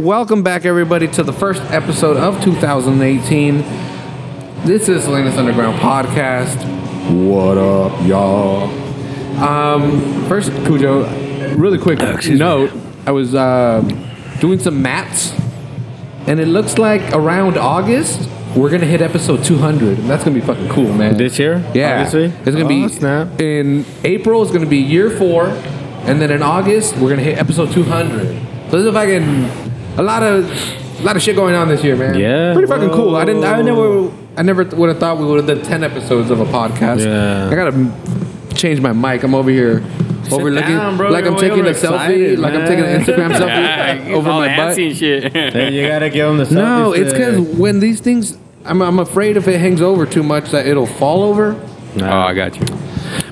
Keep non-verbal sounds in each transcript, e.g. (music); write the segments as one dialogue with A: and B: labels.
A: Welcome back, everybody, to the first episode of 2018. This is Salinas Underground Podcast. What up, y'all? Um, first, Cujo, really quick note. I was uh, doing some maths, and it looks like around August we're gonna hit episode 200, and that's gonna be fucking cool, man.
B: This year?
A: Yeah,
B: Obviously?
A: it's gonna
B: Oh,
A: be
B: snap.
A: in April. It's gonna be year four, and then in August we're gonna hit episode 200. So this is if I fucking a lot of a lot of shit going on this year, man.
B: Yeah.
A: pretty fucking cool. I didn't. I never. I never would have thought we would have done 10 episodes of a podcast.
B: Yeah.
A: I gotta change my mic. I'm over here. Overlooking,
B: down, bro.
A: like I'm
B: You're
A: taking a
B: over
A: selfie,
B: excited,
A: like I'm taking an Instagram (laughs) selfie (laughs) over
C: all
A: my butt.
C: and shit. (laughs)
B: Hey, you gotta give them the
A: No, it's because when these things, I'm, I'm afraid if it hangs over too much that it'll fall over.
C: oh, I got you.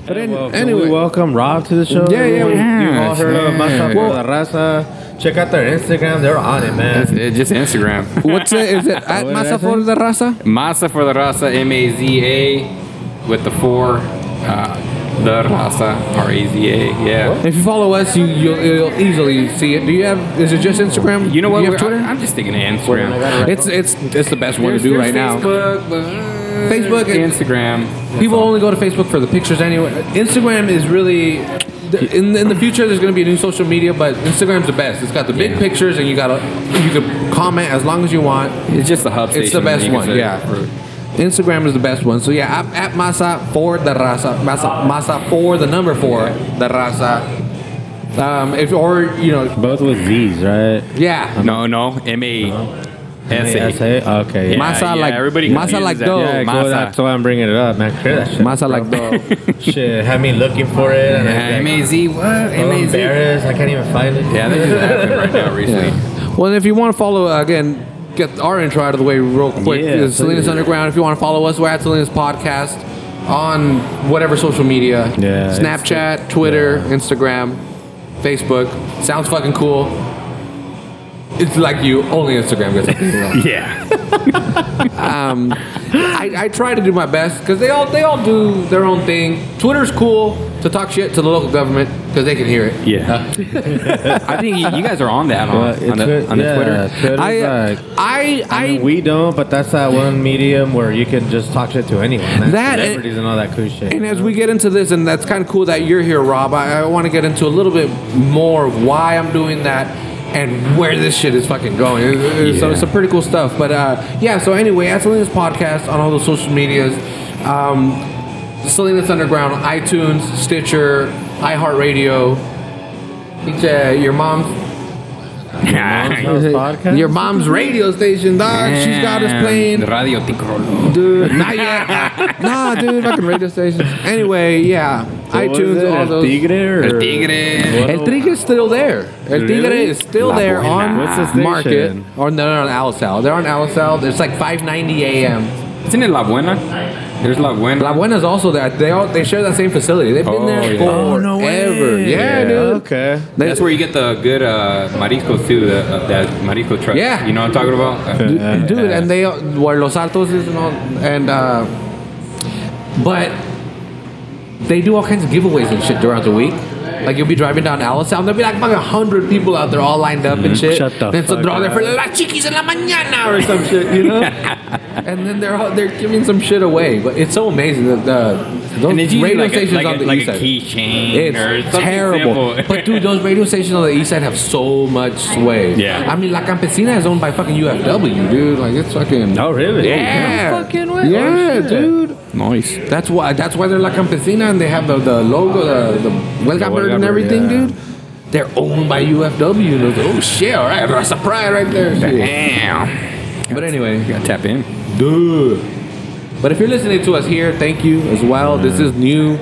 A: But
B: Hey,
A: any-
B: well, can
A: anyway,
B: we welcome Rob to the show.
A: Yeah, yeah,
B: Everyone-
C: yeah.
B: You've all heard of
C: Yeah.
B: Masa
A: Well-
B: la Raza. Check out their Instagram. They're on it, man.
C: It's, it's just Instagram. (laughs)
A: what's it? Is it at
B: What did I
A: Masa for the Raza?
C: Masa for the Raza, M A Z A, with the four. Uh, the Raza, R A Z A. Yeah.
A: If you follow us, you you'll, you'll easily see it. Do you have? Is it just Instagram?
C: You know what?
A: Do you
C: We're-
A: have Twitter?
C: I, am just thinking of Instagram.
A: it's it's it's the best one to do
C: there's
A: right now.
C: Facebook, but, uh,
A: Facebook and-
C: Instagram.
A: People only go to Facebook for the pictures anyway. Instagram is really. In, in the future, there's going to be a new social media, but Instagram's the best. It's got the big
C: Yeah.
A: pictures, and you got to you can comment as long as you want.
C: It's just the hub.
A: It's the best one, yeah.
C: for-
A: Instagram is the best one. So yeah, at, at Masa for the Raza, Masa, Masa for the number four, the Raza. Um, if or you know,
B: Both with Z's, right?
A: yeah,
C: No, no, M A S A.
B: S-A? Okay.
C: Yeah,
A: Masa
C: yeah,
A: like-
C: everybody
A: masa
C: confuses
A: like
C: that.
A: dough.
B: Yeah,
C: Masa.
B: go, that's why I'm bringing it up, man. Clear that shit.
A: Masa like dough.
B: Shit, had me looking for it. And
C: Yeah,
B: I'm
C: M A Z. What?
B: like,
C: M
B: I'm
C: A Z.
B: embarrassed. I can't even find it.
C: Yeah, this is happening right now (laughs) recently.
A: Yeah. Well, if you want to follow uh, again, get our intro out of the way real quick.
B: Yeah,
A: It's Salinas
B: please.
A: Underground. If you want to follow us, we're at Salinas Podcast on whatever social media.
B: Yeah,
A: Snapchat, Twitter, Instagram, Facebook. Sounds fucking cool. It's like you only Instagram gets something (laughs) wrong.
C: Yeah.
A: um, I, I try to do my best because they all they all do their own thing. Twitter's cool to talk shit to the local government because they can hear it.
C: Yeah. (laughs) I think you, you guys are on that on,
B: Well,
C: on, the, on the
B: yeah,
C: Twitter.
B: Twitter's
A: I,
B: like,
A: I, I,
B: I mean, we don't, but that's that one medium where you can just talk shit to anyone. Man.
A: That-
B: celebrities and all that cool shit.
A: And as
B: know?
A: we get into this, and that's kind of cool that you're here, Rob, I, I want to get into a little bit more of why I'm doing that and where this shit is fucking going. It- it- So
C: Yeah.
A: it's some pretty cool stuff. But uh, yeah, so anyway, at Salinas Podcast on all the social medias, um, Salinas Underground, iTunes, Stitcher, iHeartRadio, uh, your mom's
B: Mom's (laughs)
A: your mom's radio station, dog. She's got us playing.
C: Radio Ticrolo.
A: Dude, not yet. (laughs) nah, dude, fucking radio stations. Anyway, yeah,
B: What was
A: iTunes,
B: it,
A: all
B: El. Tigre or-
C: El Tigre.
A: El Tigre is still there. El Tigre
B: Really?
A: is still
C: La
A: there
C: Buena.
A: on
B: What's the station?
A: market. Or no, they're on Alisal. They're on Alisal. It's like 590 AM.
C: Isn't it La Buena? There's La Buena.
A: La Buena's also there. They all they share that same facility. They've been
C: Oh,
A: there
C: yeah.
A: forever.
B: Oh, no way.
A: Yeah, dude.
B: Okay.
A: They-
C: That's where you get the good uh, mariscos too. The, uh, that marisco truck.
A: Yeah.
C: You know what I'm talking about? Uh,
A: dude, dude, and they where Los Altos is and all, and uh, but they do all kinds of giveaways and shit throughout the week. Like you'll be driving down Alice and there'll be like fucking hundred people out there all lined up and mm-hmm. shit.
B: Shut the
A: and so
B: fuck
A: they're all there for
B: up.
A: las chiquis en la mañana or some (laughs) shit, you know. (laughs) and then they're all, they're giving some shit away, but it's so amazing that the those
C: and
A: radio
C: like a,
A: stations
C: like
A: on
C: a,
A: the
C: like
A: east
C: a
A: side.
C: keychain
A: It's
C: something
A: terrible. but dude, (laughs) those radio stations on the east side have so much sway.
C: Yeah.
A: I mean, La Campesina is owned by fucking UFW, dude. Like it's fucking.
B: Oh, really?
A: Yeah.
B: No fucking way.
A: Yeah,
B: Oh,
A: dude.
C: Nice.
A: That's why. That's why they're La Campesina, and they have the, the logo, the the Huelga bird and everything,
B: yeah.
A: dude. They're owned by UFW. And I was like, oh shit! All right, Raza Pride right there. Shit.
C: Damn.
A: But anyway,
C: You gotta tap in.
A: Dude. But if you're listening to us here, thank you as well. This is new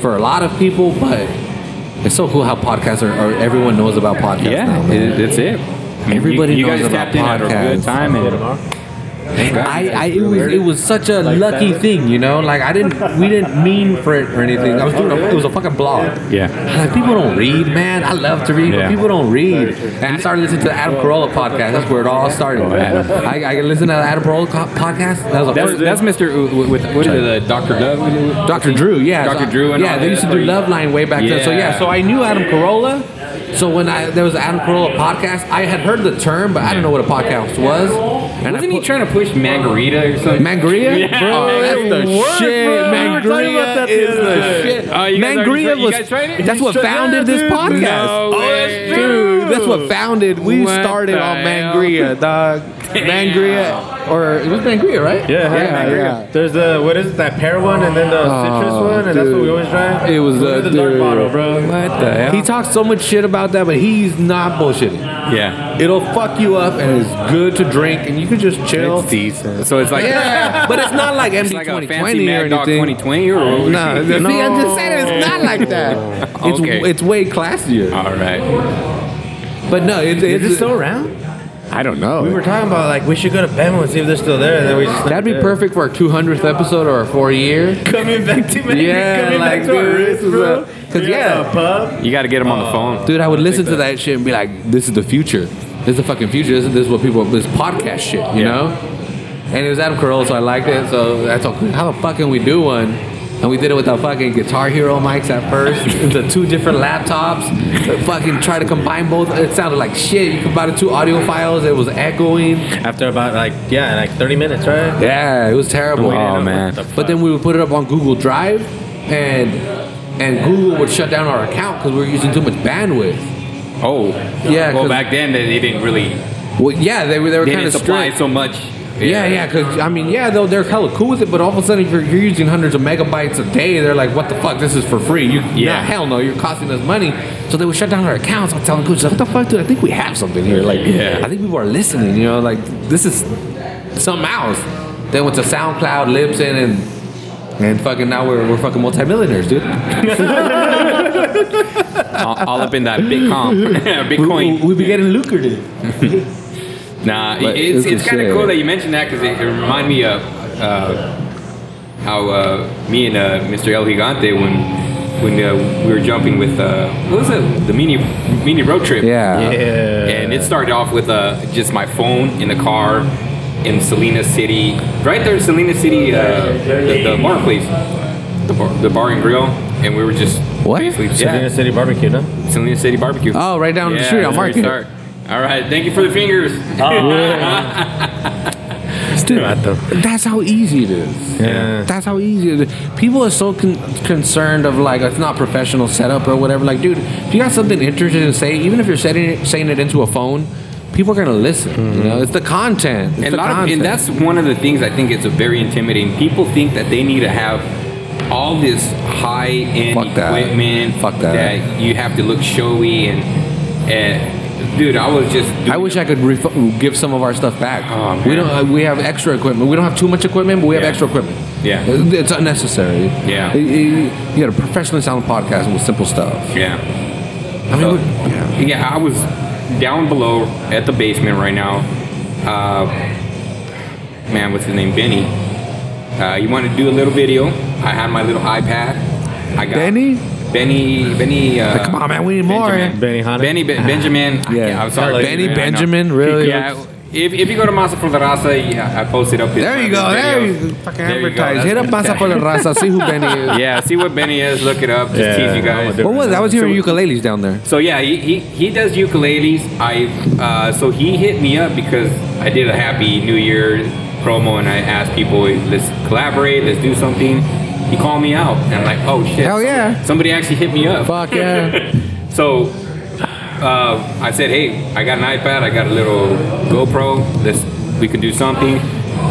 A: for a lot of people, but it's so cool how podcasts are, are everyone knows about podcasts
C: Yeah,
A: now. man.
C: it, that's it. I mean,
A: Everybody
C: you, you
A: knows
C: guys
A: about
C: tapped in at a
A: podcasts.
C: good time. And, thank
A: I, I it was it was such a lucky thing, you know. Like I didn't we didn't mean for it or anything. I was doing a, it was a fucking blog.
C: yeah.
A: Like people don't read, man. I love to read,
C: Yeah.
A: but people don't read. And I started listening to the Adam Carolla podcast. That's where it all started.
C: Oh, Adam.
A: I, I listened to the Adam Carolla co- podcast. That was the
C: That's,
A: first.
C: that's Mr. With, with what is it, uh, the Dr. Dove?
A: Dr. Drew, yeah.
C: Dr.
A: So-
C: Drew and
A: yeah,
C: all
A: they
C: that.
A: used to do Love Line way back then. So yeah,
C: Yeah.
A: so I knew Adam Carolla, So when I there was an Adam Carolla podcast, I had heard the term, but I didn't know what a podcast was. And
C: Wasn't
A: I
C: he trying to push Mangarita or something?
A: Mangria?
C: Yeah.
A: Bro, that's the
B: worst,
A: shit.
B: bro. We were talking
A: Mangria
B: about that
A: is
B: the other
A: shit.
C: Oh, you
A: Mangria
C: tried-
A: was
C: guys tried it?
A: that's what founded this
B: dude.
A: podcast.
C: No oh, way.
A: Dude, that's what founded. We
C: What
A: started on
C: hell?
A: Mangria, dog. Mangria, or it was Mangria, right?
B: Yeah,
A: yeah, yeah.
B: There's the what is it? That pear one, and then the citrus one, and that's what we always try.
A: It was, uh,
B: to the dark
A: dude.
B: bottle, bro.
C: What the hell?
A: He talks so much shit about that, but he's not bullshitting.
C: yeah.
A: It'll fuck you up, and it's good to drink, and you can just chill.
C: It's decent. So it's like
A: Yeah, but it's not like MD (laughs)
C: it's like a
A: 2020
C: fancy
A: or
C: Mad Dog
A: anything.
C: 2020 or what?
A: No, the thing I'm just saying it's not like that. (laughs) It's
C: Okay.
A: it's way classier.
C: All right.
A: But no, it,
B: Is
A: it's
B: it still around?
A: I don't know.
B: We were talking about like we should go to Bama and see if they're still there, and then we just
A: That'd be perfect for our 200th episode or our four year. (laughs)
B: Coming back to me,
A: Yeah,
B: coming
A: like,
B: back to our roots,
A: this is
B: bro.
A: a- 'cause, yeah.
B: pub.
C: You got to get him on the oh. phone.
A: Dude, I would listen to that shit and be like, "This is the future. This is the fucking future. This is, this is what people this podcast shit, you
C: Yeah.
A: know." And it was Adam Carolla, so I liked it. So that's all. How the fuck can we do one? And we did it with the fucking Guitar Hero mics at first. the two different laptops. Fucking try to combine both. It sounded like shit. You combined the two audio files. It was echoing.
B: After about like yeah, like 30 minutes, right?
A: Yeah, it was terrible.
C: Oh know man. what
A: But then we would put it up on Google Drive, and and Google would shut down our account because we were using too much bandwidth.
C: Oh.
A: Yeah,
C: Well, back then they they didn't really
A: Well, yeah, they were they were
C: they
A: kind
C: didn't
A: of
C: supply
A: strict.
C: so much.
A: Yeah, yeah, because I mean, yeah, though they're hella cool with it, but all of a sudden, if you're, you're using hundreds of megabytes a day, they're like, "What the fuck? This is for free." You,
C: Yeah.
A: nah, hell no, you're costing us money. So they would shut down our accounts. I'm telling coaches, "What the fuck, dude? I think we have something here. Like,
C: Yeah.
A: I think people are listening. You know, like this is something else." Then went to SoundCloud, Libsyn, and and fucking now we're we're fucking multimillionaires, dude. (laughs)
C: all, all up in that Bitcoin, (laughs) Bitcoin.
A: We, we be getting lucrative. (laughs)
C: Nah,
A: But
C: it's
A: it's
C: it's kind of cool that you mentioned that because it, it reminded me of uh, how uh, me and uh, Mr. El Gigante when when uh, we were jumping with uh, what was it the mini mini road trip.
A: Yeah.
C: And it started off with uh, just my phone in the car in Salinas City, right there in Salinas City, uh, the, the bar place, the bar, the bar and grill, and we were just
A: What?
C: basically
B: Salina
C: yeah,
B: City Barbecue, no?
C: Salinas City barbecue.
A: Oh, right down the street on
C: that's where we
A: Market.
C: Start. All right, thank you for the fingers.
A: Dude, (laughs)
B: Vato.
A: that's how easy it is.
B: Yeah.
A: That's how easy it is. People are so con- concerned of like it's not professional setup or whatever. Like, dude, if you got something interesting to say, even if you're setting it, saying it into a phone, people are gonna listen. You know, it's the content. It's
C: and,
A: the
C: a lot of, and that's one of the things I think is very intimidating. People think that they need to have all this high end equipment.
A: Fuck that.
C: equipment
A: that.
C: you have to look showy and and dude, I was just.
A: I wish I could ref- give some of our stuff back.
C: Oh,
A: we don't. Uh, we have extra equipment. We don't have too much equipment, but we have
C: Yeah.
A: extra equipment.
C: Yeah.
A: It's unnecessary.
C: Yeah.
A: You- you, you got a professionally sound podcast with simple stuff.
C: Yeah.
A: I mean,
C: So,
A: yeah.
C: yeah, I was down below at the basement right now. Uh, man, what's his name? Benny. Uh, you want to do a little video? I had my little iPad. I got
A: Benny?
C: Benny. Benny. Uh,
A: Come on, man. We need more.
C: Benjamin.
B: Benny Hanna?
C: Benny Ben- Benjamin.
A: Yeah.
C: can't- I'm sorry.
A: Benny
C: man,
A: Benjamin, really?
C: Yeah. If, if you go to Masa for la Raza, yeah, I posted up his
A: There you
C: his
A: go. There
C: videos.
A: you fucking
C: There you go.
A: advertise. Hit up Masa por la Raza. See who Benny is. (laughs)
C: Yeah, see what Benny is. Look it up. Just
B: Yeah,
C: tease you
B: I'm
C: guys.
A: What was that? I was hearing
C: So-
A: ukuleles down there.
C: So yeah, he, he, he does ukuleles. I uh, so he hit me up because I did a Happy New Year promo and I asked people let's collaborate, let's do something. He called me out and I'm like, oh shit,
A: Hell yeah.
C: somebody actually hit me up.
A: Fuck yeah. (laughs)
C: So uh, I said, hey, I got an iPad, I got a little GoPro. Let's we can do something.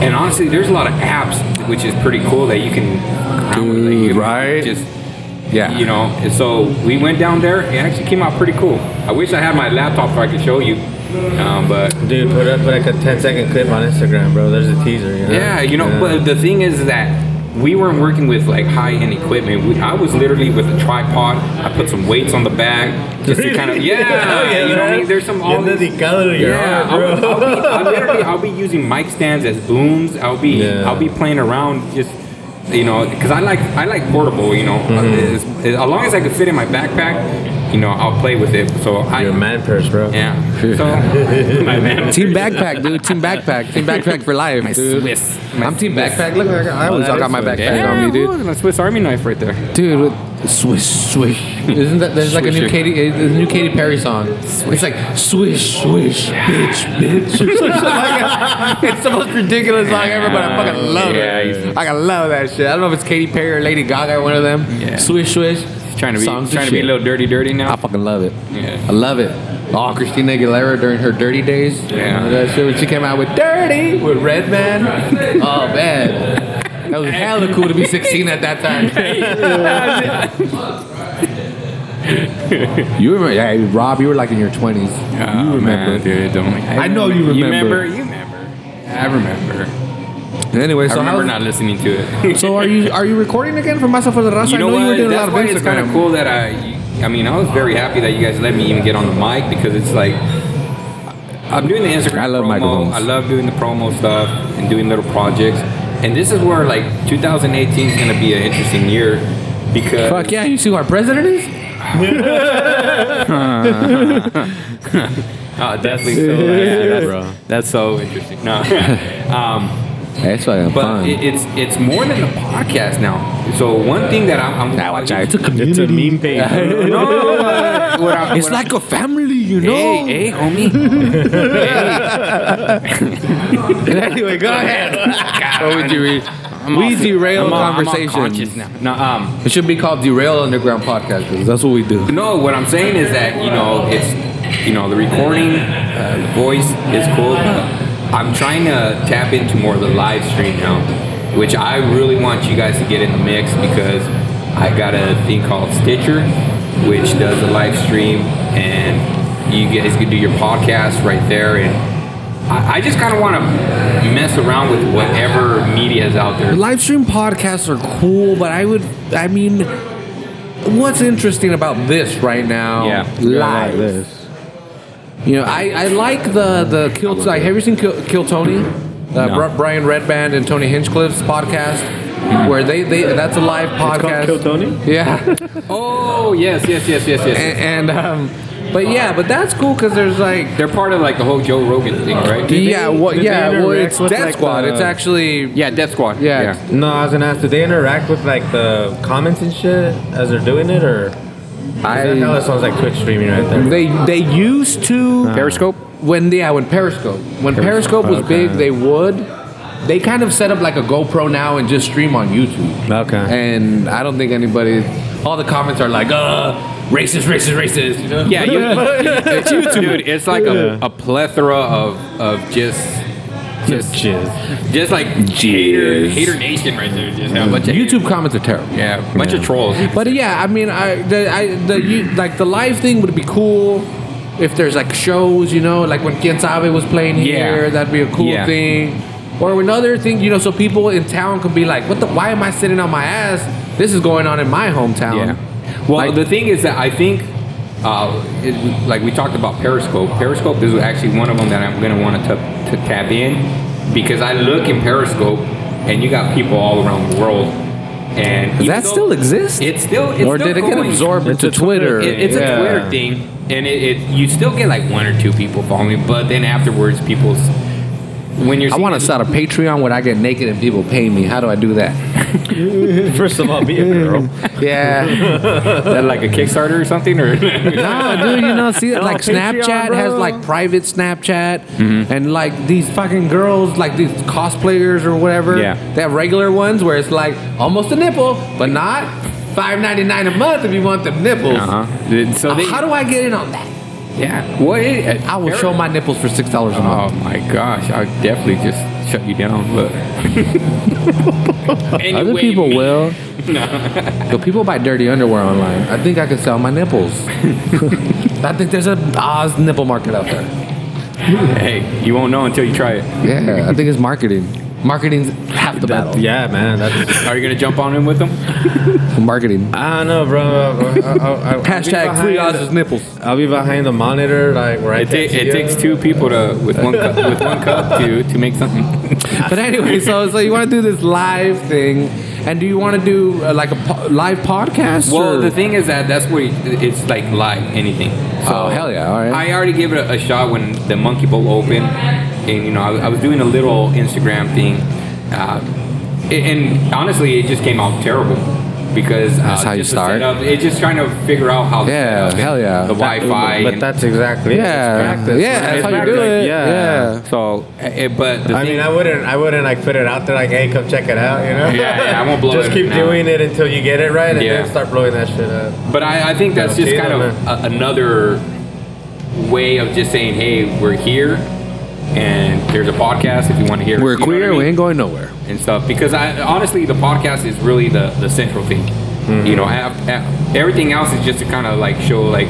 C: And honestly, there's a lot of apps which is pretty cool that you can around with, like, you
A: right?
C: Just
A: Yeah.
C: you know. And so we went down there. It actually came out pretty cool. I wish I had my laptop so I could show you. Um, but
B: Dude, put up like a 10 second clip on Instagram, bro. There's a teaser, you know?
C: yeah, you know. But the thing is that we weren't working with like high end equipment. We, I was literally with a tripod. I put some weights on the back just to kind of yeah. (laughs)
B: Oh,
C: you know what I mean? There's some all these-
B: dedicado to your
C: Yeah,
B: art,
C: I'll,
B: bro.
C: I'll be, I'll literally, (laughs) I'll be using mic stands as booms. I'll be,
B: Yeah.
C: I'll be playing around just, you know, because I like, I like portable. You know,
B: Mm-hmm.
C: as, as long as I can fit in my backpack, you know, I'll play with it. So I,
B: Your man purse, bro.
C: yeah. So (laughs) my man,
A: Team backpack, dude. Team backpack. Team backpack for life,
C: My
A: dude.
C: Swiss. My
A: I'm team
C: Swiss.
A: backpack. Look, I always
B: that
A: got my backpack
C: Yeah,
A: on me, dude.
C: look, a Swiss Army knife right there.
A: Dude, Swish, swish. Isn't that there's like a new
C: Swisher.
A: Katy, uh, there's a new Katy Perry song? It's like swish, swish, bitch, bitch. (laughs) It's the most ridiculous song ever, but I fucking love
C: Yeah,
A: it.
C: he's-
A: I love that shit. I don't know if it's Katy Perry or Lady Gaga, one of them.
C: Yeah.
A: Swish, swish.
C: Trying to be
A: Songs and
C: trying to be a
A: shit.
C: little dirty, dirty now.
A: I fucking love it.
C: Yeah.
A: I love it. Oh, Christina Aguilera during her dirty days.
C: Yeah.
A: Remember that shit when she came out with Dirty with Redman. (laughs) oh man. That was hella cool to be 16 at that time. (laughs) you remember? Yeah, Rob, you were like in your 20s.
C: Oh,
A: you remember?
C: dude? Don't.
A: I know you remember.
C: You
A: remember?
C: You remember? I remember.
A: Anyway,
C: I
A: so
C: remember
A: how's-
C: not listening to it. (laughs)
A: So are you are you recording again for Masa for the Raza?
C: You know
A: I know
C: what?
A: you were doing a lot
C: That's
A: of Instagram.
C: it's kind of cool that I. I mean, I was very happy that you guys let me even get on the mic because it's like I'm doing the Instagram.
A: I love
C: promo.
A: microphones.
C: I love doing the promo stuff and doing little projects. And this is where like 2018 is going to be an interesting year because
A: Fuck yeah! You see who our president is?
C: Oh, (laughs) definitely so. (laughs) yeah, that's, that's so interesting. No, um,
A: That's fucking
C: but
A: fun.
C: it, it's it's more than a podcast now. So one thing that I'm, I'm
A: Nah, watch out. It's a (laughs)
B: It's a
A: community.
B: meme page.
C: no, uh, what I-
A: It's
C: what
A: like a family, you know.
C: Hey, (laughs) hey, homie. (laughs)
A: anyway, go ahead. what would you read? We derail
C: I'm all- I'm all
A: conversations.
C: now. No, um,
A: It should be called Derail Underground Podcast because that's what we do.
C: no. What I'm saying is that you know it's you know the recording, uh, voice is cool. But I'm trying to tap into more of the live stream now, which I really want you guys to get in the mix because I got a thing called Stitcher, which does a live stream, and you guys can do your podcast right there and. I I just kind of want to mess around with whatever media is out there.
A: Live stream podcasts are cool, but I would, I mean, what's interesting about this right now?
C: Yeah.
A: live.
B: Like this.
A: You know, I, I like the the Kill. Like, have you seen Kill, Kill Tony? Uh,
C: No.
A: Bri- Brian Redband and Tony Hinchcliffe's podcast, where they, they that's a live podcast.
B: Kill Tony?
A: Yeah. (laughs)
C: Oh yes, yes, yes, yes, yes.
A: and, and um, but yeah, but that's cool because there's like
C: They're part of like the whole Joe Rogan thing, right?
A: yeah, well,
B: do they
A: yeah, well,
B: interact
A: it's
B: with,
A: Death
B: like,
A: Squad.
B: the-
A: It's actually
C: Yeah, Death Squad.
A: Yeah.
B: No, I was gonna ask, do they interact with like the comments and shit as they're doing it, or? I that
A: I
B: sounds like Twitch streaming right there.
A: they they used to
C: Periscope.
A: when yeah when Periscope when Periscope was
B: Okay.
A: big they would they kind of set up like a GoPro now and just stream on YouTube.
B: Okay.
A: And I don't think anybody all the comments are like uh racist racist racist you know
C: Yeah, you, (laughs) it's YouTube, dude. It's like a, a plethora of of just just
B: Jizz.
C: just like hater, hater nation right there. Just a bunch of
A: YouTube comments are terrible.
C: yeah, a bunch of trolls.
A: But yeah, I mean, I the I the you, like the live thing would be cool if there's like shows, you know, like when Quien Sabe was playing here,
C: Yeah.
A: that'd be a cool
C: Yeah.
A: thing. Or another thing, you know, so people in town could be like, "What the? Why am I sitting on my ass? This is going on in my hometown."
C: Yeah. Well,
A: Like-
C: the thing is that I think, uh, it, like we talked about Periscope. Periscope is actually one of them that I'm going to want to to tap in because I look in Periscope and you got people all around the world. And
A: Does that still exists?
C: It's still. It's
A: or
C: still
A: did it get
C: going.
A: absorbed
B: It's
A: into
B: a Twitter-
A: Twitter?
C: It, it's
B: Yeah.
C: a Twitter thing, and it, it you still get like one or two people following, but then afterwards, people's when you're
A: I want to start a Patreon where I get naked and people pay me. How do I do that? (laughs)
B: First of all, be a girl. (laughs)
A: Yeah.
C: that like a Kickstarter or something, or
A: No, dude, you know, see, like
B: Patreon,
A: Snapchat
B: bro.
A: has like private Snapchat, and like these fucking girls, like these cosplayers or whatever,
C: Yeah.
A: they have regular ones where it's like almost a nipple, but not five ninety nine a month if you want the nipples.
C: uh-huh. So they,
A: How do I get in on that?
C: Yeah, what? It,
A: I will show my nipples for six dollars a month.
C: Oh my gosh, I'll definitely just shut you down. But (laughs)
A: Other people will. (laughs) But people buy dirty underwear online. I think I could sell my nipples. (laughs) I think there's a Oz nipple market out there.
C: Hey, you won't know until you try it.
A: Yeah, I think it's marketing. Marketing's half the battle.
B: Yeah, man. That's, (laughs)
C: Are you gonna jump on in with them? (laughs)
A: Marketing.
B: I don't know, bro. I, I, I, (laughs)
A: Hashtag free Oz's nipples.
B: I'll be behind the monitor, like right.
C: It, ta-
B: next to
C: it takes two people to with one cup, with one cup to to make something.
A: But anyway, so so you want to do this live thing, and do you want to do uh, like a po- live podcast?
C: Well,
A: or-
C: the thing is that that's where it's like live anything.
A: Oh, hell yeah, all right.
C: I already gave it a, a shot when the Monkey Bowl opened, and you know I, was- I was doing a little Instagram thing, uh, and, and honestly, it just came out terrible. Because uh,
A: That's how you start.
C: setup, it's just trying to figure out how.
A: Yeah,
C: setup
A: hell yeah.
C: The
A: That-
C: Wi-Fi.
B: But
C: and-
B: that's exactly
A: Yeah,
B: practice,
A: yeah,
B: man.
A: that's
B: It's
A: how you
B: practice.
A: do it.
B: Yeah.
A: Yeah.
C: so, eh, but the
B: I
C: thing,
B: mean, I wouldn't, I wouldn't like put it out there like, hey, come check it out, you know?
C: Yeah, yeah, I won't blow it. (laughs)
B: Just
C: it
B: keep
C: now.
B: doing it until you get it right, and
C: Yeah.
B: then start blowing that shit up.
C: But I, I think that's just kind of a, another way of just saying, hey, we're here, and there's a podcast if you want to hear.
A: We're queer.
C: I
A: We ain't going nowhere.
C: and stuff. Because I honestly, the podcast is really the the central thing.
A: Mm-hmm.
C: You know, af- af- everything else is just to kind of like show like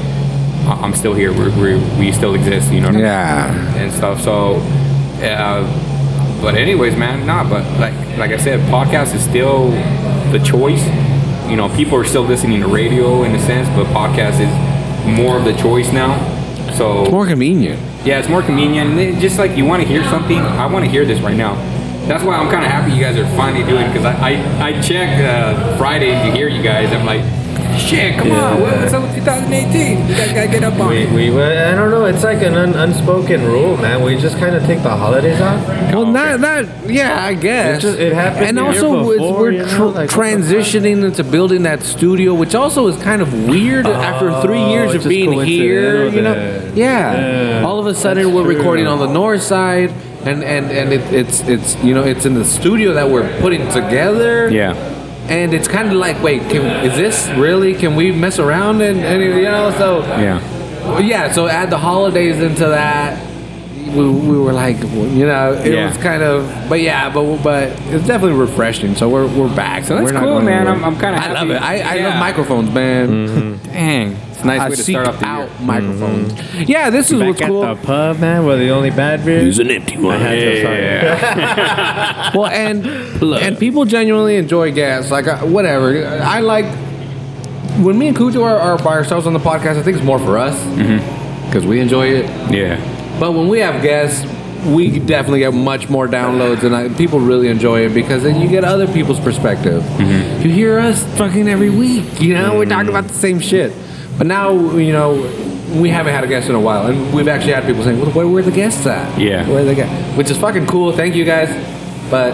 C: I- I'm still here. We're, we're we still exist. You know. what I mean?
A: Yeah.
C: and stuff. So, uh, but anyways, man, nah. But like like I said, podcast is still the choice. You know, people are still listening to radio in a sense, but podcast is more of the choice now. So
A: More convenient.
C: yeah, it's more convenient. And just like you want to hear something, I want to hear this right now. That's why I'm kind of happy you guys are finally doing because I, I, I checked uh, Friday to hear you guys. I'm like, shit, come on, what's up with 2018? You guys gotta get up on
B: We,
C: it.
B: we, well, I don't know. It's like an un, unspoken rule, man. We just kind of take the holidays off.
A: Well,
C: okay.
A: not that. Yeah, I guess
B: It just- it happened
A: And
B: the year
A: also, it's,
B: before,
A: we're
B: you know, like,
A: transitioning into building that studio, which also is kind of weird after oh, three years
B: Oh,
A: of being here. You know, yeah.
B: Yeah,
A: All of a sudden,
B: that's
A: we're
B: true.
A: recording on the north side, and and and it, it's it's you know it's in the studio that we're putting together.
C: Yeah.
A: And it's kind of like, wait, can, is this really? Can we mess around and, and you know? So
C: Yeah.
A: yeah, so add the holidays into that. We, we were like, you know, it
C: Yeah.
A: was kind of, but yeah, but but it's definitely refreshing. So we're we're back.
C: So that's
A: we're
C: cool,
A: going
C: man.
A: anywhere.
C: I'm- I'm kinda
A: I love it. I, I
C: Yeah.
A: love microphones, man. Mm-hmm.
C: Dang, it's a nice
A: I
C: way to
A: seek
C: start off the
A: out
C: year.
A: microphones. Yeah, this is
B: Back
A: what's
B: at
A: cool.
B: the pub, man, where the only bad beer. beers.
A: an empty one.
B: I had to, (laughs)
A: well, and and people genuinely enjoy gas. Like uh, whatever. I like when me and Cujo are, are by ourselves on the podcast. I think it's more for us because we enjoy it.
C: Yeah.
A: But when we have guests, we definitely get much more downloads, and I, people really enjoy it because then you get other people's perspective.
C: Mm-hmm.
A: You hear us fucking every week, you know, we're talking about the same shit. But now, you know, we haven't had a guest in a while, and we've actually had people saying, well, "Where where are the guests at?
C: Yeah.
A: where are the guests?" Which is fucking cool. Thank you guys. But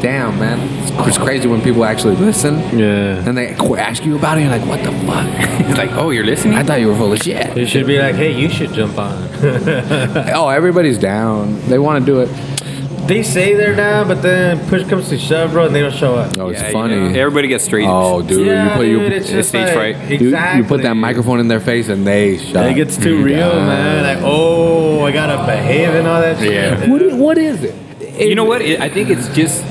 A: damn, man, it's, it's crazy when people actually listen.
B: Yeah.
A: And they ask you about it, you're like, "What the fuck?
C: It's (laughs) like, oh, you're listening?
A: I thought you were full of shit."
B: It should be like, hey, you should jump on. (laughs)
A: Oh, everybody's down. They want to do it.
B: They say they're down, but then push comes to shove, bro, and they don't show up.
A: Oh, it's
C: Yeah, you
A: funny.
C: know, everybody gets straight.
A: Oh, dude,
B: yeah,
A: you put
B: dude,
A: you,
B: it's just
C: stage
B: like,
C: fright.
A: you,
B: Exactly.
A: you put that microphone in their face and they shut.
B: It gets too real, man. Like, oh, I gotta behave and all that shit.
C: Yeah.
A: What, i- what is it?
C: You know what? It, I think it's just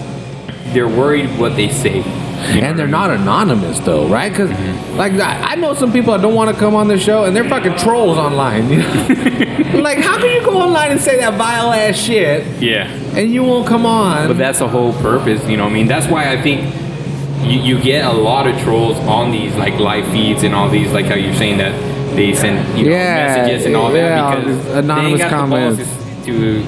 C: they're worried what they say.
A: And they're not anonymous though, right? Because
C: Mm-hmm.
A: like I, I know some people that don't want to come on the show and they're fucking trolls online. You know? (laughs) like how can you go online and say that vile ass shit?
C: Yeah.
A: and you won't come on?
C: But that's the whole purpose, you know. what I mean, that's why I think you, you get a lot of trolls on these like live feeds and all these, like how you're saying that they send you know
A: Yeah,
C: messages and all that
A: yeah, all
C: because
A: anonymous
C: they got
A: comments.
C: to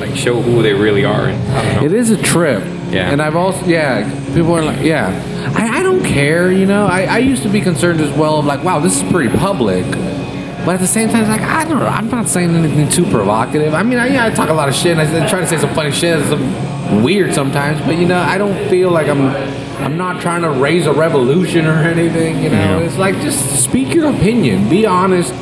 C: like show who they really are. And I don't know.
A: It is a trip.
C: Yeah.
A: And I've also, yeah, people are like, yeah. I, I don't care, you know. I, I used to be concerned as well of like, wow, this is pretty public. But at the same time, it's like, I don't know. I'm not saying anything too provocative. I mean, I, yeah, I talk a lot of shit and I try to say some funny shit. It's some weird sometimes. But, you know, I don't feel like I'm. I'm not trying to raise a revolution or anything, you know. It's like just speak your opinion, be honest,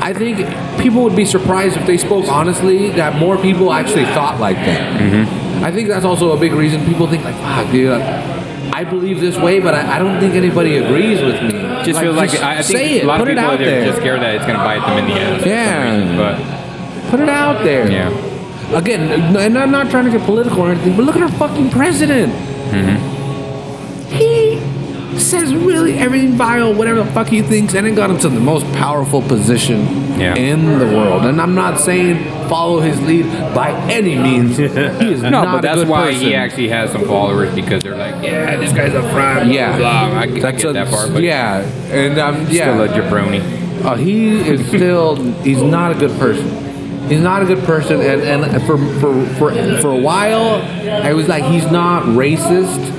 A: I think people would be surprised if they spoke honestly that more people actually thought like that.
C: Mm-hmm.
A: I think that's also a big reason people think like, "Fuck, dude, I believe this way, but I, I don't think anybody agrees with me."
C: just feels like
A: just
C: I I think
A: say it,
C: a lot
A: put
C: of
A: it
C: people
A: out
C: are
A: there,
C: just scared that it's gonna bite them in the ass.
A: Yeah.
C: reason, But
A: put it out there.
C: yeah.
A: Again, and I'm not trying to get political or anything, but look at our fucking president.
C: Mm-hmm.
A: Says really everything vile, whatever the fuck he thinks, and it got him to the most powerful position
C: Yeah.
A: in the world. And I'm not saying follow his lead by any means. (laughs) He is
C: No,
A: not
C: but
A: a
C: that's why
A: person.
C: he actually has some followers because they're like, yeah, this guy's front. Blah,
A: Yeah,
C: blah, blah. I, I get
A: a-
C: that part, but
A: yeah, and um, yeah,
C: still a jabroni.
A: Uh, he is (laughs) still he's not a good person. He's not a good person, and, and for, for for for a while, I was like, he's not racist.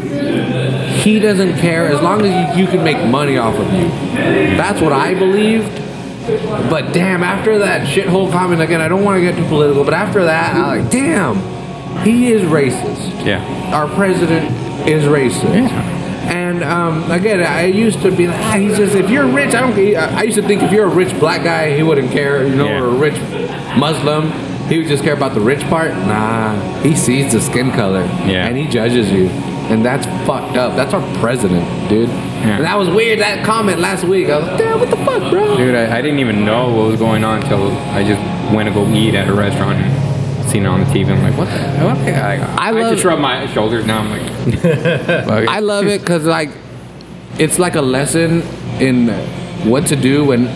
A: He doesn't care as long as you, you can make money off of you. That's what I believed. But damn, after that shithole comment again, I don't want to get too political, but after that, I like, damn, he is racist
C: Yeah.
A: our president is racist. Yeah. And um, again, I used to be like, ah, he's just if you're rich, I don't. I used to think if you're a rich black guy, he wouldn't care, you know,
C: Yeah.
A: or a rich Muslim, he would just care about the rich part. Nah, he sees the skin color,
C: Yeah.
A: and he judges you, and that's fucked up. That's our president, dude. And that was weird. That comment last week, I was like, damn, what the fuck, bro?
C: Dude, I, I didn't even know what was going on until I just went to go eat at a restaurant and seen it on the TV. I'm like, what the? What the I,
A: I
C: I,
A: love-
C: just rub my shoulders now. I'm like, (laughs) fuck it.
A: I love it because like it's like a lesson in what to do when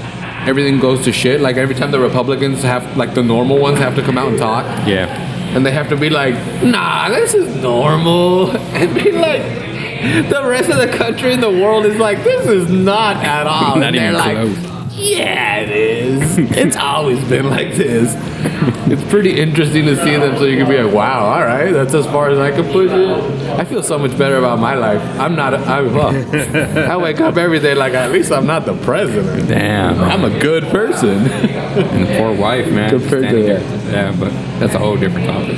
A: everything goes to shit. Like every time the Republicans have like the normal ones have to come out and talk,
C: yeah.
A: And they have to be like, "Nah, this is normal," (laughs) and be like. The rest of the country and the world is like, this is not at (laughs) all.
C: Not
A: and they're like,
C: close.
A: yeah, it is. (laughs) it's always been like this. It's pretty interesting to see them so you can be like, wow, all right, that's as far as I can push it. I feel so much better about my life. I'm not, I'm, well, I wake up every day like, at least I'm not the president.
C: Damn.
A: I'm a good person.
C: And poor wife, man.
A: Compared to that.
C: Yeah, but that's a whole different topic.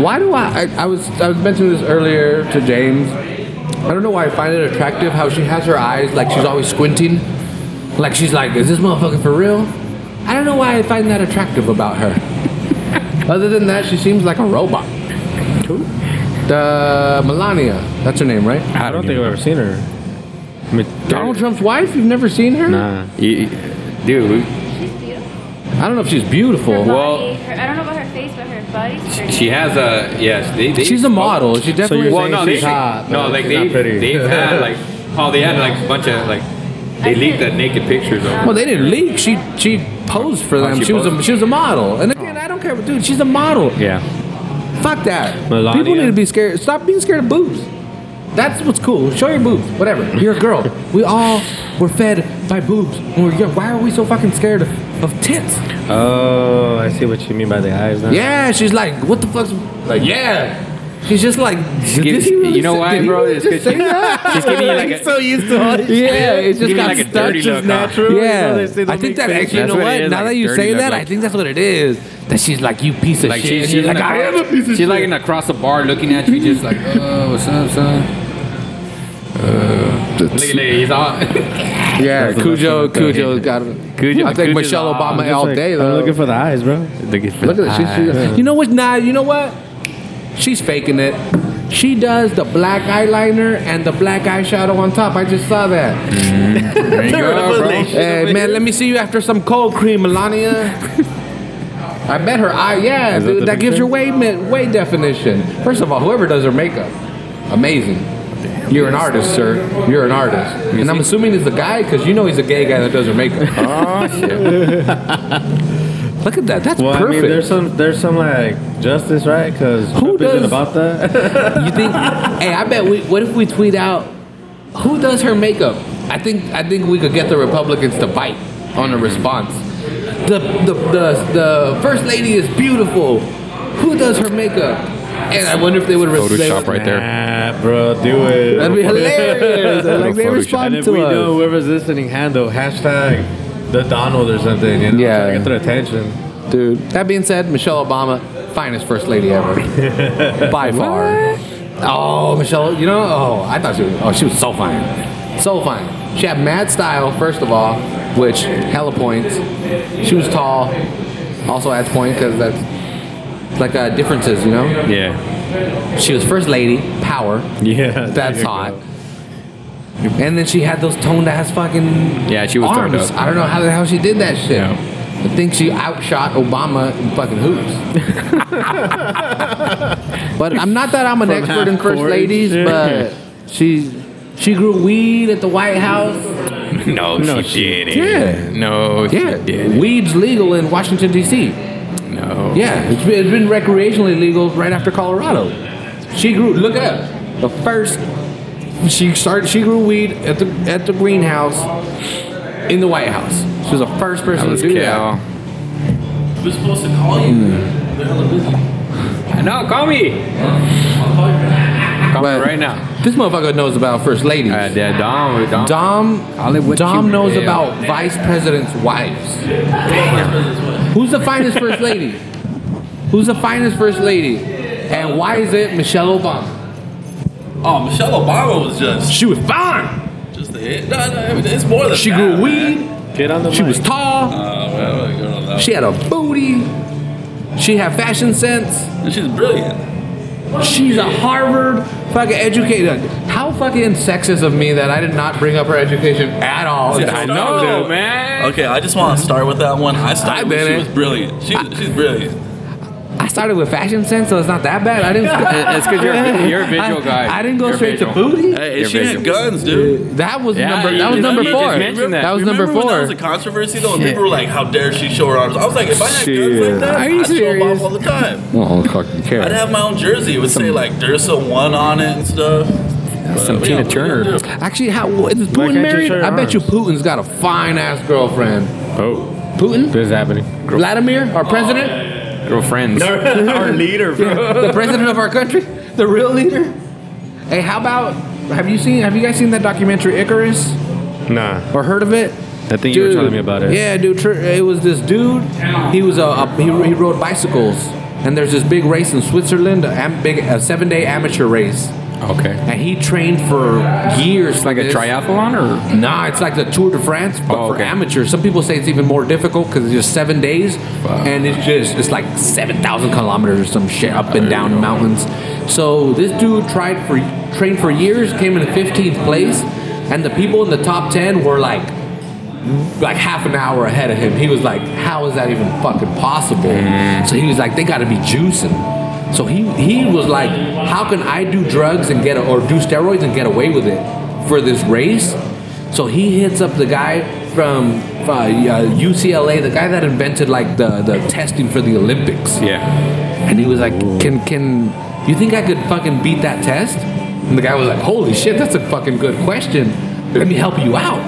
A: Why do I, I? I was I was mentioning this earlier to James. I don't know why I find it attractive how she has her eyes like she's always squinting, like she's like, is this motherfucker for real? I don't know why I find that attractive about her. (laughs) Other than that, she seems like a robot. Who? The Melania, that's her name, right?
B: I don't think I've ever seen her. I mean,
A: Donald Trump's wife. You've never seen her?
B: Nah.
C: You- dude.
A: I don't know if she's beautiful.
D: Her
C: Well-
D: body, her, I don't know about her face, but her body's pretty.
C: she has a yes. They, they
A: she's a model. She definitely.
B: you're
C: Well, no, they
B: she's hot,
C: no, like
B: she's
C: they
B: not
C: they've had (laughs) like oh they had like a bunch of like they leaked the naked pictures of.
A: Well, they didn't leak. She she posed for
C: Oh,
A: them.
C: she
A: she was a she was a model. And again, I don't care, what dude. She's a model.
C: Yeah.
A: Fuck that.
B: Melania?
A: People need to be scared. Stop being scared of boobs. That's what's cool. Show your boobs. Whatever. You're a girl. We all were fed by boobs when we were young. Why are we so fucking scared of, of tits?
B: Oh, I see what you mean by the eyes now.
A: Yeah, she's like, what the fuck's like? Yeah. She's just like, did
C: Get-
A: he really
C: you know
A: say-
C: why,
A: did
C: bro?
A: really
C: It's
A: just
C: 'cause
A: say that? (laughs)
C: She's giving you like
B: He's
C: a,
B: so used to all this
A: Yeah, it's just got
C: like a
A: stuck
C: dirty
A: just
C: look, huh?
B: natural.
A: Yeah,
B: You know, they say
A: I
B: don't
A: think
B: make
A: that
B: faces.
A: actually, you know
C: what
A: what?
C: it is,
A: Now
C: like
A: that you
C: dirty
A: say
C: look,
A: that, I think that's what it is. That she's like, you piece of
C: like
A: shit.
C: she,
A: And
C: she's
A: like,
C: like,
A: I am a piece of
C: she's
A: shit.
C: She's like in across the bar looking at you, just like, oh, what's up, son? Look at that, he's all. (laughs)
A: Yeah, Cujo. Cujo's got.
C: Cujo-
A: I think
C: Cujo's
A: Michelle
C: all-
A: Obama
B: Just
A: all
B: like,
A: day
B: I'm looking for the eyes, bro.
C: Look at
A: Look at that. She's, she's, you know what? Nah, you know what? She's faking it. She does the black eyeliner and the black eyeshadow on top. I just saw that. Mm-hmm.
C: There you (laughs) go, bro.
A: Hey, man, let me see you after some cold cream, Melania. I bet her eye, yeah,
B: Is that
A: dude,
B: the
A: that gives
B: picture?
A: her way, way definition. First of all, whoever does her makeup, amazing. You're an artist, sir. You're an artist. And I'm assuming he's a guy because you know he's a gay guy that does her makeup. (laughs)
C: Oh shit!
A: Look at that. That's
B: Well,
A: perfect.
B: I mean, there's some, there's some like justice, right? Because
A: Who
B: Trump isn't
A: does-
B: about that.
A: You think? (laughs) hey, I bet we. What if we tweet out who does her makeup? I think. I think we could get the Republicans to bite on a response. The the the, the first lady is beautiful. Who does her makeup? And I wonder if they would
C: Photoshop right there.
B: Nah, bro, do it.
A: That'd be hilarious. like they
C: Photoshop.
A: respond
B: And if
A: to
B: we
A: us.
B: know whoever's listening, handle hashtag the Donald or something. You know,
A: Yeah.
B: Try to get their attention.
A: Dude. That being said, Michelle Obama, finest first lady ever, (laughs) by far. Oh, Michelle, you know, oh, I thought she was, oh, she was so fine, so fine. She had mad style, first of all, which hella points. She was tall, also adds point because that's like uh, differences, you know.
C: Yeah.
A: She was first lady, power.
B: Yeah, (laughs)
A: That's hot.
B: go.
A: And then she had those toned ass fucking
C: Yeah, she was turned
A: arms.
C: up.
A: I don't know how the hell she did that shit.
C: Yeah.
A: I think she outshot Obama in fucking hoops. (laughs) but I'm not that I'm an
B: From
A: expert in first
B: court
A: ladies,
B: shit.
A: but she she grew weed at the White House. (laughs)
C: No,
B: No,
C: she,
B: she-
C: didn't.
A: Yeah.
C: No, she
A: Yeah,
C: didn't.
A: weed's legal in Washington D.C.
C: No.
A: Yeah, it's been, it's been recreationally legal right after Colorado. She grew. Look it up. The first she started. She grew weed at the at the greenhouse in the White House. She was the first person to do
C: Cal.
A: that.
E: We're supposed to call you.
A: Hmm.
E: They're hella busy.
C: No, call me.
E: I'll call you back.
C: Call
A: But
C: right now.
A: This motherfucker knows about first ladies.
C: Uh, yeah, Dom. Dom.
A: Dom,
C: Call it what
A: Dom knows
C: will.
A: about vice presidents' wives. Who's the finest first lady? Who's the finest first lady? And why is it Michelle Obama?
E: Oh, Michelle Obama was just
A: She was fine.
E: just a hit. No, no, I mean, it's more than
A: She
E: that,
A: grew
E: man.
A: weed.
B: Get on the
A: She
B: mic.
A: was tall.
E: Uh, well, I don't know.
A: She had a booty. She had fashion sense.
E: She's brilliant.
A: She's a Harvard fucking educated. How fucking sexist of me that I did not bring up her education at all.
E: Yeah,
C: I know,
E: dude.
C: man.
E: Okay, I just want to start with that one. I started.
A: I
E: she was brilliant. She, she's brilliant.
A: I started with fashion sense, so it's not that bad. I didn't. (laughs)
C: It's because you're, a- you're a visual
A: I,
C: guy.
A: I didn't go
C: You're
A: straight to booty.
E: Hey,
C: You're
E: she had guns, dude.
A: That was
C: Yeah,
A: number.
C: you
A: That was
C: just-
A: number
C: you
A: four.
C: that.
A: That was number
E: when that was a controversy though, and
C: Shit.
E: people were like, "How dare she show her arms?" I was like, if I had guns like that,
C: Are you
E: I'd show them off all the time.
A: Oh, fucking care.
E: I'd have my own jersey. It would say like "Dursa One" on it and stuff.
C: Some Tina
E: yeah, what are you
C: Turner.
A: Actually, how is Putin married? I bet you? Putin's got a fine ass girlfriend.
B: Oh,
A: Putin,
B: this is happening.
A: Vladimir, our president, oh,
C: Girlfriends. (laughs)
B: Our leader, bro. (laughs)
A: the president of our country, the real leader. Hey, how about? Have you seen? Have you guys seen that documentary Icarus
B: Nah,
A: or heard of it?
B: I think you were telling me about it.
A: Yeah, dude. tr- It was this dude. He was a, a he, he rode bicycles, and there's this big race in Switzerland, a am, big a seven day amateur race,
C: Okay.
A: and he trained for years.
C: It's like a triathlon or?
A: Nah, it's like the Tour de France, but
C: Oh,
A: for amateurs. Some people say it's even more difficult because it's just seven days, and it's just it's like seven thousand kilometers or some shit up and down mountains. So this dude tried for trained for years, came in fifteenth place, and the people in the top ten were like like half an hour ahead of him. He was like, "How is that even fucking possible?" Mm-hmm. So he was like, "They got to be juicing." So he he was like, "How can I do drugs and get or do steroids and get away with it for this race?" So he hits up the guy from uh, UCLA, the guy that invented like the the testing for the Olympics.
C: Yeah.
A: And he was like, "Can can you think I could fucking beat that test?" And the guy was like, "Holy shit, that's a fucking good question. Let me help you out.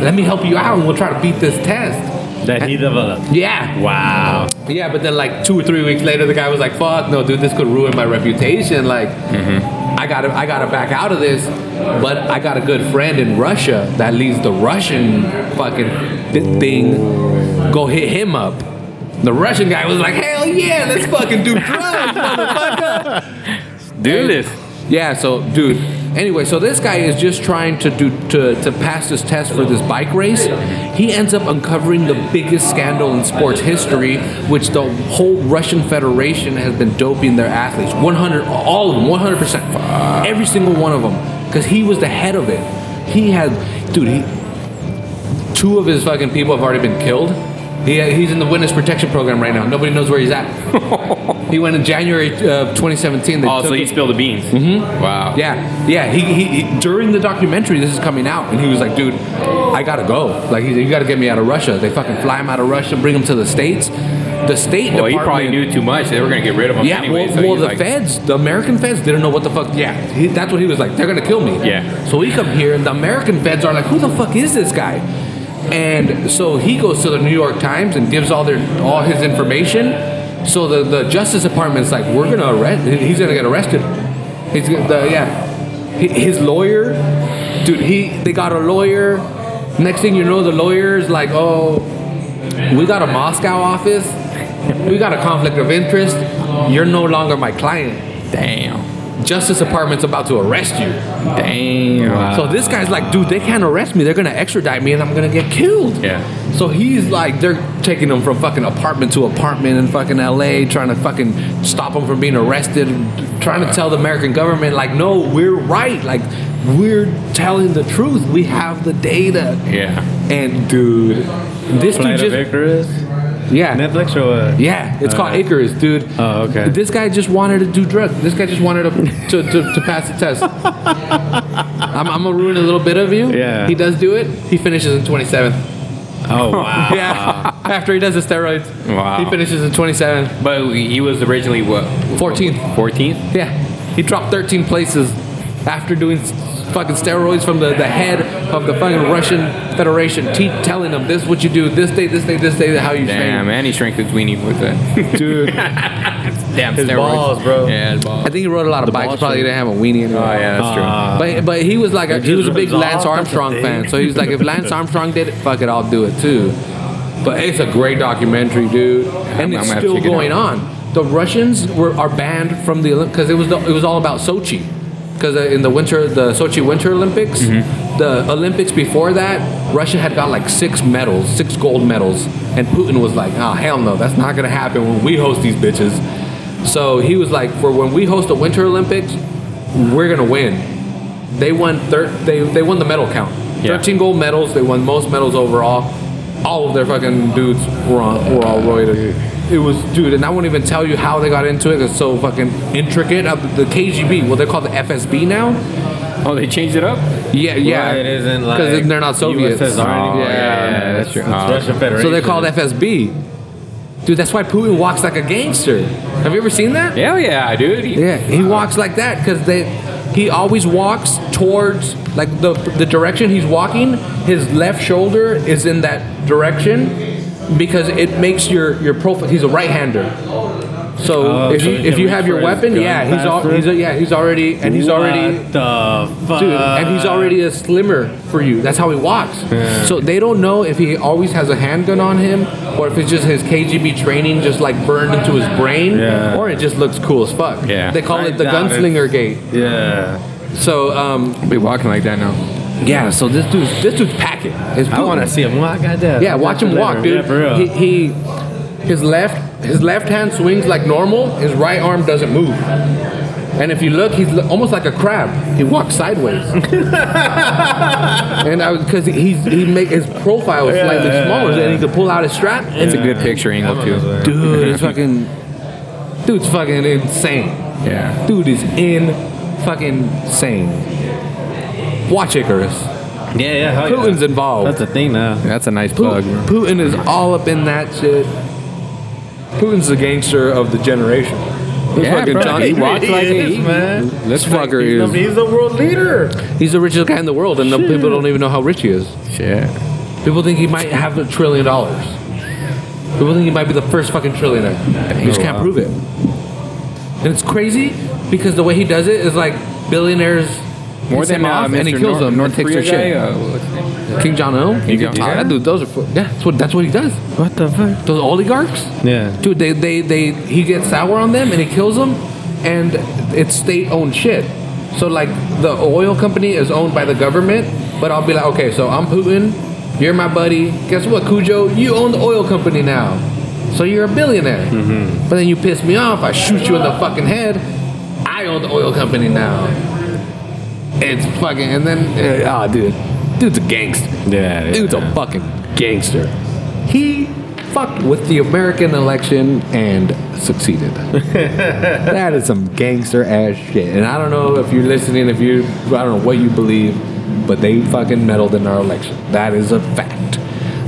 A: Let me help you out, and we'll try to beat this test."
B: That he developed.
A: Yeah,
B: Wow.
A: yeah. But then like two or three weeks later, the guy was like, "Fuck, no, dude, this could ruin my reputation. Like, mm-hmm. I gotta, I gotta back out of this." But I got a good friend in Russia that leads the Russian fucking thi- thing. Go hit him up. The Russian guy was like, "Hell yeah, let's fucking do drugs, motherfucker." (laughs)
C: Do this.
A: Yeah, so dude. Anyway, so this guy is just trying to do to, to pass this test for this bike race. He ends up uncovering the biggest scandal in sports history, which the whole Russian Federation has been doping their athletes. 100 all of them, 100%. Every single one of them cuz he was the head of it. He had dude, he two of his fucking people have already been killed. He, he's in the witness protection program right now. Nobody knows where he's at. (laughs) he went in January uh, 2017. They
C: Oh,
A: took
C: so he spilled the beans. Mm-hmm. Wow.
A: yeah, yeah. He, he, he during the documentary, this is coming out, and he was like, "Dude, I gotta go. Like, he, you gotta get me out of Russia. They fucking fly him out of Russia, bring him to the states. The state
C: Well, he probably knew too much. They were gonna get rid of him
A: Yeah,
C: anyway.
A: well,
C: so
A: well the
C: like,
A: feds, the American feds, didn't know what the fuck. Yeah, he, that's what he was like. They're gonna kill me.
C: Yeah.
A: So we come here, and the American feds are like, "Who the fuck is this guy?" And so he goes to the New York Times and gives all their all his information. So the, the Justice Department's like, "We're gonna arrest. He's gonna get arrested." He's the, yeah. His lawyer, dude. He they got a lawyer. Next thing you know, the lawyer's like, "Oh, we got a Moscow office. We got a conflict of interest. You're no longer my client.
C: Damn.
A: Justice Department's about to arrest you.
C: Damn.
A: So this guy's like, dude, they can't arrest me. They're gonna extradite me, and I'm gonna get killed.
C: Yeah.
A: So he's like, they're taking him from fucking apartment to apartment in fucking LA, trying to fucking stop him from being arrested, trying to tell the American government, like, no, we're right. Like, we're telling the truth. We have the data.
C: Yeah.
A: And dude, this
B: Flight
A: dude just. Yeah.
B: Netflix or what?
A: Yeah, it's called
B: Uh,
A: Icarus, dude.
B: Oh, okay.
A: This guy just wanted to do drugs. This guy just wanted to to, to, to pass the test. (laughs) I'm, I'm gonna ruin a little bit of you.
B: Yeah.
A: He does do it. He finishes in 27th.
B: Oh wow. (laughs)
A: Yeah. (laughs) After he does the steroids.
C: Wow.
A: He finishes in 27th.
C: But he was originally what?
A: 14th.
C: 14th?
A: Yeah. He dropped 13 places after doing s- fucking steroids from the, the head of the fucking Russian Federation, te- telling them this is what you do, this day, this day, this day, how you
C: Damn,
A: train.
C: and he shrank his weenie with it.
A: Dude. (laughs)
C: Damn,
B: His
C: steroids.
B: balls, bro.
C: Yeah, his balls.
A: I think he rode a lot of
B: The
A: bikes.
B: ball
A: Probably didn't have a weenie anymore.
C: Oh, yeah, that's true.
B: Uh,
A: But but he was like a, he was a big Lance Armstrong fan, so he was like, if Lance Armstrong did it, fuck it, I'll do it too. But it's a great documentary, dude, and
C: I'm-
A: it's
C: I'm gonna have to
A: still
C: check it
A: going on. The Russians were are banned from the Olymp because it was the, it was all about Sochi. Because uh, in the winter, the Sochi Winter Olympics,
C: Mm-hmm.
A: the Olympics before that, Russia had got like six medals, six gold medals, and Putin was like, "Oh hell no, that's not gonna happen when we host these bitches." So he was like, "For when we host the Winter Olympics, we're gonna win." They won thir- they they won the medal count.
C: Yeah.
A: 13 gold medals. They won most medals overall. All of their fucking dudes were on, were all roided. It was dude, and I won't even tell you how they got into it. It's so fucking intricate. Uh, The KGB, well, they're called the FSB now.
C: Oh, they changed it up.
A: Yeah, yeah.
B: Right, it isn't like
A: because they're not Soviets.
B: USSR
C: Oh,
B: anymore.
C: yeah, yeah, that's true.
B: It's
C: Oh.
B: Russian Federation.
A: So they're called FSB. Dude, that's why Putin walks like a gangster. Have you ever seen that?
C: Hell yeah, dude. He-
A: Yeah, he walks like that because they. He always walks towards like the the direction he's walking. His left shoulder is in that direction because it makes your your profile. He's a right-hander. So
B: Oh,
A: if
B: so
A: you if you have your weapon, yeah, he's all, he's a, yeah he's already and he's already
B: What the fuck?
A: Dude, and he's already a slimmer for you. That's how he walks. So they don't know if he always has a handgun on him or if it's just his KGB training just like burned into his brain
B: Yeah.
A: or it just looks cool as fuck.
C: Yeah.
A: They call
B: I
A: it the
B: doubt it.
A: gunslinger gait.
B: Yeah.
A: So um
C: I'll be walking like that now.
A: Yeah, so this dude's this dude's packing. His
B: I want to see him walk. Goddamn.
A: Yeah, watch him walk, dude.
B: Yeah, for real.
A: He, he his left his left hand swings like normal, his right arm doesn't move. And if you look, he's almost like a crab. He walks sideways. (laughs) and I because he's he make his profile is slightly
B: yeah,
A: smaller,
B: yeah.
A: and he could pull out his strap.
C: It's a good picture angle too.
A: Dude, (laughs) it's fucking dude's fucking insane.
C: Yeah.
A: Dude is in fucking insane. Watch Icarus.
B: Yeah, yeah. hell yeah.
A: Putin's involved.
B: That's a thing now.
C: That's a nice plug.
A: Putin is all up in that shit. Putin's the gangster of the generation. This
C: Yeah,
A: fucking
C: bro.
A: Johnny.
C: He walks like
B: is,
C: a
B: man.
A: This fucker
B: He's the,
A: is.
B: he's the world leader.
A: He's the richest guy in the world, and the people don't even know how rich he is.
C: Shit.
A: People think he might have a trillion dollars. People think he might be the first fucking trillionaire. He just can't
C: wow.
A: prove it. And it's crazy because the way he does it is like billionaires
C: More than
A: him
C: uh,
A: off
C: Mr.
A: and he kills
C: North,
A: them
C: North
A: and takes their shit.
C: guy. Uh, what's his name?
A: King Jong Un.
C: Kim
A: Ah, that dude, those are fu- yeah. That's what that's what he does.
B: What the fuck?
A: Those oligarchs.
B: Yeah.
A: Dude, they, they, they, he gets sour on them and he kills them, and it's state owned shit. So, like, the oil company is owned by the government, but I'll be like, okay, so I'm Putin, you're my buddy. Guess what, Cujo? You own the oil company now. So you're a billionaire. But then you piss me off, I shoot you in the fucking head. I own the oil company now. It's fucking, and then, ah, dude. Dude's a gangster.
B: Yeah.
A: Dude's a fucking gangster. He fucked with the American election and succeeded. (laughs) that is some gangster ass shit. And I don't know if you're listening, if you, I don't know what you believe, but they fucking meddled in our election. That is a fact.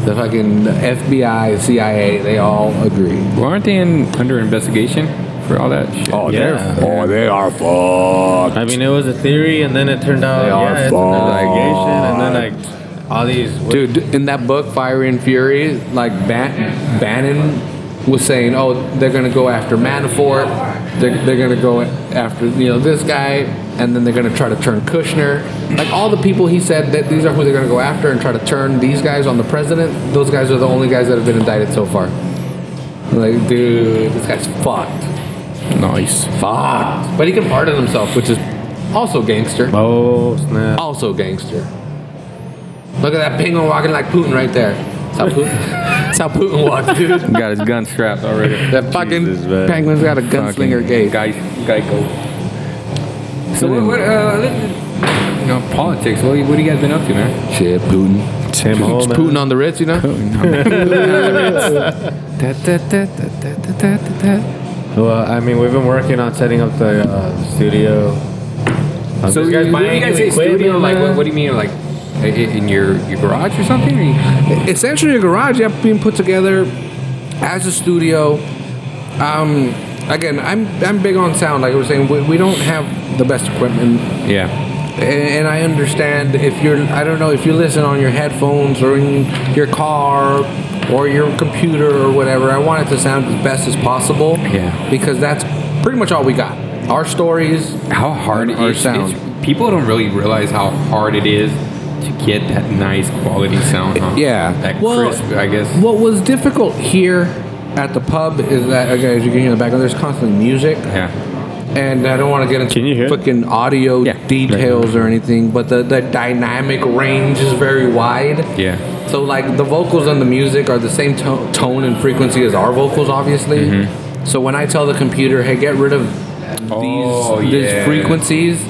A: The fucking FBI, CIA, they all agree.
C: Well, aren't they in, under investigation for all that shit?
A: Oh,
B: Yeah.
A: they're, oh, they are fucked.
B: I mean, it was a theory, and then it turned out,
A: They are
B: yeah, it's an
A: fucked.
B: investigation, and then like all these.
A: Dude, in that book, Fire and Fury, like Ban- Bannon was saying, oh, they're gonna go after Manafort, they're, they're gonna go after you know this guy, and then they're gonna try to turn Kushner. Like all the people he said that these are who they're gonna go after and try to turn these guys on the president. Those guys are the only guys that have been indicted so far. Like, dude, this guy's fucked,
C: Nice.
A: fucked. But he can pardon himself, which is also gangster.
B: Oh snap!
A: Also gangster. Look at that penguin walking like Putin right there. That's how Putin, (laughs) that's how Putin walks, dude. (laughs)
C: Got his gun strapped already.
A: That fucking
B: Jesus, man.
A: penguin's got a gunslinger
C: Fucking
A: gait.
C: Guy, Geico. So what? what uh, you know, politics. What, what have you guys been up to, man?
A: Shit, Putin.
B: Same hole, man.
A: Putin on the Ritz, you know?
B: Well, I mean, we've been working on setting up the uh, studio. Uh,
C: So you,
B: guys
C: when
B: buying
C: you guys say studio, like what, what do you mean, like i- i- in your your garage or something? Or you-
A: Essentially, a garage, yeah, being put together as a studio. Um, again, I'm I'm big on sound. Like I was saying, we, we don't have the best equipment
C: Yeah.
A: and and I understand if you're I don't know if you listen on your headphones or in your car or your computer or whatever. I want it to sound as best as possible.
C: Yeah.
A: Because that's pretty much all we got. Our stories.
C: How hard
A: and
C: it
A: our
C: is.
A: sound.
C: it's- People don't really realize how hard it is to get that nice quality sound. Huh?
A: Yeah.
C: That
A: Well,
C: crisp, I guess.
A: What was difficult here at the pub is that again, as you can hear in the background, there's constantly music.
C: Yeah.
A: and I don't want to get into
B: Can you hear it?
A: fucking audio
C: Yeah.
A: details or anything, but the, the dynamic range is very wide.
C: Yeah.
A: So like the vocals and the music are the same to- tone and frequency as our vocals, obviously.
C: Mm-hmm.
A: So when I tell the computer, "Hey, get rid of
C: Oh,
A: these, these frequencies,"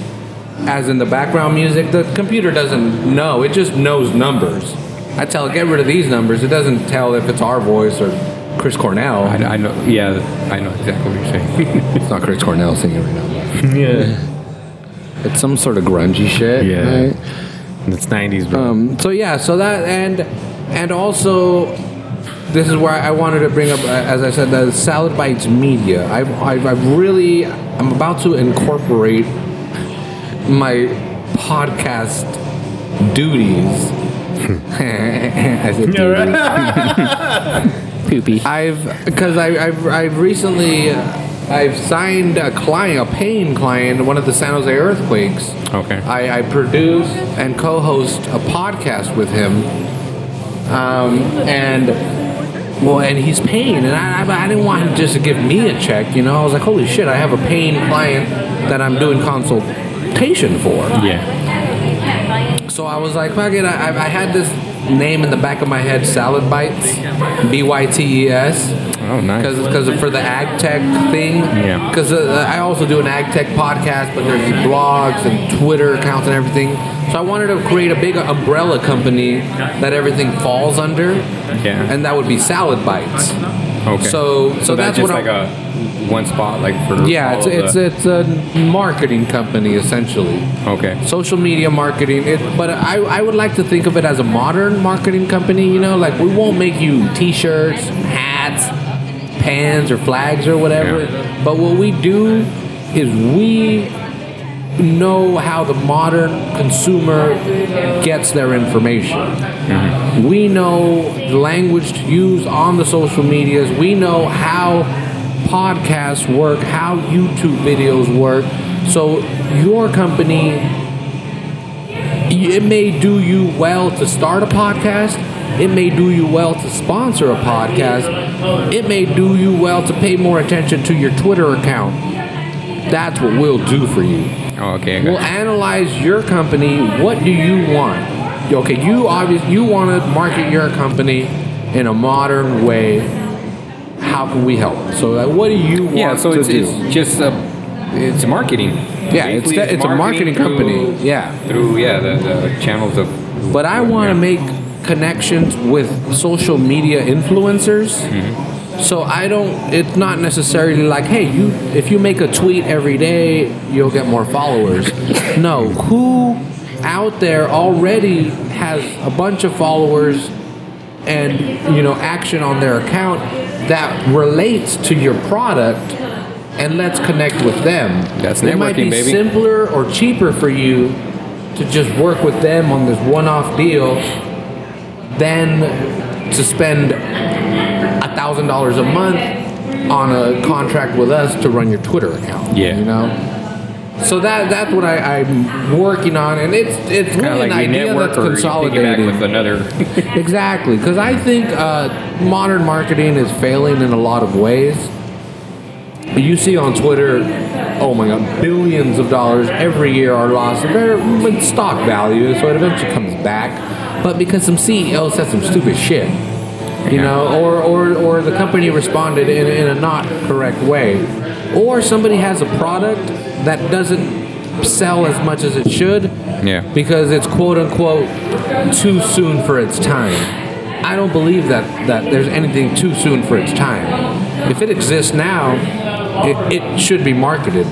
A: as in the background music, the computer doesn't know. It just knows numbers. I tell it, "Get rid of these numbers." It doesn't tell if it's our voice or Chris Cornell.
C: I, I know. Yeah, I know exactly what you're saying. (laughs)
A: it's not Chris Cornell singing right now.
B: Yeah.
A: It's some sort of grungy shit.
B: Yeah.
A: right?
B: It's 90s, bro.
A: Um, so yeah, so that and and also this is where I wanted to bring up, uh, as I said, the Salad Bytes Media. I've, I've, I've really, I'm about to incorporate my podcast duties. I said duties.
C: Poopy.
A: I've because I, I've I've recently uh, I've signed a client, a paying client, one of the San Jose Earthquakes.
C: Okay.
A: I, I produce and co-host a podcast with him, um, and well, and he's paying, and I, I I didn't want him just to give me a check, you know. I was like, holy shit, I have a paying client that I'm doing consultation for.
C: Yeah.
A: So I was like, fuck it. I, I I had this name in the back of my head, Salad Bytes, B Y T E S.
C: Oh, nice.
A: Because for the ag tech thing.
C: Yeah.
A: Because uh, I also do an ag tech podcast, but there's blogs and Twitter accounts and everything. So I wanted to create a big umbrella company that everything falls under.
C: Yeah.
A: And that would be Salad Bytes.
C: Okay.
A: So so,
C: So
A: that's,
C: that's just
A: what
C: like
A: I,
C: a one spot, like for
A: yeah. It's it's
C: the-
A: it's a marketing company essentially
C: okay.
A: social media marketing it but I, I would like to think of it as a modern marketing company you know like we won't make you t-shirts hats pans or flags or whatever
C: Yeah.
A: but what we do is we know how the modern consumer gets their information mm-hmm. we know the language to use on the social medias we know how podcasts work how youtube videos work so your company it may do you well to start a podcast. It may do you well to sponsor a podcast. It may do you well to pay more attention to your Twitter account. That's what we'll do for you.
C: Oh, okay.
A: We'll analyze your company. What do you want? Okay, you obviously you want to market your company in a modern way. How can we help? So, like, what do you want to do?
C: yeah. So
A: to
C: it's,
A: do?
C: it's just a it's marketing.
A: yeah, it's, it's a marketing
C: through-
A: company. Yeah.
C: Through yeah the, the channels of.
A: But I want to make connections with social media influencers. So I don't. It's not necessarily like, hey, you. If you make a tweet every day, you'll get more followers. (coughs) no, who out there already has a bunch of followers and you know action on their account that relates to your product and let's connect with them
C: That's networking,
A: it might be
C: baby.
A: simpler or cheaper for you to just work with them on this one-off deal than to spend a thousand dollars a month on a contract with us to run your Twitter account.
C: Yeah.
A: you know. So that that's what I, I'm working on, and it's it's really
C: like
A: an idea that's
C: or you piggyback
A: consolidated.
C: with another. (laughs)
A: Exactly, because I think uh, modern marketing is failing in a lot of ways. You see on Twitter, oh my god, billions of dollars every year are lost. They're with stock value, so it eventually comes back. But because some CEO said some stupid shit, you know, or, or, or the company responded in, in a not correct way, or somebody has a product that doesn't sell as much as it should,
C: Yeah.
A: because it's quote unquote too soon for its time. I don't believe that, that there's anything too soon for its time. If it exists now, it, it should be marketed.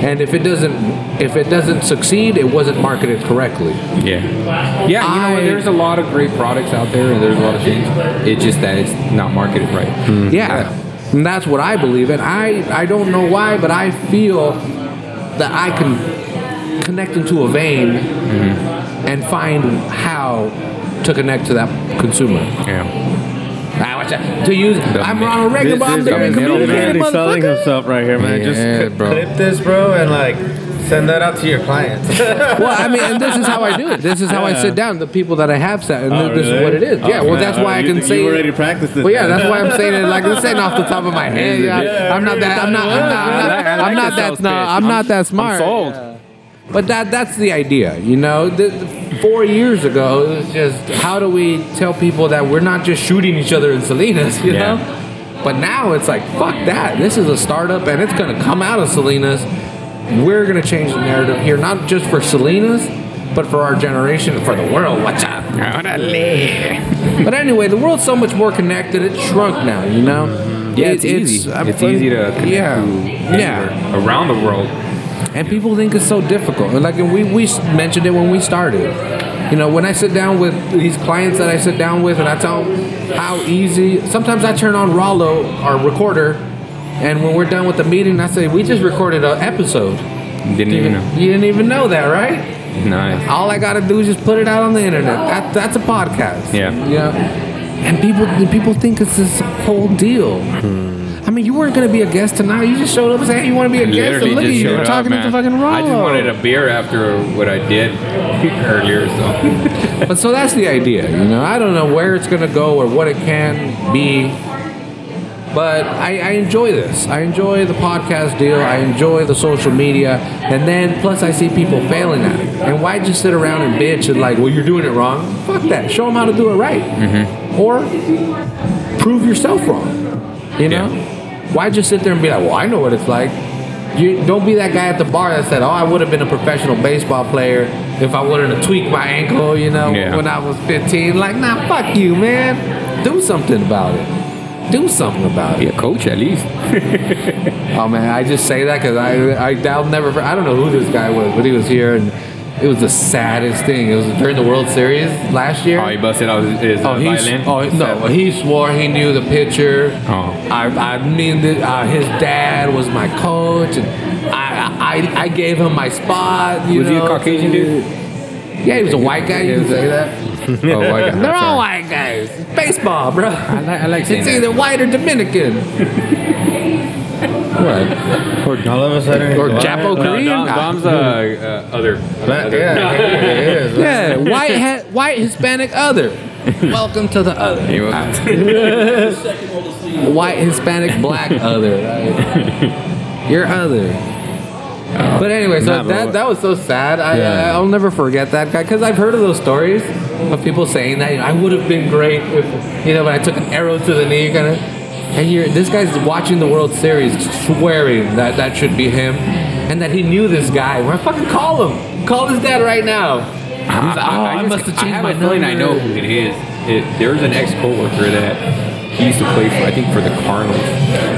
A: And if it doesn't if it doesn't succeed, it wasn't marketed correctly.
C: Yeah. Yeah, you know
A: I-
C: what? There's a lot of great products out there, and there's a lot of things. It's just that it's not marketed right. Hmm.
A: Yeah. And that's what I believe. And I, I don't know why, but I feel that I can connect into a vein mm-hmm. and find how to connect to that consumer.
C: Yeah.
A: Ah, watch out. To use, I'm Ronald Reagan,
B: This
A: but I'm
B: is
A: the
B: guy's
A: comedian,
B: literally selling
A: motherfucker.
B: himself right here, man. Just
A: Yeah,
B: cl-
A: bro.
B: clip this, bro, and like send that out to your clients. (laughs)
A: Well, I mean, and this is how I do it. This is how I sit down. The people that I have sat, and
B: Oh,
A: this is what it is. Yeah,
B: Oh,
A: well,
B: man.
A: that's why I
B: You-
A: can say.
B: You already practiced it.
A: Well, yeah, that's why I'm saying it like this ain't off the top of my (laughs) head. Yeah,
B: Yeah,
A: I'm not that. I'm not. I'm not. I'm not,
C: I like
A: I'm not that.
C: sales
A: No. I'm not that smart.
C: sold.
A: But that that's the idea, you know. The, the- four years ago, it was just how do we tell people that we're not just shooting each other in Salinas, (laughs) you
C: Yeah.
A: know? But now it's like fuck that. This is a startup, and it's gonna come out of Salinas. We're gonna change the narrative here, not just for Salinas, but for our generation and for the world. What's (laughs)
C: up?
A: But anyway, the world's so much more connected. It's shrunk now, you know.
C: Yeah,
A: It-
C: it's, easy. It's easy to connect
A: yeah,
C: to
A: yeah.
C: around the world.
A: And people think it's so difficult. And like we we mentioned it when we started. You know, when I sit down with these clients that I sit down with, and I tell them how easy. Sometimes I turn on Rollo, our recorder, and when we're done with the meeting, I say, "We just recorded an episode."
C: Didn't even know.
A: You didn't even know that, right?
C: Nice.
A: All I gotta do is just put it out on the internet. That that's a podcast.
C: Yeah.
A: Yeah. And people people think it's this whole deal. Hmm. I mean, you weren't gonna be a guest tonight. You just showed up and said, "Hey, you want to be a guest?" And look at you, you're talking to fucking Rollo.
C: I just wanted a beer after what I did earlier, so (laughs)
A: But so that's the idea, you know. I don't know where it's gonna go or what it can be, but I, I enjoy this. I enjoy the podcast deal. I enjoy the social media, and then plus I see people failing at it. And why just sit around and bitch and like, well, you're doing it wrong? Fuck that. Show them how to do it right, mm-hmm. or prove yourself wrong. You know. Why just sit there and be like, well, I know what it's like. You don't be that guy at the bar that said, "Oh, I would have been a professional baseball player if I wouldn't have tweaked my ankle," you know,
C: Yeah.
A: when I was 15. Like, nah, fuck you, man. Do something about it. Do something about
C: be
A: it.
C: a coach at least. (laughs)
A: Oh man, I just say that because I, I, I'll never. I don't know who this guy was, but he was here, and it was the saddest thing. It was during the World Series last year.
C: Oh, he busted out his, his uh,
A: Oh,
C: violin.
A: oh no! He swore he knew the pitcher.
C: Oh.
A: I, I mean, the, uh, his dad was my coach, and I, I, I gave him my spot. You
C: Was he a
A: know,
C: Caucasian dude?
A: Yeah, he was a white guy. You can say that. (laughs)
C: Oh, white guy.
A: They're all white guys. Baseball, bro.
C: I like, I like
A: It's
C: that.
A: either white or Dominican. What?
B: All of a sudden,
A: Or? Japo
C: No,
A: Korean?
C: Dom, Dom's uh, uh, other.
B: Black-
C: other-
B: Yeah, (laughs) it is.
A: Yeah, white, ha- white Hispanic other. Welcome to the other. (laughs) White, Hispanic, black other. Right? You're other. But anyway, so that that was so sad. I,
B: Yeah.
A: I'll never forget that guy because I've heard of those stories of people saying that I would have been great if you know, when I took an arrow to the knee, kind of. And you're this guy's watching the World Series, swearing that that should be him, and that he knew this guy. Well, fucking call him. Call his dad right now. He's oh, I,
C: just-
A: must have changed
C: I have
A: my
C: a feeling I know who it is. It, there's an ex-coworker that he used to play for, I think, for the Cardinals.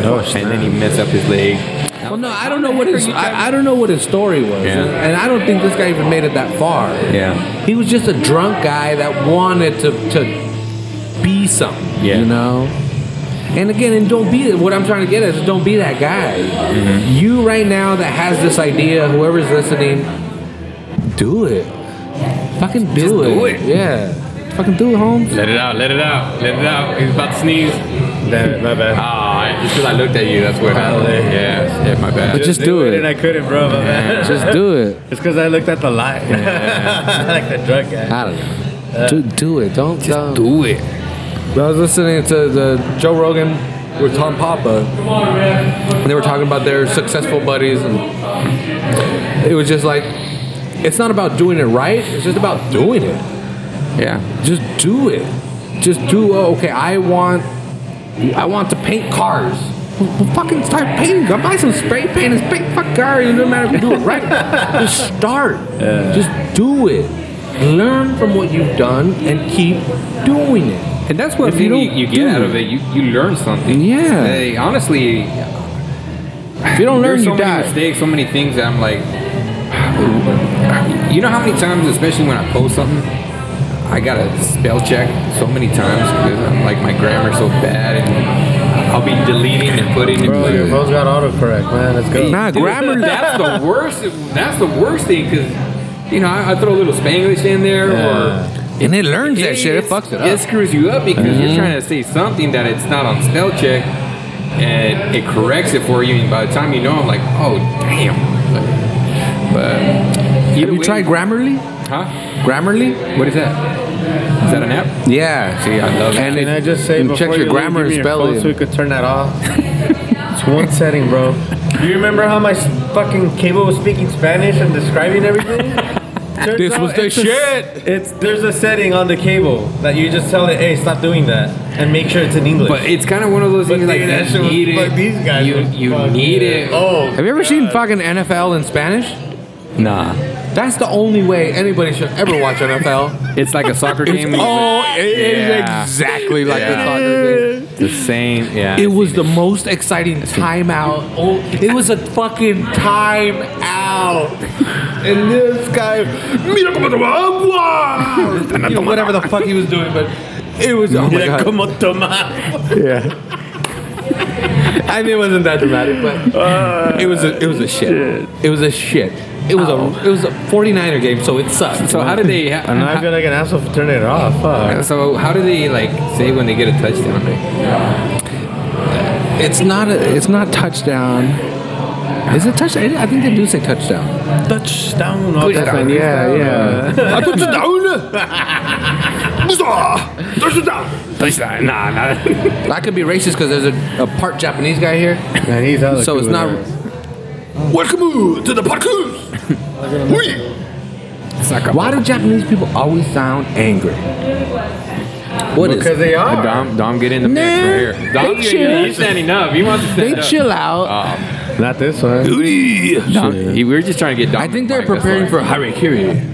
B: Oh,
C: and then he messed up his leg.
A: Well, no, I don't know what his I, I don't know what his story was,
C: Yeah.
A: and, and I don't think this guy even made it that far.
C: Yeah.
A: He was just a drunk guy that wanted to to be something.
C: Yeah.
A: You know. And again, and don't be what I'm trying to get at is don't be that guy.
C: Mm-hmm.
A: You right now that has this idea, whoever's listening, do it. Fucking do
C: Just
A: it.
C: do it.
A: Yeah. Fucking do it, Holmes.
C: Let it out, let it out, let it out. He's about to sneeze.
B: Damn my bad.
C: Ah, just because I looked at you, that's what happened.
B: Probably.
C: Yeah, yeah, my bad.
A: But just do it.
B: And I couldn't, bro. My bad. (laughs)
A: Just do it.
B: It's because I looked at the light. (laughs) like the drug guy.
A: I don't know. Do, do it. Don't don't.
C: do it.
A: I was listening to the Joe Rogan with Tom Papa, and they were talking about their successful buddies, and it was just like, it's not about doing it right. It's just about doing it.
C: Yeah.
A: Just do it. Just do. Oh, okay, I want, I want to paint cars. Well, fucking start painting. Go buy some spray paint and paint fuck cars. It doesn't matter if you do it right. (laughs) just start. Just do it. Learn from what you've done and keep doing it.
C: And that's what
A: If
C: if
A: you
C: you,
A: don't
C: you,
A: do
C: get out of it. You, you learn something.
A: Yeah.
C: Hey, honestly,
A: If you don't learn,
C: so
A: you
C: many
A: die.
C: mistakes, so many things that I'm like, you know how many times, especially when I post something, I gotta spell check so many times because I'm like my grammar's so bad, and I'll be deleting and putting and
B: Bro, your
C: putting.
B: phone's got autocorrect, man. Let's go.
A: Nah,
C: Dude,
A: grammar. (laughs)
C: That's the worst. That's the worst thing because you know I, I throw a little Spanglish in there,
B: Yeah.
C: or
A: And it learns that shit. It fucks it up.
C: It screws you up because you're mm-hmm. trying to say something that it's not on spell check, and it corrects it for you. And by the time you know, I'm like, oh damn. But
A: Have you
C: way-
A: tried Grammarly?
C: Huh?
A: Grammarly?
C: What is that? Is that an app?
A: Yeah.
C: See, I love it.
A: And
C: that.
B: I just say
A: and
B: before
A: check your
B: you
A: grammar
B: leave,
A: and
B: give me your phone
A: spelling.
B: so we could turn that off? it's one setting, bro. Do you remember how my fucking cable was speaking Spanish and describing everything? (laughs) Turns
A: This was the
B: it's a-
A: shit.
B: it's there's a setting on the cable that you just tell it, hey, stop doing that, and make sure it's in English.
C: But it's kind of one of those
B: But
C: things like
B: that
C: you need
B: fuck,
C: it.
B: these guys
C: you you need it.
B: oh,
A: Have you ever seen fucking NFL in Spanish?
C: Nah,
A: That's the only way anybody should ever watch NFL.
C: it's like a soccer game.
A: oh, it is
C: Yeah.
A: exactly like
C: Yeah.
A: the soccer game.
C: The same. Yeah,
A: It was the most exciting timeout. Oh, it was a fucking timeout. And this guy, mira cómo toma agua. You know, whatever the fuck he was doing, but it was. Oh my god. Yeah. (laughs) I mean, it wasn't that dramatic, but it was a, it was a shit. It was a shit. It was a it was a 49er game, so it sucked.
C: So how did they? Ha-
B: And I feel like an asshole for turning it off. Fuck.
C: so how do they like say when they get a touchdown?
A: Uh, it's not a, it's not touchdown. Is it touchdown? I think they do say touchdown.
B: Touchdown.
C: Touchdown,
A: Yeah, yeah. (laughs) (laughs)
C: Touchdown? touchdown. Nah, nah. (laughs)
A: I could be racist because there's a, a part Japanese guy here,
B: Man, he's hella
A: so it's not. Welcome to the podcast. Why do Japanese people always sound angry? What is?
B: Because they are.
C: Dom, Dom, get in the mix
A: Nah,
C: right here. Dom,
A: they chill.
C: he's standing up. He wants to
A: They
C: stand up.
A: chill out.
B: Uh, Not this one.
C: Dom, he, we were just trying to get Dom.
A: I think they're
C: mic, that's
A: preparing for
C: why.
A: harikiri.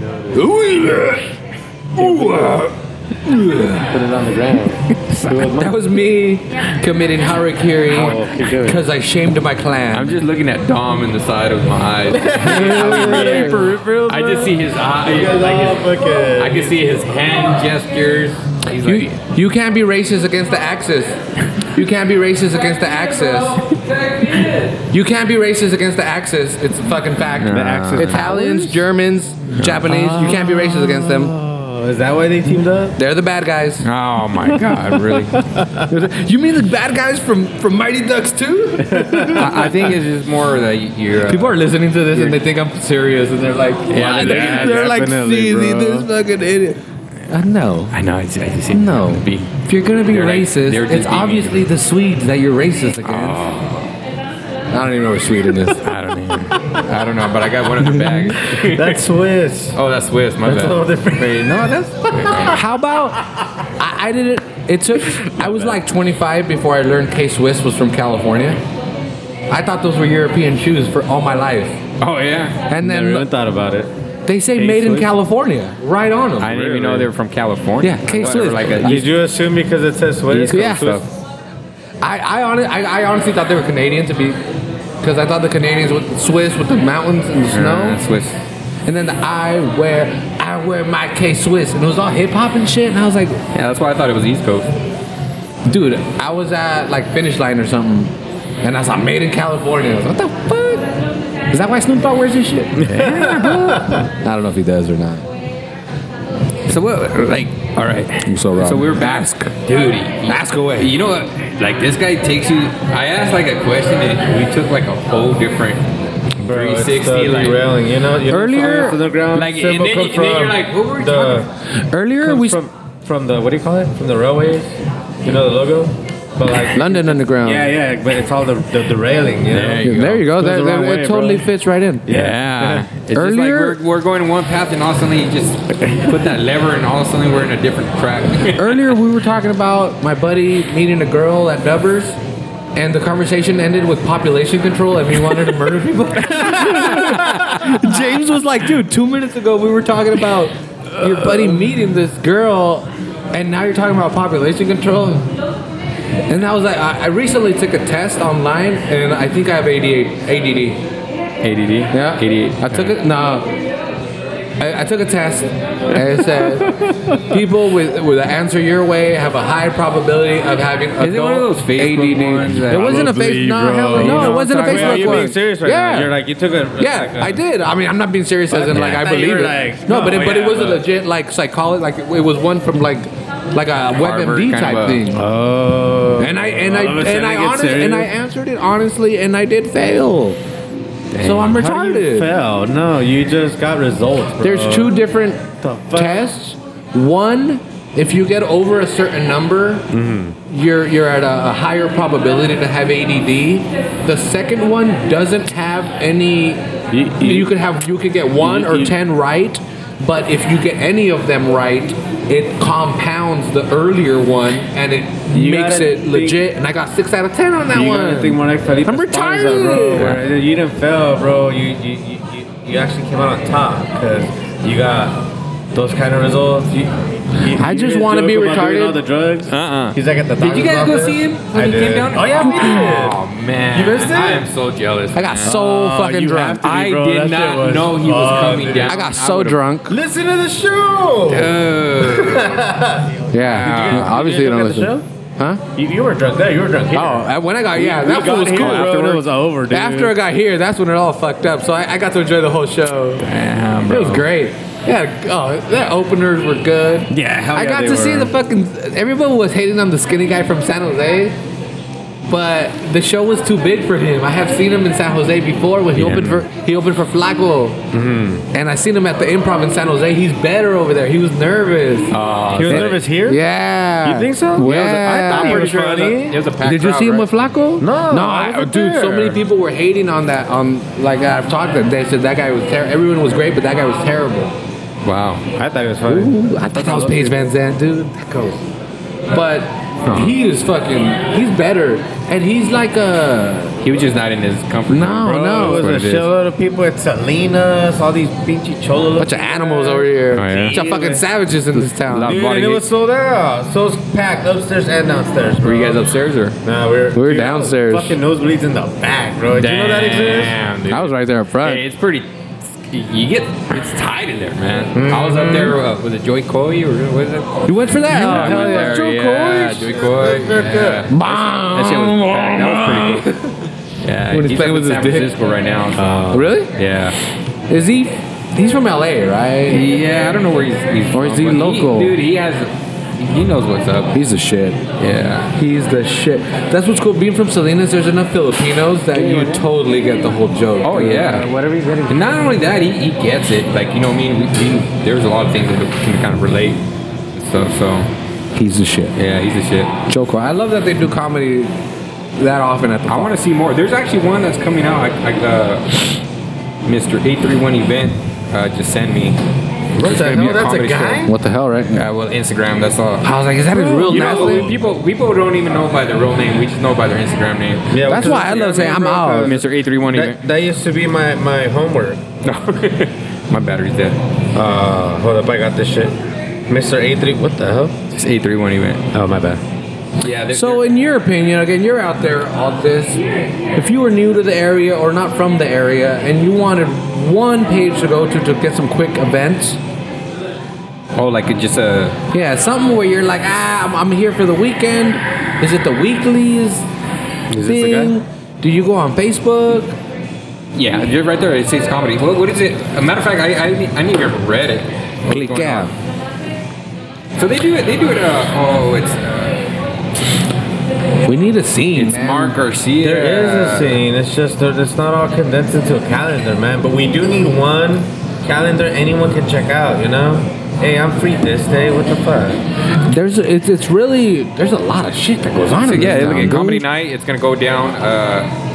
B: Put it on the ground. (laughs)
A: That was me committing
B: Oh, keep
A: harikiri because I shamed my clan.
C: I'm just looking at Dom in the side of my eyes. (laughs) I just see his eyes. Like his,
B: fucking.
C: I can see his hand gestures. He's
A: You,
C: like,
A: you can't be racist against the Axis. You can't be racist against the Axis. You can't be racist against the Axis. It's a fucking fact.
B: The Axis
A: Italians, Germans, Japanese. You can't be racist against them.
B: Oh, is that why they teamed up?
A: They're the bad guys.
C: oh my god, really? (laughs)
A: You mean the bad guys from from Mighty Ducks too? (laughs)
C: I, I think it's just more that you're. Uh,
A: People are listening to this and they think I'm serious and they're like,
C: Yeah,
A: "Why?"
C: they-
A: they're, they're like,
B: definitely,
A: see, see this fucking idiot. Uh, no.
C: I know. It's, I just
A: No.
C: Be,
A: If you're gonna be
C: They're like-
A: racist,
C: they're
A: it's obviously the Swedes that you're racist against. I don't even know where Sweden is. (laughs)
C: I don't even. I don't know, but I got one in the bag. (laughs)
B: That's Swiss.
C: Oh, that's Swiss. My
B: That's a
C: bad.
B: little different.
C: Wait, no, that's. (laughs)
A: How about I, I did it? It took. I was like 25 before I learned K Swiss was from California. I thought those were European shoes for all my life,
C: Oh yeah.
A: and
B: Never even
A: then
B: thought about it.
A: they say made in California right on them.
C: I didn't even know they were from California.
A: Yeah, K Swiss.
C: Like a,
B: Did you assume because it says Swiss?
C: East Coast
A: Yeah.
C: stuff.
A: I I, hon- I I honestly thought they were Canadian to be, because I thought the Canadians with Swiss with the mountains and the snow.
C: Uh, Swiss.
A: And then the I wear I wear my K Swiss, and it was all hip hop and shit. And I was like,
C: Yeah, that's why I thought it was East Coast.
A: dude, I was at like finish line or something, and I saw made in California. I was like, what the fuck? Is that why Snoop Dogg wears this shit? (laughs) I don't know if he does or not.
C: So what? Like, all right.
A: I'm so wrong.
C: So we're back, dude.
A: Ask away.
C: You know what? Like this guy takes you. I asked like a question and we took like a whole different
B: Bro, it's
C: 360.
B: the
C: like,
B: derailing, you know? You
A: Earlier-
B: fire from the ground
C: Like, and then- and then you're like, what were we
B: the,
A: Earlier we
B: from, from the, what do you call it? From the railways? You know the logo? But like,
A: London Underground.
B: yeah, yeah, but it's all the, the derailing, you know?
C: There you
A: There you go. That,
B: the
A: that-
B: wrong
A: it
B: way,
A: totally
B: bro.
A: fits right in.
C: Yeah. (laughs) It's
A: Earlier-
C: just like we're, we're going one path and all of a sudden you just put that lever and all of a sudden we're in a different track. (laughs)
A: Earlier we were talking about my buddy meeting a girl at Dubbers, and the conversation ended with population control, and we wanted to murder people. (laughs) James was like, "Dude, two minutes ago we were talking about your buddy meeting this girl, and now you're talking about population control." And I was like, I, I recently took a test online, and I think I have ADD. ADD.
C: ADD?
A: Yeah.
C: 88.
A: I took it. No. I, I took a test and it said (laughs) people with with the answer your way have a high probability of having
C: Is it one of those Facebook
A: ADD.
C: ones that-
A: it wasn't a
B: Probably,
A: face. No,
B: bro.
A: hell no,
B: You know
A: it
C: what
A: wasn't a
C: I'm talking
A: Facebook
C: about?
B: You're
A: one.
B: being serious right
A: yeah.
B: now. You're like you took a
A: Yeah,
B: like a-
A: I did. I mean, I'm not being serious as in like I
B: I thought
A: believe
B: were
A: it.
B: like,
A: no,
B: no,
A: but it, but it was a
B: but-
A: legit like psychology. Like it was one from like like a
C: Harvard
A: WebMD
C: kind
A: type
C: of a-
A: thing.
B: Oh.
A: and I and I
B: All of a
A: and I
B: it
A: honest, and I answered it honestly, and I did fail. So I'm
B: How do you
A: retarded.
B: fail? No, you just got results. Bro.
A: There's two different
B: The
A: tests. One, if you get over a certain number,
B: Mm-hmm.
A: you're you're at a, a higher probability to have ADD. The second one doesn't have any.
B: You-
A: You,
B: you-
A: could have you could get one
B: you-
A: or
B: you-
A: ten right, but if you get any of them right, it compounds the earlier one and it
B: You
A: makes it
B: think-
A: legit. And I got six out of ten on that
B: You
A: one.
B: gotta think more like Felipe
A: I'm
B: retired,
A: retarded.
B: bro. You didn't fail, bro. You, you, you, you actually came out on top because you got those kind of results. You, you,
A: I
B: you
A: just wanna be
B: about doing
A: retarded.
B: all the drugs.
C: Uh-uh.
B: He's like at the.
C: Did you
B: doctor's
C: guys go see him when
B: I
C: he
B: did.
C: came down?
B: Oh yeah, we did.
C: Oh man,
B: You missed it?
C: I am so jealous.
A: I got
C: man.
A: so
B: Oh,
A: fucking drunk.
B: be,
C: I did
B: That
C: not
B: was
C: know he was
B: fun,
C: coming
B: dude.
C: down.
A: I got so
C: would've-
A: drunk.
B: Listen to the show.
C: Dude.
A: Yeah, obviously you
B: you
A: don't
B: look at the
A: listen. Huh?
B: You, you were drunk there. You were drunk here.
A: Oh, uh, when I got yeah,
B: We-
A: that
B: we got
A: was cool.
B: bro,
A: afterwards.
B: and it was over, dude.
A: After I got here, that's when it all fucked up. So I, I got to enjoy the whole show.
C: Damn, bro.
A: It was great. Yeah, oh, their openers were good.
B: Yeah, hell
A: I
B: yeah,
A: got
B: they
A: to see
B: were.
A: the fucking. Everyone was hating on the skinny guy from San Jose, but the show was too big for him. I have seen him in San Jose before when he
C: Yeah,
A: opened for he opened for Flaco, mm-hmm. and I seen him at the Improv in San Jose. He's better over there. He was nervous.
C: Uh,
B: He was
C: so-
B: nervous here.
A: yeah,
B: You think so?
A: Yeah,
B: I thought
C: I'm
B: he
C: pretty
B: was
C: sure it was
B: funny.
C: a- it was a
A: Did you
C: crowd,
A: see him
C: right?
A: with Flaco?
B: No,
A: no,
B: I
A: I,
B: wasn't
A: dude. So many people were hating on that. On like I've talked to. They said that guy was terrible. Everyone was great, but that guy was terrible.
C: Wow.
B: I thought he was funny.
A: Ooh, I thought that was Paige Van Zandt, dude. That goes. But he is fucking. He's better, and he's like a.
C: He was just not in his comfort zone.
A: No,
B: Bro,
A: no.
B: it was a
C: is.
B: shitload of people at Salinas, all these pinchy cholos.
A: Bunch of animals over here.
C: Oh, yeah?
A: Bunch of fucking savages in this town.
B: Dude, and it was sold out. So it was packed upstairs and downstairs, bro.
C: Were you guys upstairs or?
B: Nah, we were,
A: We were
B: dude,
A: downstairs.
B: Fucking nosebleeds in the back, bro. Did you know that exists?
C: Damn, dude.
A: I was right there up front.
C: Hey, it's pretty. You get it's tight in there, man. I was up there uh, with a Jo Koy or what is it?
A: You went for that?
C: Yeah,
A: Oh,
C: I went
A: yeah.
C: there.
B: Joe
C: yeah,
B: Coy.
C: Jo Koy. Yeah. That shit was. That was pretty cool. Yeah, (laughs)
A: When he's
C: he's
A: playing with his
C: San
A: dick.
C: Right now. so-
A: Really?
C: Yeah.
A: Is he? He's from LA, right?
C: Yeah, I don't know where he's. he's
A: Or is
C: from,
A: he local?
C: dude, he has. He knows what's up.
A: He's the shit.
C: Yeah.
A: He's the shit. That's what's cool. Being from Salinas, there's enough Filipinos that you totally get the whole joke.
C: Oh
A: dude.
C: yeah.
B: Whatever he's getting.
C: And not only that, he, he gets it. Like you know, what I mean, we, we, there's a lot of things that we can kind of relate. So so
A: He's the shit.
C: yeah, he's a shit.
A: Joko. I love that they do comedy that often at the
C: I want to see more. There's actually one that's coming out. I, I, uh, Mr. 831 event uh, just sent me.
B: What the hell? That's a guy?
C: show.
A: What the hell, right?
C: Yeah, well, Instagram. That's all.
A: I was like, is that his real
C: You know,
A: name?
C: people people don't even know by their real name. We just know by their Instagram name.
B: Yeah,
A: That's why I love saying I'm
B: name, bro?
A: out.
C: Mr. 831
B: That,
C: event.
B: that used to be my, my homework.
C: No, (laughs) my battery's dead.
B: Uh, hold up, I got this shit. Mr. A3, what the hell?
C: It's 831 event.
B: Oh, my bad.
C: Yeah. they're-
A: So, in your opinion, again, you're out there on this. If you were new to the area or not from the area, and you wanted one page to go to to get some quick events,
C: oh, like it just a.
A: yeah, something where you're like, ah, I'm, I'm here for the weekend. Is it the weeklies
B: Is this the
A: thing? Do you go on Facebook?
C: Yeah, you're right there. It says comedy. What, what is it? A matter of fact, I I, I need to read it. What's
A: Click out.
C: on? So they do it. They do it. Uh, oh, it's uh,
A: We need a scene.
C: it's
A: man.
C: Mark Garcia.
B: There is a scene. It's just it's not all condensed into a calendar, man. But we do need one calendar anyone can check out. You know, hey, I'm free this day. What the fuck?
A: There's a, it's, it's really there's a lot of shit that goes on.
C: So
A: in
C: yeah,
A: this
C: look at comedy night. It's gonna go down. Uh,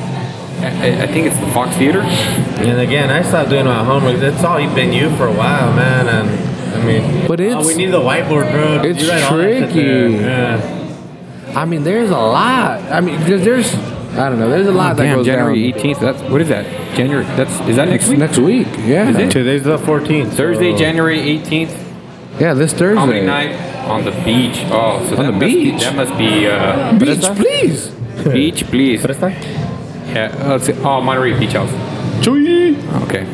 C: I, I think it's the Fox Theater.
B: And again, I stopped doing my homework. That's all you've been you for a while, man. And I mean,
A: But
B: oh, we need the whiteboard, bro.
A: it's
B: You write all that shit there.
A: tricky.
B: Yeah.
A: I mean, there's a lot. I mean, because there's I don't know. There's a lot that
C: Damn,
A: goes
C: January
A: down.
C: 18th. That's what is that? January. That's is that next week?
A: Next week, yeah.
C: Is it?
B: Today's the 14th.
C: Thursday,
B: so-
C: January 18th.
A: Yeah, this Thursday.
C: Comedy night on the beach. Oh, so
A: On
C: that
A: the
C: must be-
A: beach?
C: that must be uh,
A: Beach, please. (laughs)
C: beach, please.
B: Presta?
C: Yeah. Uh, let's see. Oh, Monterey Beach House. Okay.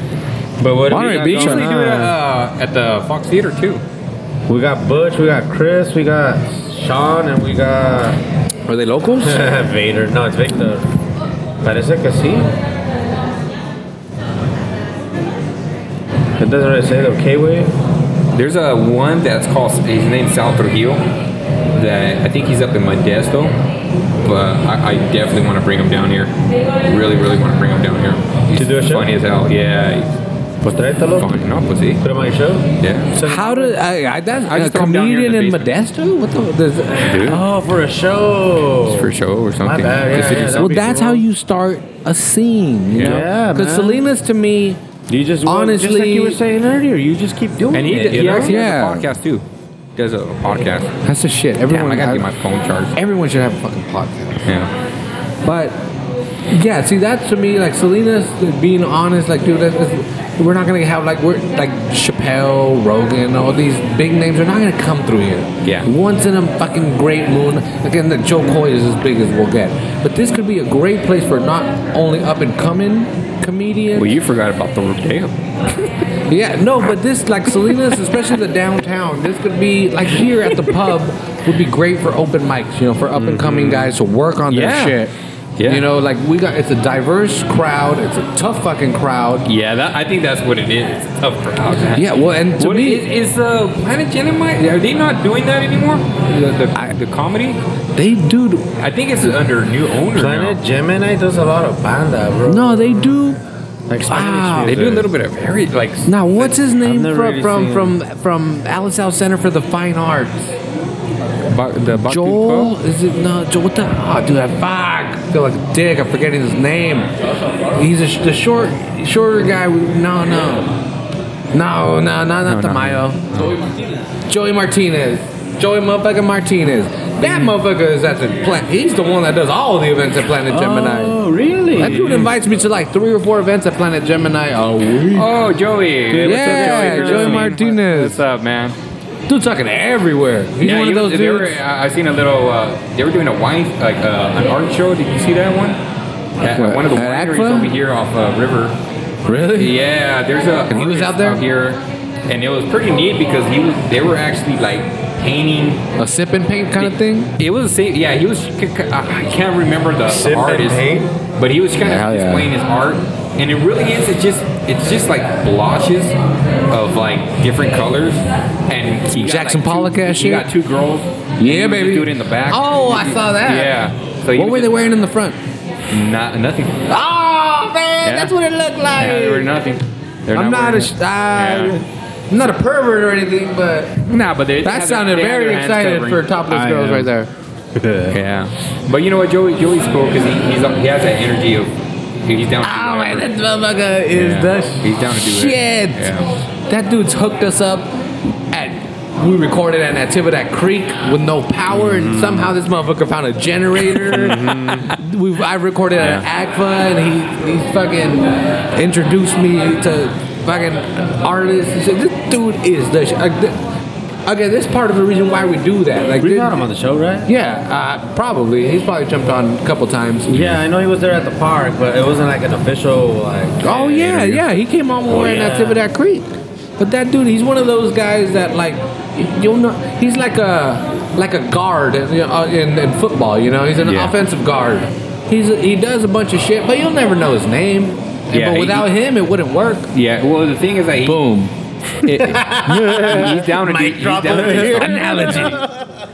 B: But what do we
A: Monterey Beach
B: going
C: Usually do it uh, at the Fox Theater too.
B: We got Butch, we got Chris, we got Sean, and we got (laughs)
A: Are they locals? (laughs)
B: Vader. No, it's Victor. Parece que sí. It doesn't really say the K-way.
C: There's a one that's called his name's Sal Trujillo. That I think he's up in Modesto, but I, I definitely want to bring him down here. Really, really want to bring him down here. He's
B: To do a show?
C: funny as hell. Yeah,
B: Pues tráetelo.
C: he's funny. No, pues sí.
B: Put him on your show.
C: Yeah.
A: How did I? I that's
C: I
A: a
C: just throw 'em down here in
A: comedian
C: the
A: in. Modesto? What the? Does,
C: Dude.
B: Oh, for a show.
C: For a show or something.
B: My bad,
C: Just to
B: yeah,
C: do
B: yeah,
C: something.
A: well,
B: be
A: that's
B: cool.
A: how you start a scene. You
C: Yeah.
A: know?
B: Yeah,
A: Because
B: man.
A: Salinas to me,
B: You just well, just like you were saying earlier, you just keep doing it.
C: And he,
B: it. you
C: he
B: know?
C: actually
A: Yeah.
C: has a podcast too. He does a podcast.
A: that's the shit.
C: Damn,
A: Everyone,
C: I gotta get my phone charged.
A: everyone should have a fucking podcast.
C: Yeah.
A: But yeah, see, that's to me like Salinas being honest. Like, dude, that, that's- we're not gonna have like we're like Chappelle, Rogan, all these big names. They're not gonna come through here.
C: Yeah.
A: Once in a fucking great moon. Again, the Jo Koy is as big as we'll get. But this could be a great place for not only up and coming comedians.
C: Well, you forgot about the damn. (laughs)
A: Yeah, no, but this like Salinas, especially the downtown. This could be like here at the pub would be great for open mics. You know, for up and coming mm-hmm. guys to work on
C: Yeah.
A: their shit.
C: Yeah.
A: You know, like we got it's a diverse crowd. It's a tough fucking crowd.
C: Yeah, that, I think that's what it is. It's a tough crowd, man.
A: Yeah, well, and to
C: What
A: me,
C: is, is uh, Planet Gemini? Are they not doing that anymore? The, the, the comedy?
A: they do.
C: I think it's under new owner
B: Planet
C: now.
B: Gemini does a lot of banda, bro.
A: No, they do.
B: like Spanish
A: Wow.
C: They do a little bit of very like.
A: Now, what's his name from
B: really
A: from,
B: seen
A: from from Alisal Center for the Fine Arts?
C: Ba- the Batu
A: Joel?
C: Club?
A: Is it no? Joel, what the? Oh, dude, I fuck. I feel like a dick. I'm forgetting his name. He's a, the short, shorter guy. With, no, no, no, no, no, not
C: No, no.
A: Tamayo. Joey Martinez. Joey motherfucking Martinez. That mm. motherfucker is at the plant. He's the one that does all the events at Planet Gemini.
B: Oh, really?
A: That dude invites me to like three or four events at Planet Gemini a week.
C: Oh, Joey.
A: Good, what's up,
C: Yeah,
A: Joey? Joey
C: Joey.
A: Martinez.
C: What's up, man?
A: Dude's talking everywhere. He's one
C: he
A: of those
C: was- they
A: dudes.
C: were, I I seen a little. Uh, they were doing a wine, like uh, an art show. Did you see that one? At
A: What,
C: one of the
A: at
C: wineries
A: ACFA?
C: over here off uh, River.
A: Really?
C: Yeah, there's a.
A: And he was out there?
C: here, and it was pretty neat because he was. They were actually like painting.
A: A sip and paint kind of thing?
C: It was the same. Yeah, he was. I can't remember the,
B: Sip
C: the
B: and
C: artist,
B: paint?
C: but he was kind
A: Hell
C: of
A: yeah.
C: displaying his art, and it really is. It just. It's just like blotches of like different colors, and he got,
A: Jackson
C: like,
A: Pollock ass
C: He
A: shit?
C: got two girls. and he
A: Yeah,
C: was just
A: baby.
C: doing it in the back.
A: Oh, I saw that.
C: Yeah. So he
A: what were they
C: just-
A: wearing in the front?
C: Not nothing.
A: Oh man,
C: Yeah.
A: that's what it looked like.
C: Yeah, they were nothing. They're
A: I'm not,
C: wearing
A: a,
C: it.
A: sh- uh,
C: Yeah.
A: I'm not a pervert or anything, but
C: Nah, but they, they
A: that
C: had
A: sounded
C: they had
A: very
C: their hands
A: excited
C: covering.
A: for topless
B: I
A: girls
B: am.
A: right there. (laughs)
C: Yeah, but you know what, Joey? Joey's cool because he he's, he has that energy of he's down. to do
A: Oh man,
C: whatever.
A: that motherfucker is
C: Yeah.
A: the
C: He's down to do it.
A: shit.
C: Yeah.
A: That dude's hooked us up at. We recorded at Natividad Creek with no power,
C: Mm-hmm.
A: and somehow this motherfucker found a generator. (laughs) we I recorded at ACFA, and he he fucking introduced me to fucking artists. He said, "This dude is the." Sh-. Like, th- Again, this is part of the reason why we do that. Like,
B: We got him on the show, right?
A: yeah, uh, probably. He's probably jumped on a couple times.
B: Yeah, I know he was there at the park, but it wasn't like an official like.
A: Oh yeah, yeah. He came on when we were in
B: yeah.
A: Natividad Creek. But that dude, he's one of those guys that like you'll know. He's like a like a guard in, you know, in, in football. You know, he's an
C: Yeah.
A: offensive guard. He's he does a bunch of shit, but you'll never know his name. And-
C: Yeah,
A: but
C: he-
A: without him, it wouldn't work.
C: Yeah. Well, the thing is that he,
A: Boom.
C: it- (laughs) he's down to do, he's down to do something.
A: Analogy. (laughs)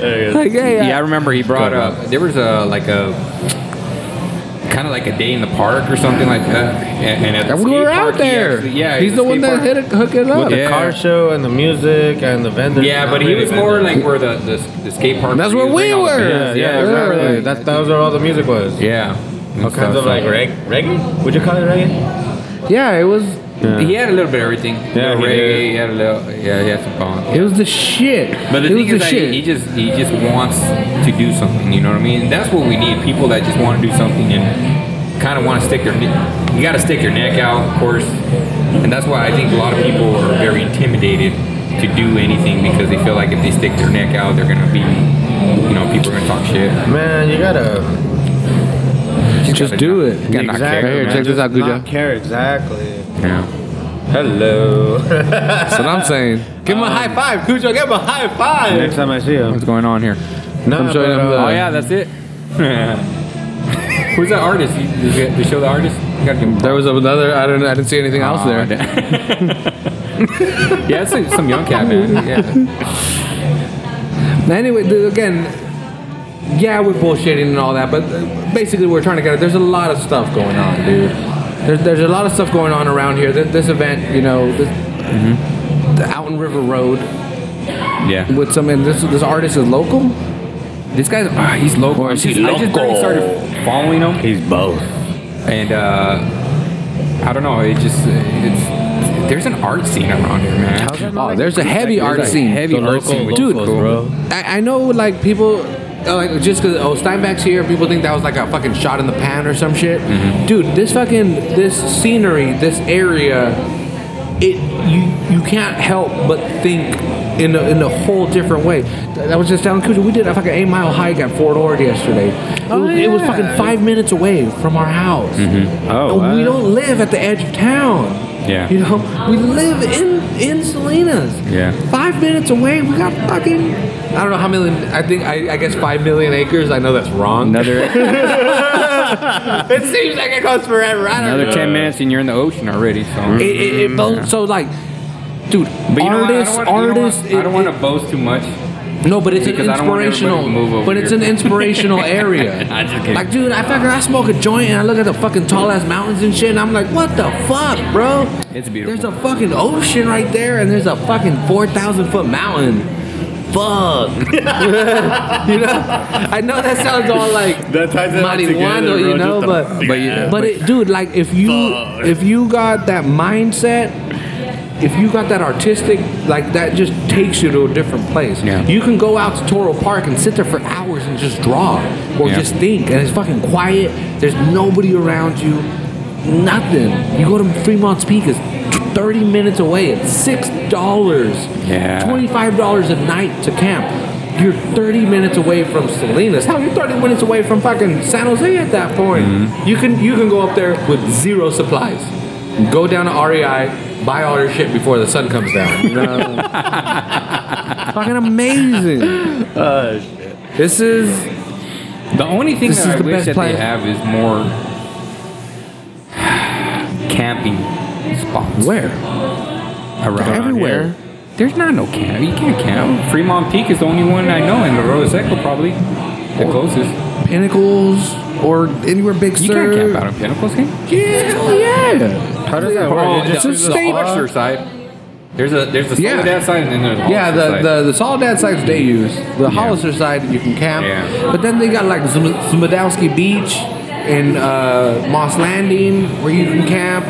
A: Like, hey, uh,
C: Yeah, I remember he brought up. There was a like a kind of like a day in the park or something like that, and, and at the
A: we
C: skate
A: were
C: park,
A: out
C: he
A: there.
C: actually- yeah,
A: he's
C: at
A: the one that
C: park.
A: hit it, hook it up.
B: With the car show and the music and the vendors.
C: Yeah, but he was more
B: vendors.
C: like where the the, the skate park.
A: That's where we
C: bringing all the
A: were.
C: bands.
B: Yeah,
C: Yeah,
B: exactly.
A: exactly.
B: That, that was where all the music was.
C: Yeah.
B: All kinds of like reg- reggae. Would you call it reggae?
A: Yeah, it was.
C: He had a little bit of everything.
B: Yeah,
C: Yeah,
B: he
C: reggae.
B: did.
C: He had a little. Yeah, he had some punk.
A: It was the shit.
C: But the
A: it
C: thing
A: was
C: is
A: the
C: that
A: shit.
C: he just he just wants to do something. You know what I mean? And that's what we need. People that just want to do something and kind of want to stick their. ne- You got to stick your neck out, of course. And that's why I think a lot of people are very intimidated to do anything because they feel like if they stick their neck out, they're gonna be, you know, people are gonna talk shit.
B: Man, you gotta
A: just
C: gotta
A: do
C: not-
A: it.
C: gotta not
B: exactly.
C: care,
A: Right here,
B: man.
A: check this
B: Just
A: out, Guja.
B: Not care exactly.
C: Yeah.
B: Hello.
A: That's what I'm saying. (laughs) Give him a high five, Cujo. Give him a high five.
B: Next time I see him.
C: What's going on here?
B: No,
A: I'm showing
B: but,
A: him the-
B: uh,
C: Oh yeah, that's it. (laughs) Who's that artist? You, you get- they show the artist. You gotta give him
A: There was another. I don't. I didn't see anything else there. (laughs)
C: yeah, it's like some young cat man. Yeah.
A: Anyway, the- again, yeah, we're bullshitting and all that, but uh, basically, we're trying to get it. There's a lot of stuff going on, dude. There's, there's a lot of stuff going on around here. This, this event, you know, this, the out in River Road
C: Yeah.
A: with some, and this this artist is local.
C: This guy's ah, he's local.
A: Or is
C: I
A: he
C: just, I just barely started following him,
B: He's both.
C: and uh, I don't know. It just it's there's an art scene around here, man.
A: Oh, there's a heavy
C: There's
A: art
C: a
A: scene.
C: heavy
B: The
C: art
B: local
C: scene,
A: Dude,
C: is cool.
B: bro.
A: I, I know, like people, Oh, like just because oh Steinbeck's here, people think that was like a fucking shot in the pan or some shit. Mm-hmm. Dude, this fucking this scenery, this area, it you you can't help but think in a, in a whole different way. That was just telling Kuja, we did a fucking eight mile hike at Fort Ord yesterday. It, oh, was, it was fucking five minutes away from our house. Mm-hmm.
B: Oh,
A: And we don't live at the edge of town.
C: Yeah.
A: You know, we live in in Salinas.
C: Yeah.
A: Five minutes away, we got fucking. I don't know how many. I think I, I guess five million acres. I know that's wrong.
C: Another (laughs)
A: it seems like it goes forever. I don't
C: another
A: know.
C: ten minutes and you're in the ocean already. So.
A: It, it, it so like, dude,
C: But you know what? I
A: artists,
C: don't want, you know what? I don't want to boast too much.
A: No, but it's an
C: Because I don't want everybody
A: inspirational.
C: to move over
A: but it's
C: here.
A: an inspirational (laughs) area.
C: Just kidding.
A: Like, dude, I fucking I smoke a joint and I look at the fucking tall ass mountains and shit, and I'm like, what the fuck, bro?
C: It's beautiful.
A: There's a fucking ocean right there, and there's a fucking four thousand foot mountain. Fuck. (laughs) you know, I know that sounds all like (laughs)
B: That ties it all together,
A: marihuana, you know,
B: just
A: but
C: But yeah.
A: but it, dude, like if you
E: Fuck.
A: if you got that mindset, if you got that artistic, like that just takes you to a different place.
C: Yeah.
A: You can go out to Toro Park and sit there for hours and just draw or
C: Yeah.
A: just think, and it's fucking quiet. There's nobody around you, nothing. You go to Fremont's Peak, it's 30 minutes away. It's six dollars.
C: Yeah.
A: Twenty-five dollars a night to camp. You're 30 minutes away from Salinas. Hell, you're 30 minutes away from fucking San Jose at that point.
C: Mm-hmm.
A: You can you can go up there with zero supplies. Go down to REI, buy all your shit before the sun comes down. (laughs) You know? (laughs) fucking amazing. Uh, shit. This is
C: The only thing
A: This
C: that
A: is
C: I
A: the
C: wish
A: best
C: that
A: place.
C: they have is more camping spots
A: where
C: around
A: everywhere.
C: here. There's not no camp. You can't camp. Fremont Peak is the only one I know, and the Arroyo Seco probably the closest.
A: Pinnacles or anywhere big
C: You
A: sur.
C: can't camp out in Pinnacles, can you?
A: Yeah, hell yeah.
B: How does that work? Just
C: the,
A: it's a state-
C: Hollister side. There's a there's the
A: Yeah.
C: Soledad side and then there's the
A: Yeah,
C: Hollister
A: the,
C: side.
A: the, the Soledad side's day use. The Hollister side, you can camp.
C: Yeah.
A: But then they got like Zm- Zmudowski Beach and uh, Moss Landing where you can camp.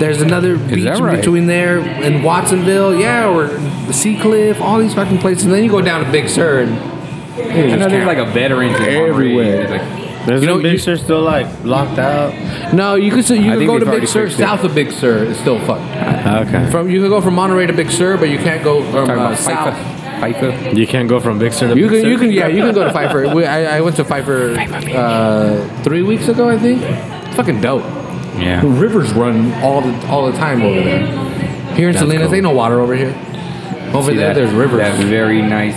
A: There's another beach
C: that
A: in
C: right?
A: between there in Watsonville. Yeah, or Sea Cliff, all these fucking places. And then you go down to Big Sur and
C: I know there's like a veterans in Monterey.
A: Everywhere.
C: Like,
B: There's
A: You know,
B: no Big Sur still like locked out.
A: no, you can you
C: I
A: can go to Big Sur.
C: fixed it.
A: South of Big Sur is still fucked.
B: Okay.
A: From you can go from Monterey to Big Sur, but you can't go from uh, south.
C: Pfeiffer. Pfeiffer.
B: You can't go from Big Sur to
A: You
B: Big
A: can, you
B: Sur?
A: can, yeah, you can go to Pfeiffer. We, I, I went to Pfeiffer uh, three weeks ago, I think. It's fucking dope.
C: Yeah.
A: The rivers run all the all the time over there. Here in
C: That's
A: Salinas,
C: cool.
A: ain't no water over here. Over
C: See
A: there,
C: that-
A: there's rivers.
C: That very nice,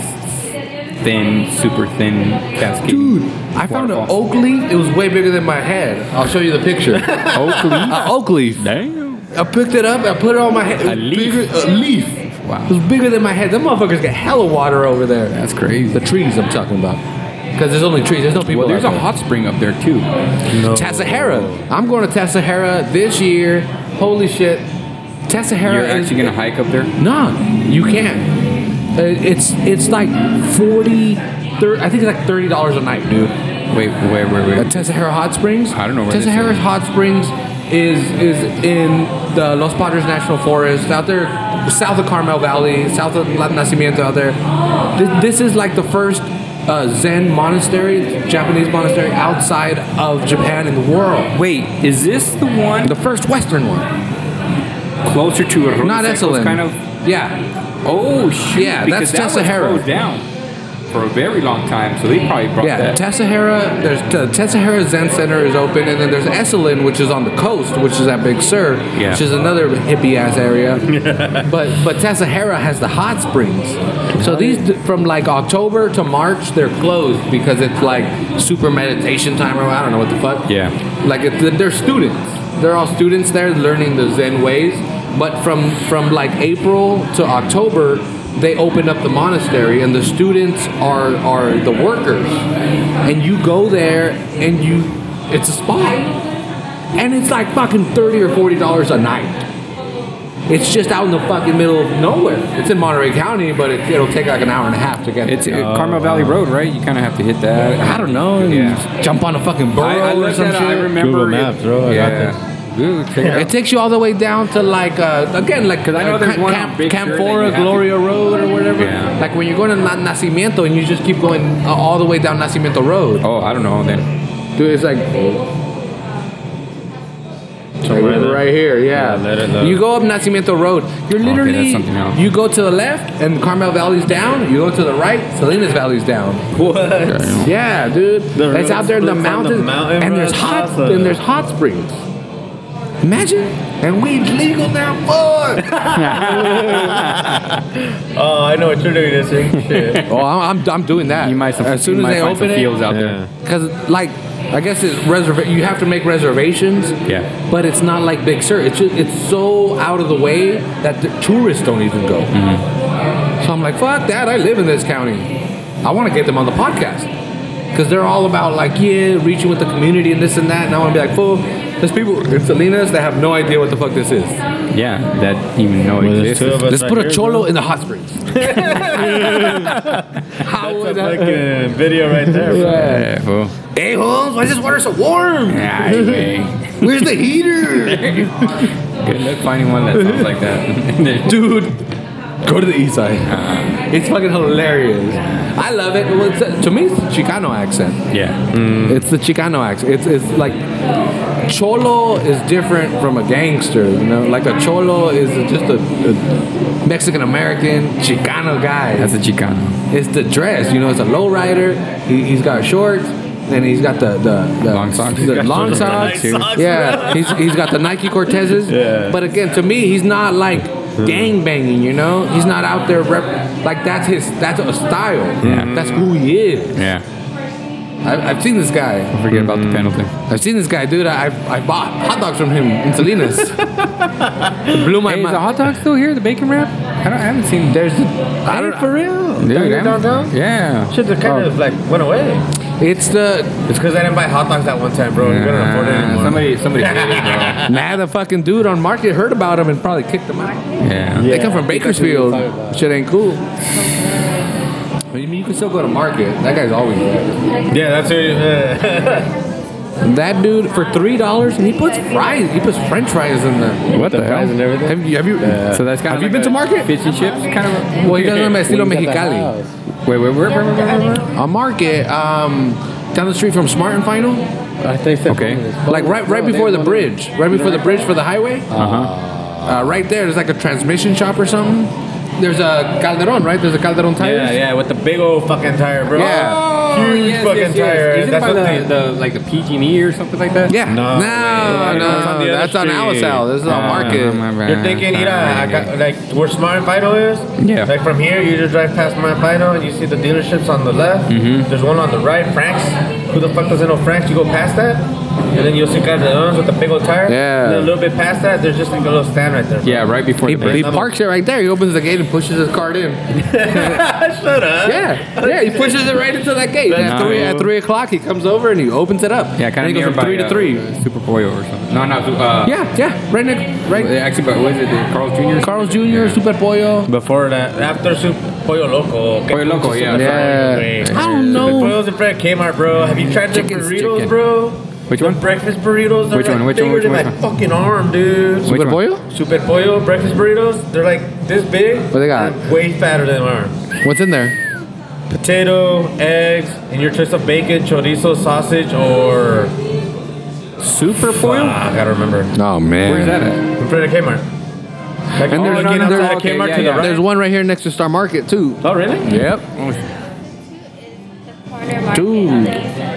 C: thin, super thin cascade.
A: Dude, I found an oak leaf. It was way bigger than my head. I'll show you the picture. (laughs)
C: oak leaf.
A: An oak leaf.
C: Damn.
A: I picked it up. I put it on my head. It was
C: A leaf.
A: Bigger, a leaf.
C: Wow.
A: It was bigger than my head. Them motherfuckers got hella water over there.
C: That's crazy.
A: The trees I'm talking about. Because there's only trees. There's no people.
C: Well, there's
A: out
C: a
A: there.
C: hot spring up there too.
B: No.
A: Tassajara. I'm going to Tassajara this year. Holy shit. Tassajara
C: You're
A: is
C: actually gonna hike up there?
A: No, you can't. Uh, It's it's like 40 thir- I think it's like $30 a night, dude.
C: Wait, wait, wait, wait.
A: At Tassajara Hot Springs.
C: I don't know where this
A: Tassajara
C: is.
A: Hot Springs is is in the Los Padres National Forest out there south of Carmel Valley, south of La Nacimiento out there. This, this is like the first uh, Zen monastery, Japanese monastery outside of Japan in the world.
C: Wait, is this the one
A: The first Western one.
C: closer to a
A: Not Esalen.
C: kind of?
A: Yeah.
C: Oh shit!
A: Yeah,
C: because
A: that's
C: that one's
A: Tassajara.
C: closed down. For a very long time, so they probably brought
A: Yeah,
C: that.
A: Tassajara. There's the Tassajara Zen Center is open, and then there's Esalen, which is on the coast, which is at Big Sur,
C: Yeah.
A: which is another hippie ass area. (laughs) but but Tassajara has the hot springs. So these from like October to March they're closed because it's like super meditation time or I don't know what the fuck.
C: Yeah.
A: Like they're students. They're all students there learning the Zen ways. But from from like April to October, they open up the monastery, and the students are are the workers. And you go there, and you it's a spa, and it's like fucking thirty or forty dollars a night. It's just out in the fucking middle of nowhere. It's in Monterey County, but it, it'll take like an hour and a half to get.
C: It's
A: there.
C: uh, Carmel Valley Road, right? You kind of have to hit that.
A: I don't know.
C: Yeah.
A: Jump on a fucking burro
C: I, I
A: or
C: looked
A: some
C: at
A: shit.
C: I remember.
B: Google Maps, bro, I got
C: Yeah. It
A: takes you all the way down to like uh, again like
C: 'Cause I know
A: uh,
C: there's one on
A: Camp,
C: Big Sur that you
A: Campora
C: to-
A: Gloria Road or whatever.
C: Yeah.
A: Like when you're going to Na- Nacimiento and you just keep going uh, all the way down Nacimiento Road.
C: Oh, I don't know then.
A: Dude, it's like
B: Somewhere there.
A: right here. Yeah.
B: Yeah, it.
A: You go up Nacimiento Road. You're
C: Okay,
A: literally
C: else.
A: you go to the left and Carmel Valley's down. You go to the right, Salinas Valley's down.
B: What?
A: Yeah, dude.
B: The
A: it's out there in the
B: on the
A: mountains,
B: mountain,
A: and there's hot and there's hot springs. Imagine, and weed's legal now. Fuck. (laughs)
B: Oh, I know what you're doing this week. Shit. (laughs)
A: oh, I'm, I'm, I'm doing that.
C: You might some,
A: as soon
C: you
A: as
C: might
A: they open
C: some
A: it,
C: fields out
B: Yeah.
C: there.
A: because like I guess it's reserva- You have to make reservations.
C: Yeah.
A: But it's not like Big Sur. It's just, it's so out of the way that the tourists don't even go.
C: Mm-hmm.
A: So I'm like, fuck that. I live in this county. I want to get them on the podcast because they're all about like yeah, reaching with the community and this and that. And I want to be like, fool. There's people in Salinas that have no idea what the fuck this is.
C: Yeah, that even know
B: Well, there's
C: exists.
B: two of us
A: Let's
B: right
A: put a
B: here,
A: cholo
B: bro.
A: in the hot springs. (laughs) How would
B: That's a
A: that?
B: fucking uh, video right there, bro.
C: Yeah, fool.
A: Hey Holmes, why is this water so warm?
C: Yeah, anyway. (laughs)
A: Where's the heater? (laughs)
C: Good luck finding one that sounds like that.
A: Dude, go to the east side. Uh-huh. It's fucking hilarious. I love it. Well, it's, to me, it's the Chicano accent.
C: yeah.
A: It's the Chicano accent. It's, it's like Cholo is different from a gangster. You know, like a Cholo is just a, a Mexican American Chicano guy.
C: That's a Chicano.
A: It's the dress. You know, it's a lowrider. He, he's got shorts. And he's got the, the, the
C: Long socks.
A: The (laughs) long
B: Nice
A: socks.
B: socks,
A: yeah, he's, he's got the Nike Cortezes.
B: Yeah.
A: But again, to me, he's not like hmm. gang banging. You know, he's not out there rep- like that's his. That's a style.
C: Yeah.
A: That's who he is.
C: Yeah.
A: I, I've seen this guy.
C: I Forget about the hmm. penalty.
A: I've seen this guy, dude. I I bought hot dogs from him in Salinas. (laughs) It blew my
C: Hey, is the hot dog still here? The bacon wrap? I don't. I haven't seen.
A: There's, I don't,
B: for real.
C: Dude,
B: Down here
C: I haven't-
B: downtown?
C: Yeah.
B: Shit, they kind of oh. like went away.
A: it's the
B: It's because I didn't buy hot dogs that one time, bro. You couldn't afford it anymore.
C: somebody, somebody did it, bro. (laughs)
A: nah, the fucking dude on market heard about him and probably kicked him out.
C: Yeah.
A: They come from Bakersfield. Shit ain't cool. But you mean you can still go to market? That guy's always there.
B: Yeah, that's what. (laughs)
A: That dude for three dollars, and he puts fries. He puts French fries in there.
C: What the,
B: the fries
C: hell?
B: and everything.
A: Have you? Have you?
C: So that's kind
A: Have
C: of
A: you been to market?
C: Fish and chips, kind of. (laughs)
A: Well, he does them at Estilo Mexicali.
C: Wait, wait, where, where, where, where, where?
A: On market, um, down the street from Smart and Final.
B: I think so.
C: Okay.
A: Like right, right before the bridge, right before the bridge for the highway.
C: Uh-huh.
A: Uh, right there, there's like a transmission shop or something. There's a Calderon, right? There's a Calderon tire.
B: Yeah, yeah, with the big old fucking tire, bro.
A: Yeah.
B: Huge fucking tire.
C: Is it
B: That's
C: by the, the, like the PG&E or something like that?
A: Yeah.
B: No
A: no,
B: way.
A: no,
B: That's on the other
A: on. Alisal. This is on
C: Uh,
A: Market.
C: my.
B: You're thinking, you know, I got, like where Smart and Final is?
C: Yeah.
B: Like from here, you just drive past Smart and Final and you see the dealerships on the left.
C: Mm-hmm.
B: There's one on the right, Frank's. Who the fuck doesn't know Frank's? You go past that, and then you'll see Calderon's with the big old tire.
A: Yeah.
B: And then a little bit past that, there's just like a little stand right there. bro.
C: Yeah, right before
A: He,
C: the
A: he parks it right there. He opens the gate and pushes his cart in. (laughs)
B: Shut up.
A: Yeah, yeah. He pushes it right into that gate. And at three, at three o'clock, he comes over and he opens it up.
C: Yeah,
A: and
C: kind
A: he
C: of
A: goes from three to three.
C: Super Pollo or something. No, no. Uh,
A: Yeah, yeah. Right next, right.
C: Actually, but what is it? The Carl's Jr.
A: Carl's Jr., Super Pollo.
B: Before that, after Super Pollo Loco.
C: Pollo Loco, yeah.
A: Yeah. I don't
B: Super
A: know.
B: Pollo's in front of Kmart, bro. Have you tried the burritos,
C: chicken.
B: bro?
C: Which
B: The
C: one?
B: Breakfast burritos. They're
C: Which
B: like
C: one? Which one? Which one?
B: my
C: Which one?
B: fucking arm, dude.
A: Super
C: one?
A: Pollo?
B: Super Pollo breakfast burritos. They're like this big.
A: What they got?
B: Way fatter than my arm.
A: What's in there?
B: Potato, eggs, and your choice of bacon, chorizo, sausage, or
C: Super Pollo?
B: Ah, I gotta remember.
A: Oh man.
C: Where's that at?
B: In front of Kmart. Like,
A: And
B: oh,
A: there's-
B: looking
A: there's-
B: outside
C: okay,
B: Kmart
C: yeah,
B: to
C: yeah.
B: right.
A: There's one right here next to Star Market too.
B: Oh, really?
A: Yep.
D: Corner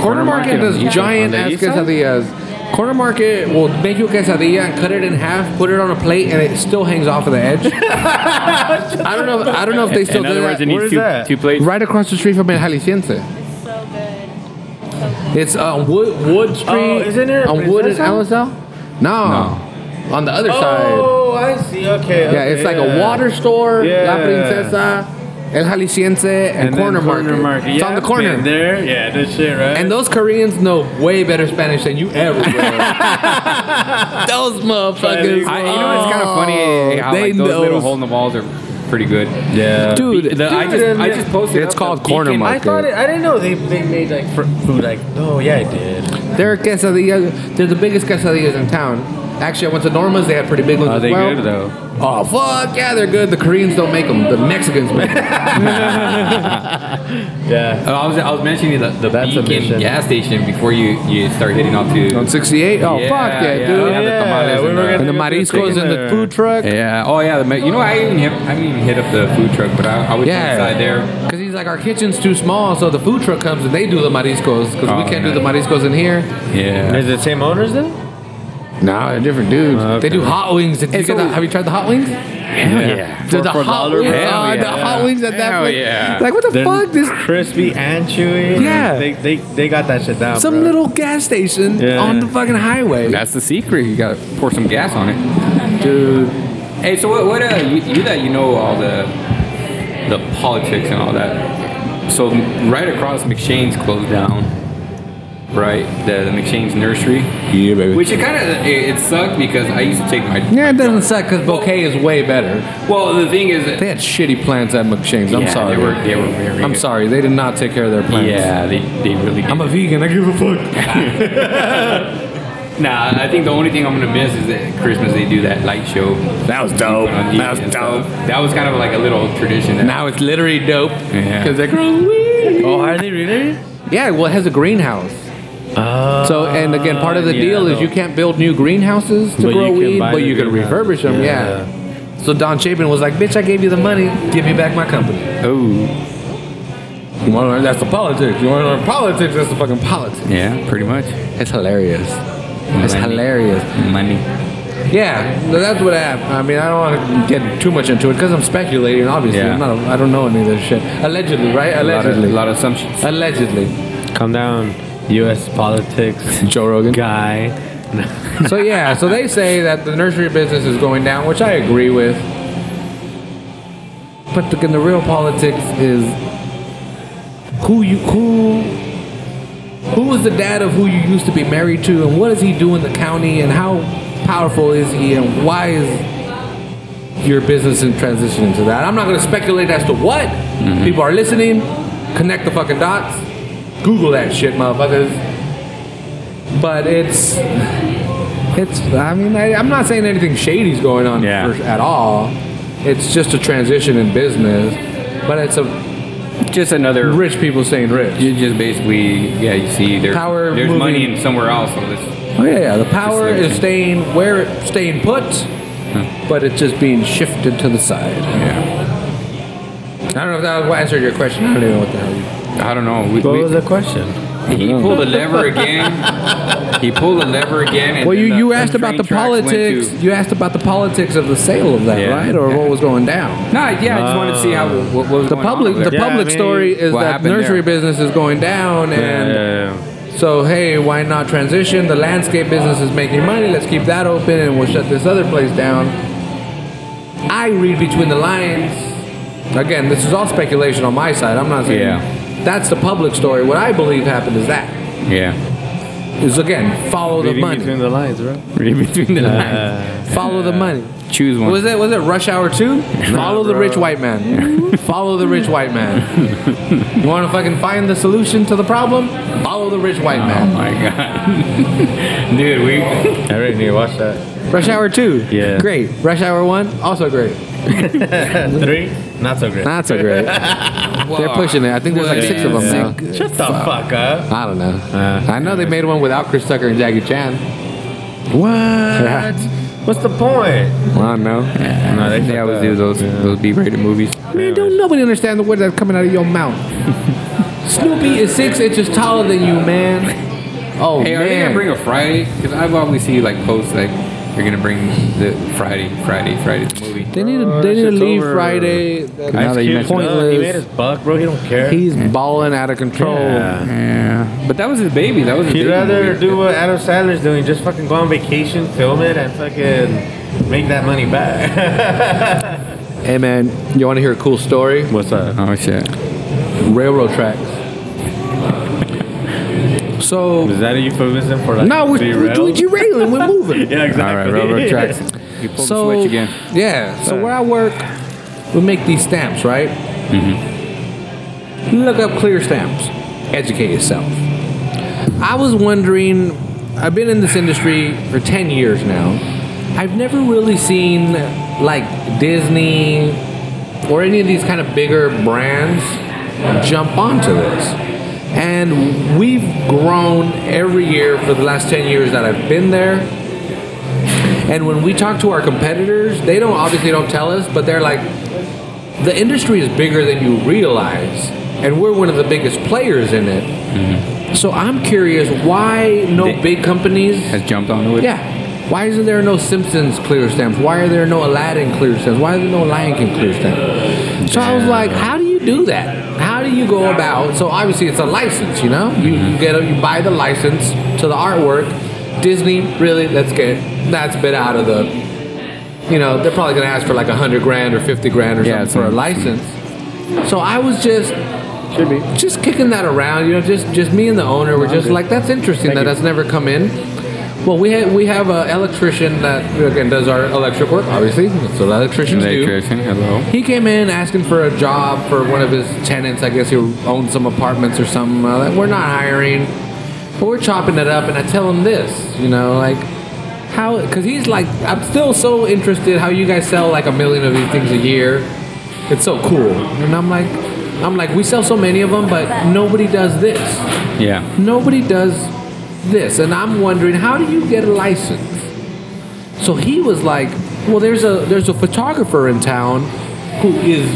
A: Corner Market
C: Market
A: does
C: on the east-
A: giant ass quesadillas. Corner Market will make you a quesadilla and cut it in half, put it on a plate, and it still hangs off of the edge. (laughs) I don't know. I don't know if they still
C: In
A: do
C: other words,
A: that.
C: it needs
B: Where is
C: two,
B: that?
C: two plates.
A: Right across the street from El Jalisciense.
D: It's so good. So good.
A: It's on Wood Wood oh, Street.
B: Oh, isn't it
A: on Wood and
B: Princesa?
A: LSL? No. On the other side.
B: Oh, I see. Okay.
A: Yeah, it's like a water store, La Princesa, El Jalisciense, and,
B: And
A: Corner,
B: then
A: Market.
B: Market.
A: It's
B: yeah,
A: on the corner.
B: been there. Yeah, this shit, right?
A: And those Koreans know way better Spanish than you ever will. (laughs) those motherfuckers.
C: I, you know, it's kind of funny oh, how
A: they
C: like, those
A: know.
C: little hole in the walls are pretty good.
B: yeah,
A: Dude,
C: The, I just I just posted.
A: It's called Corner
C: Beacon-
A: Market.
B: I thought it, I didn't know they, they made like food like. Oh yeah, I did.
A: They're quesadillas. They're the biggest quesadillas in town. Actually, I went to Norma's. They had pretty big ones
B: Are
A: as
B: they
A: well.
B: good though?
A: Oh fuck yeah, they're good. The Koreans don't make them. The Mexicans make them. (laughs)
B: Yeah.
C: Oh, I was I was mentioning the, the
B: That's a
C: Beacon
B: mission.
C: gas station before you you start heading off to.
A: On 68. Oh
C: Yeah,
A: fuck yeah,
C: yeah.
A: dude.
C: We have the tamales
B: we
C: and
B: were
C: the-
B: gonna
A: And the
B: go
A: mariscos
B: chicken
A: and the
B: there.
A: food truck.
C: Yeah. Oh yeah. The, ma- you know I even hit, I didn't even hit up the food truck, but I, I was
A: Yeah,
C: inside there.
A: Because he's like, our kitchen's too small, so the food truck comes and they do the mariscos because we
C: Oh,
A: can't do
C: nice.
A: the mariscos in here.
C: Yeah.
B: Is it the same owners then?
A: No, they're different dudes.
B: Okay.
A: They do hot wings. Did you
C: It's
A: get the- have you tried the hot wings?
C: yeah.
A: Dude, the
B: for
A: hot
B: dollar,
A: wings,
B: bro?
A: uh, the hot wings at that
C: Hell
A: place.
C: yeah.
A: Like what the
B: They're
A: fuck? This
B: crispy and chewy.
A: Yeah.
B: They they, they got that shit down.
A: some
B: bro.
A: little gas station
B: Yeah.
A: on the fucking highway.
C: That's the secret. You gotta pour some gas on it.
A: Dude,
C: Hey, so what? What? Uh, you, you that you know all the the politics and all that. So right across McShane's closed down. Right, the, the McShane's nursery.
A: yeah, baby.
C: Which it kind of it, it sucked because I used to take my
A: yeah, it doesn't suck because bouquet is way better.
C: Well, the thing is, that,
A: They had shitty plants at McShane's. I'm
C: Yeah,
A: sorry.
C: they were- they were very
A: I'm
C: good.
A: sorry. They did not take care of their plants.
C: yeah, they, they really. Did.
A: I'm a vegan. I give a fuck. (laughs)
C: Nah, I think the only thing I'm gonna miss is that Christmas they do that light show.
A: That was dope. That was dope.
C: stuff. That was kind of like a little tradition. that-
A: Now it's literally dope.
C: Yeah.
A: Because they grow weed.
B: Oh, are they really?
A: Yeah, well, it has a greenhouse.
B: Uh,
A: So, and again, part of the
B: yeah,
A: deal is you can't build new greenhouses to
B: But
A: grow weed, but you can refurbish them. Yeah. So Don Chapin was like, "Bitch, I gave you the money. Give me back my company."
C: Oh,
A: You want to learn? That's the politics. You want to learn politics? That's the fucking politics.
C: yeah, pretty much.
A: It's hilarious. It's hilarious.
C: Money.
A: Yeah, that's what happened. I mean, I don't want to get too much into it because I'm speculating. Obviously,
C: Yeah.
A: I'm not. A, I don't know any of this shit. Allegedly, right?
C: A lot of,
A: Allegedly.
C: a lot of assumptions.
A: Allegedly.
B: Calm down, U.S. politics
A: Joe Rogan.
B: guy. (laughs)
A: So yeah, so they say that the nursery business is going down, which I agree with. But the, the real politics is who you who who is the dad of who you used to be married to, and what does he do in the county, and how powerful is he, and why is your business in transition into that? I'm not going to speculate as to what mm-hmm. people are listening. Connect the fucking dots. Google that shit, motherfuckers. But it's it's. I mean, I, I'm not saying anything shady's going on
C: Yeah.
A: for- at all. It's just a transition in business, but it's a
C: Just another.
A: rich people staying rich.
C: You just basically, yeah, you see there's
A: Power
C: there's
A: moving-
C: money in somewhere else. So this,
A: Oh yeah, yeah. The power is staying where it staying put, but it's just being shifted to the side.
C: yeah.
A: I don't know if that answered your question. I don't even know what the hell. You,
C: I don't know. We,
B: What
C: we-
B: was the question?
C: he pulled the lever again. he pulled the lever again. And
A: well,
C: then
A: you
C: the-
A: you
C: the
A: asked about the politics.
C: to-
A: You asked about the politics of the sale of that,
C: Yeah,
A: right, or
C: yeah.
A: what was going down.
C: No, yeah, I just wanted to see how what, what was
A: The
C: going
A: public,
C: over
A: the.
B: Yeah,
A: public
B: I mean,
A: story is that nursery
C: there?
A: business is going down, and
B: Yeah.
A: so hey, why not transition? The landscape business is making money. Let's keep that open, and we'll shut this other place down. I read between the lines. Again, this is all speculation on my side. I'm not saying
C: Yeah.
A: That's the public story. What I believe happened is that
C: Yeah,
A: is again follow the
B: Reading
A: money,
B: between the lines, bro. (laughs)
C: read between the lines.
B: Uh,
A: follow the money.
C: Choose one.
A: Was it was it Rush Hour Two? (laughs) Follow the
B: bro.
A: rich white man. (laughs) Follow the rich white man. you want to fucking find the solution to the problem? Follow the rich white man.
C: Oh my god, dude, we
B: I really need to watch that.
A: Rush Hour Two.
B: Yeah.
A: Great. Rush Hour One also great. (laughs)
B: Three, not so great.
A: Not so great. (laughs) They're pushing it. I think there's like six of them now.
B: Shut the fuck up.
A: I don't know.
B: Uh,
A: I know they made one without Chris Tucker and Jackie Chan.
B: What? What's the point?
A: Well, I don't know.
B: No, they,
C: they
B: fucked
C: always
B: up.
C: do those
B: Yeah.
C: those B-rated movies.
A: Man, don't nobody understand the word that's coming out of your mouth. (laughs) Snoopy is six inches taller than you, man. Oh
C: Hey, are they gonna bring a Friday? Because I've always seen like posts like they're gonna bring the Friday, Friday, Friday the movie.
A: they need to, they
B: that
A: need to leave
B: over.
A: Friday. That-
C: Now that you
B: Ice
C: mention it.
B: He made his buck, bro. He don't care.
A: He's balling out of control.
B: Yeah.
C: Yeah, but that was his baby. That was
B: He'd
C: baby
B: rather
C: movie.
B: do what Adam Sandler's doing, just fucking go on vacation, film it, and fucking make that money back.
A: Hey man, you want to hear a cool story?
B: What's that?
C: Oh shit!
A: Railroad tracks. So
B: Is that a euphemism for like
A: no, we're, we're,
B: derailed?
A: we're derailing. We're moving. (laughs)
B: Yeah, exactly.
C: All right, railroad (laughs) tracks. You pulled
A: so
C: the switch again.
A: yeah. So where I work, we make these stamps, right? Mm-hmm. Look up clear stamps. Educate yourself. I was wondering. I've been in this industry for ten years now. I've never really seen like Disney or any of these kind of bigger brands jump onto this. And we've grown every year for the last 10 years that I've been there. And when we talk to our competitors, they don't obviously don't tell us, but they're like, the industry is bigger than you realize, and we're one of the biggest players in it. Mm-hmm. So I'm curious why no
C: They-
A: big companies
C: Has jumped onto it.
A: yeah. Why isn't there no Simpsons clear stamps? Why are there no Aladdin clear stamps? Why is there no Lion King clear stamps? So I was like, how do you do that? Do you go about? So obviously it's a license, you know. You, you get a, you buy the license to the artwork. Disney, really? Let's get that's a bit out of the. You know, they're probably gonna ask for like a hundred grand or fifty grand or
C: Yeah,
A: something for a license. So I was just should be just kicking that around. You know, just just me and the owner were just like, that's interesting that that's never come in. Well, we have we have an electrician that again does our electric work. Obviously, that's what electricians do.
C: Electrician. Hello.
A: He came in asking for a job for one of his tenants. I guess he owns some apartments or something. Uh, that we're not hiring, but we're chopping it up. And I tell him this, you know, like how because he's like, I'm still so interested how you guys sell like a million of these things a year. It's so cool, and I'm like, I'm like, we sell so many of them, but nobody does this.
C: Yeah.
A: Nobody does this, and I'm wondering how do you get a license? So he was like, "Well, there's a there's a photographer in town who is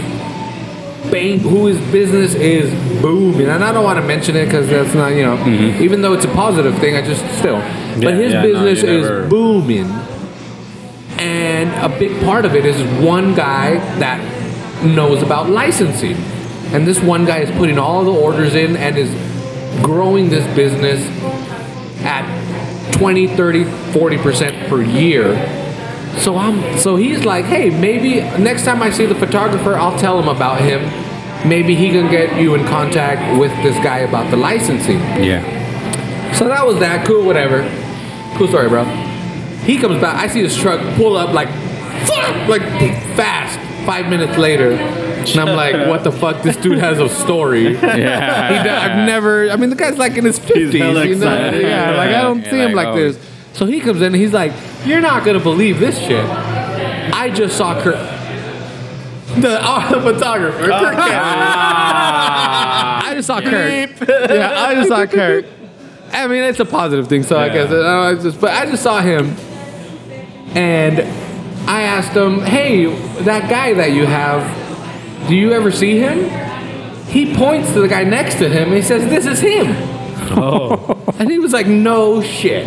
A: bang, who his business is booming." And I don't want to mention it because that's not you know, mm-hmm. even though it's a positive thing, I just still. but his
B: yeah,
A: business
B: you
A: is
B: never-
A: booming, and a big part of it is one guy that knows about licensing, and this one guy is putting all the orders in and is growing this business at 20 30 40% per year. So i'm so he's like hey maybe next time i see the photographer i'll tell him about him. Maybe he can get you in contact with this guy about the licensing.
C: Yeah.
A: so that was that cool whatever. Cool story bro. He comes back i see his truck pull up like (laughs) like fast five minutes later and i'm like what the fuck this dude has a story (laughs)
C: Yeah.
A: He, I've never. I mean, the guy's like in his fifties. You know?
B: excited.
A: Yeah, like I don't
C: Yeah,
A: see him
C: like,
A: like
C: oh.
A: this. So he comes in and he's like, "You're not gonna believe this shit. I just saw Kurt, the, (laughs) uh, the photographer, Kurt Cameron. I just saw Kurt. Yeah, I just saw (laughs) Kurt. I mean, it's a positive thing, so I guess. Uh, I just, but I just saw him, and I asked him, "Hey, that guy that you have, do you ever see him?" He points to the guy next to him. and He says, "This is him."
B: Oh, (laughs)
A: And he was like, "No shit.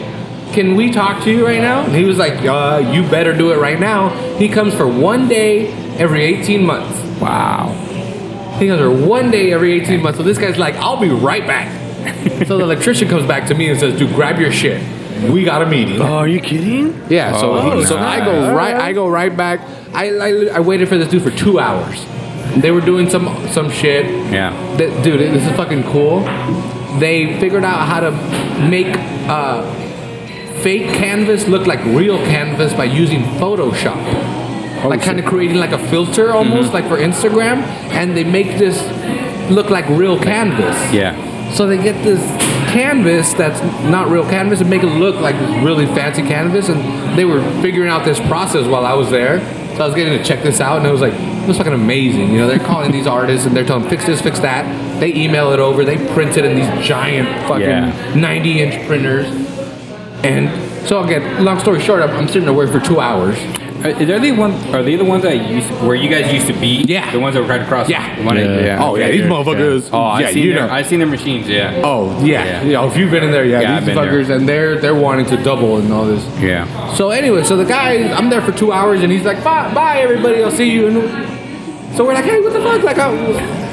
A: Can we talk to you right now?" And he was like, uh, "You better do it right now." He comes for one day every 18 months.
C: Wow.
A: He comes for one day every 18 months. So this guy's like, "I'll be right back." (laughs) so the electrician comes back to me and says, "Dude, grab your shit. We got a meeting."
B: oh, are you kidding?
A: Yeah, so
C: Oh,
A: so I go right I go right back. I, I I waited for this dude for two hours. They were doing some some shit.
C: Yeah.
A: Th- dude, this is fucking cool. They figured out how to make uh, fake canvas look like real canvas by using Photoshop. like kind of creating like a filter almost like for Instagram, and they make this look like real canvas.
C: Yeah.
A: So they get this canvas that's not real canvas and make it look like really fancy canvas. And they were figuring out this process while I was there. So I was getting to check this out, and it was like it was fucking amazing. You know, they're calling these artists and they're telling them fix this, fix that. They email it over. They print it in these giant fucking
C: Yeah.
A: 90 inch printers. And so again, long story short, I'm, I'm sitting there waiting for two hours.
C: Are, are they one? Are they the ones that used where you guys used to be?
A: Yeah.
C: the ones that were right across.
A: Yeah.
C: the one
B: Yeah.
A: Oh, yeah, these motherfuckers-
C: Oh, I
A: yeah,
C: seen
A: you
C: their,
A: know.
C: I seen their machines. Yeah.
A: Oh yeah,
C: Yeah.
A: you know, if you've been in there, yeah,
C: Yeah,
A: these
C: been there.
A: fuckers, and they're they're wanting to double and all this.
C: Yeah.
A: So anyway, so the guy, I'm there for two hours, and he's like, "Bye, bye, everybody, I'll see you." And so we're like, "Hey, what the fuck?" Like, I,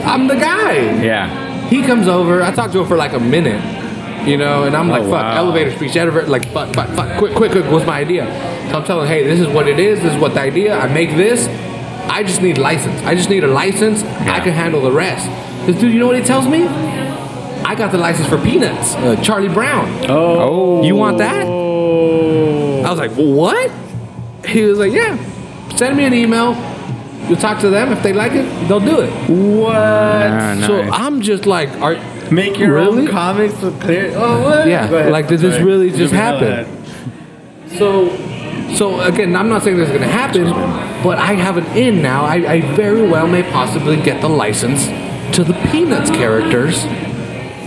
A: I'm the guy.
C: Yeah.
A: He comes over. I talked to him for like a minute, you know, and I'm like,
C: Oh,
A: "Fuck,
C: wow.
A: elevator speech, elevator, like, fuck, fuck, fuck, quick, quick, quick." What's my idea? So I'm telling, "Hey, this is what it is. This is what the idea. I make this. I just need license. I just need a license. I can handle the rest." This dude, you know what he tells me? I got the license for Peanuts, uh, Charlie Brown.
C: Oh.
A: You want that? I was like, what? He was like, yeah. Send me an email. You'll talk to them. If they like it, they'll do it.
B: What?
C: Ah,
A: So. I'm just like, are
B: Make your
A: Really?
B: own comics with clear. Oh, what?
A: Yeah, like, did this really just
B: You
A: happen? so? So again, I'm not saying this is gonna happen, but I have an in now. I, I very well may possibly get the license to the Peanuts characters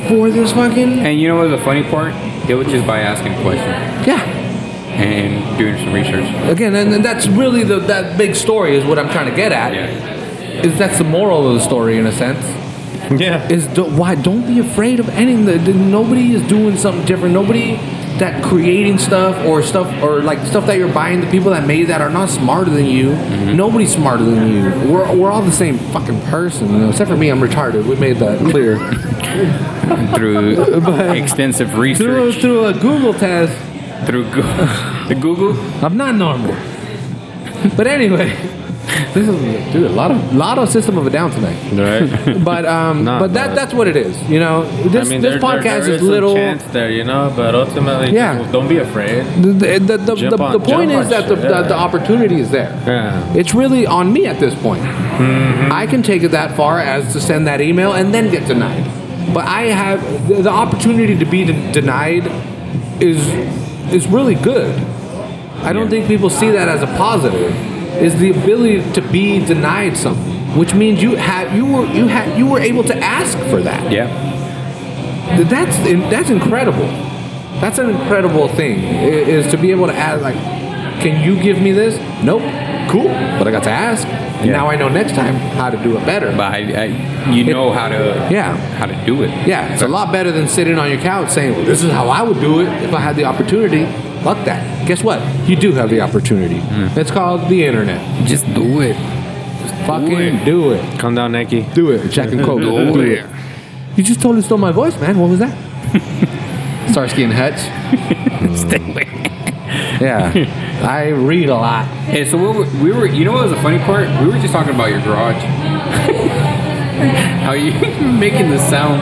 A: for this fucking
C: And you know what the funny part? It was just by asking a question
A: yeah.
C: and doing some research.
A: Again, and, and that's really the that big story is what I'm trying to get at.
C: Yeah.
A: Is that's the moral of the story in a sense.
B: Yeah.
A: is do, why don't be afraid of anything. The- the- Nobody is doing something different. Nobody that creating stuff or stuff or like stuff that you're buying. The people that made that are not smarter than you. Mm-hmm. Nobody's smarter than you. We're, we're all the same fucking person. You know, except for me, I'm retarded. We made that clear (laughs)
C: Through extensive
A: through
C: research
A: through a Google test.
C: through (laughs) Google.
A: I'm not normal. But anyway, this is dude a lot of lot of System of a Down tonight.
B: Right. (laughs)
A: But um, (laughs)
B: Nah,
A: but that that's what it is. You know, this
B: I mean,
A: this
B: there,
A: podcast
B: there, there
A: is
B: some
A: little.
B: chance there, you know, but ultimately,
A: Yeah.
B: don't be afraid.
A: The, the, the, the,
B: on-
A: the point is that the, the, the opportunity is there.
B: Yeah.
A: It's really on me at this point. I can take it that far as to send that email and then get denied. But I have the, the opportunity to be de- denied is is really good. I don't think people see that as a positive. Is the ability to be denied something, which means you had you were you had you were able to ask for that.
C: Yeah.
A: That's that's incredible. That's an incredible thing is to be able to ask like, can you give me this? Nope. Cool. But I got to ask. And
C: Yeah.
A: now I know next time how to do it better.
C: But I, I, you know how to
A: Yeah.
C: how to do it.
A: Yeah, it's a lot better than sitting on your couch saying, well, this is how I would do it if I had the opportunity. Fuck that. Guess what? You do have the opportunity. Hmm. It's called the internet.
C: Just do it.
A: Fucking do it.
B: Calm down, Nikki.
A: Do it. Jack and Coke. (laughs)
C: Do
A: do
C: it.
A: it. You just totally stole my voice, man. What was that? (laughs) Starsky and Hutch.
C: Stay away.
A: Yeah. I read a lot.
C: Hey, so we were, we were, you know what was the funny part? We were just talking about your garage. (laughs) How you (laughs) making the sound.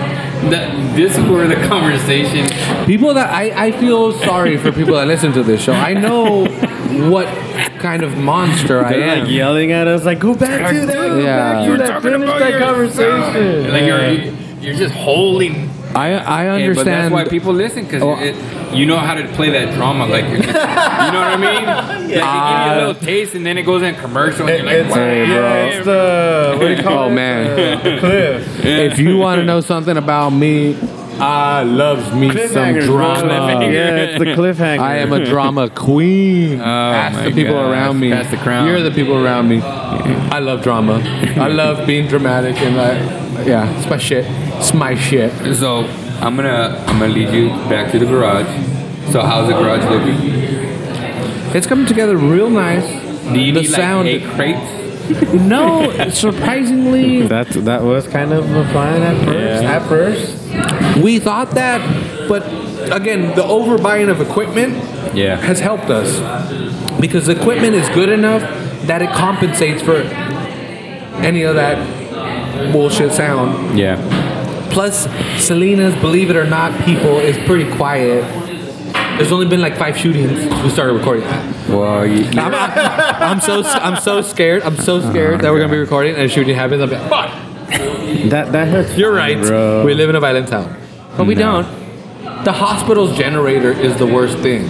C: That this is where the conversation.
A: People that I, I feel sorry for people that listen to this show. I know what kind of monster I
B: They're
A: am.
B: like yelling at us, like, go back to that. Go
A: Yeah.
B: back
A: You
B: to that.
C: talking
B: Finish
C: about
B: that
C: your
B: conversation.
C: Like you're you're just holding.
A: I I
C: Hey,
A: understand.
C: but that's why people listen because
A: Oh.
C: you know how to play that drama. Like you know what I mean? (laughs) Like they give you a little uh, taste and then it goes in commercial. And you're like,
B: It's,
C: wow.
B: yeah, it's the, what do you (laughs) oh, call
A: Oh,
B: it?
A: man.
B: The, the cliff.
A: if you want to know something about me, Ah, I love me some
B: Cliffhangers, bro.
A: drama.
B: Yeah, it's the cliffhanger.
A: I am a drama queen. (laughs)
C: Oh,
A: Ask
C: my
A: the people
C: God.
A: around me.
C: Pass the crown.
A: You're the people around me. I love drama. I love being dramatic and I, yeah, it's my shit. It's my shit.
C: So I'm gonna I'm gonna lead you back to the garage. So how's the garage looking?
A: It's coming together real nice.
C: Do you
A: the
C: need
A: sound?
C: like eight crates? (laughs)
A: no, surprisingly,
B: That that was kind of a plan at first.
C: Yeah.
B: At first,
A: we thought that, but again, the overbuying of equipment
C: Yeah.
A: has helped us because the equipment is good enough that it compensates for any of that bullshit sound.
C: Yeah.
A: Plus, Salinas Believe It or Not people is pretty quiet. There's only been like five shootings. We started recording.
C: Well, you, you-
A: I'm, I'm so I'm so scared. I'm so scared that we're gonna be recording and a shooting happens. I'm like, fuck.
B: that that hurts.
A: You're right.
B: bro.
A: We live in a violent town, but we don't. The hospital's generator is the worst thing.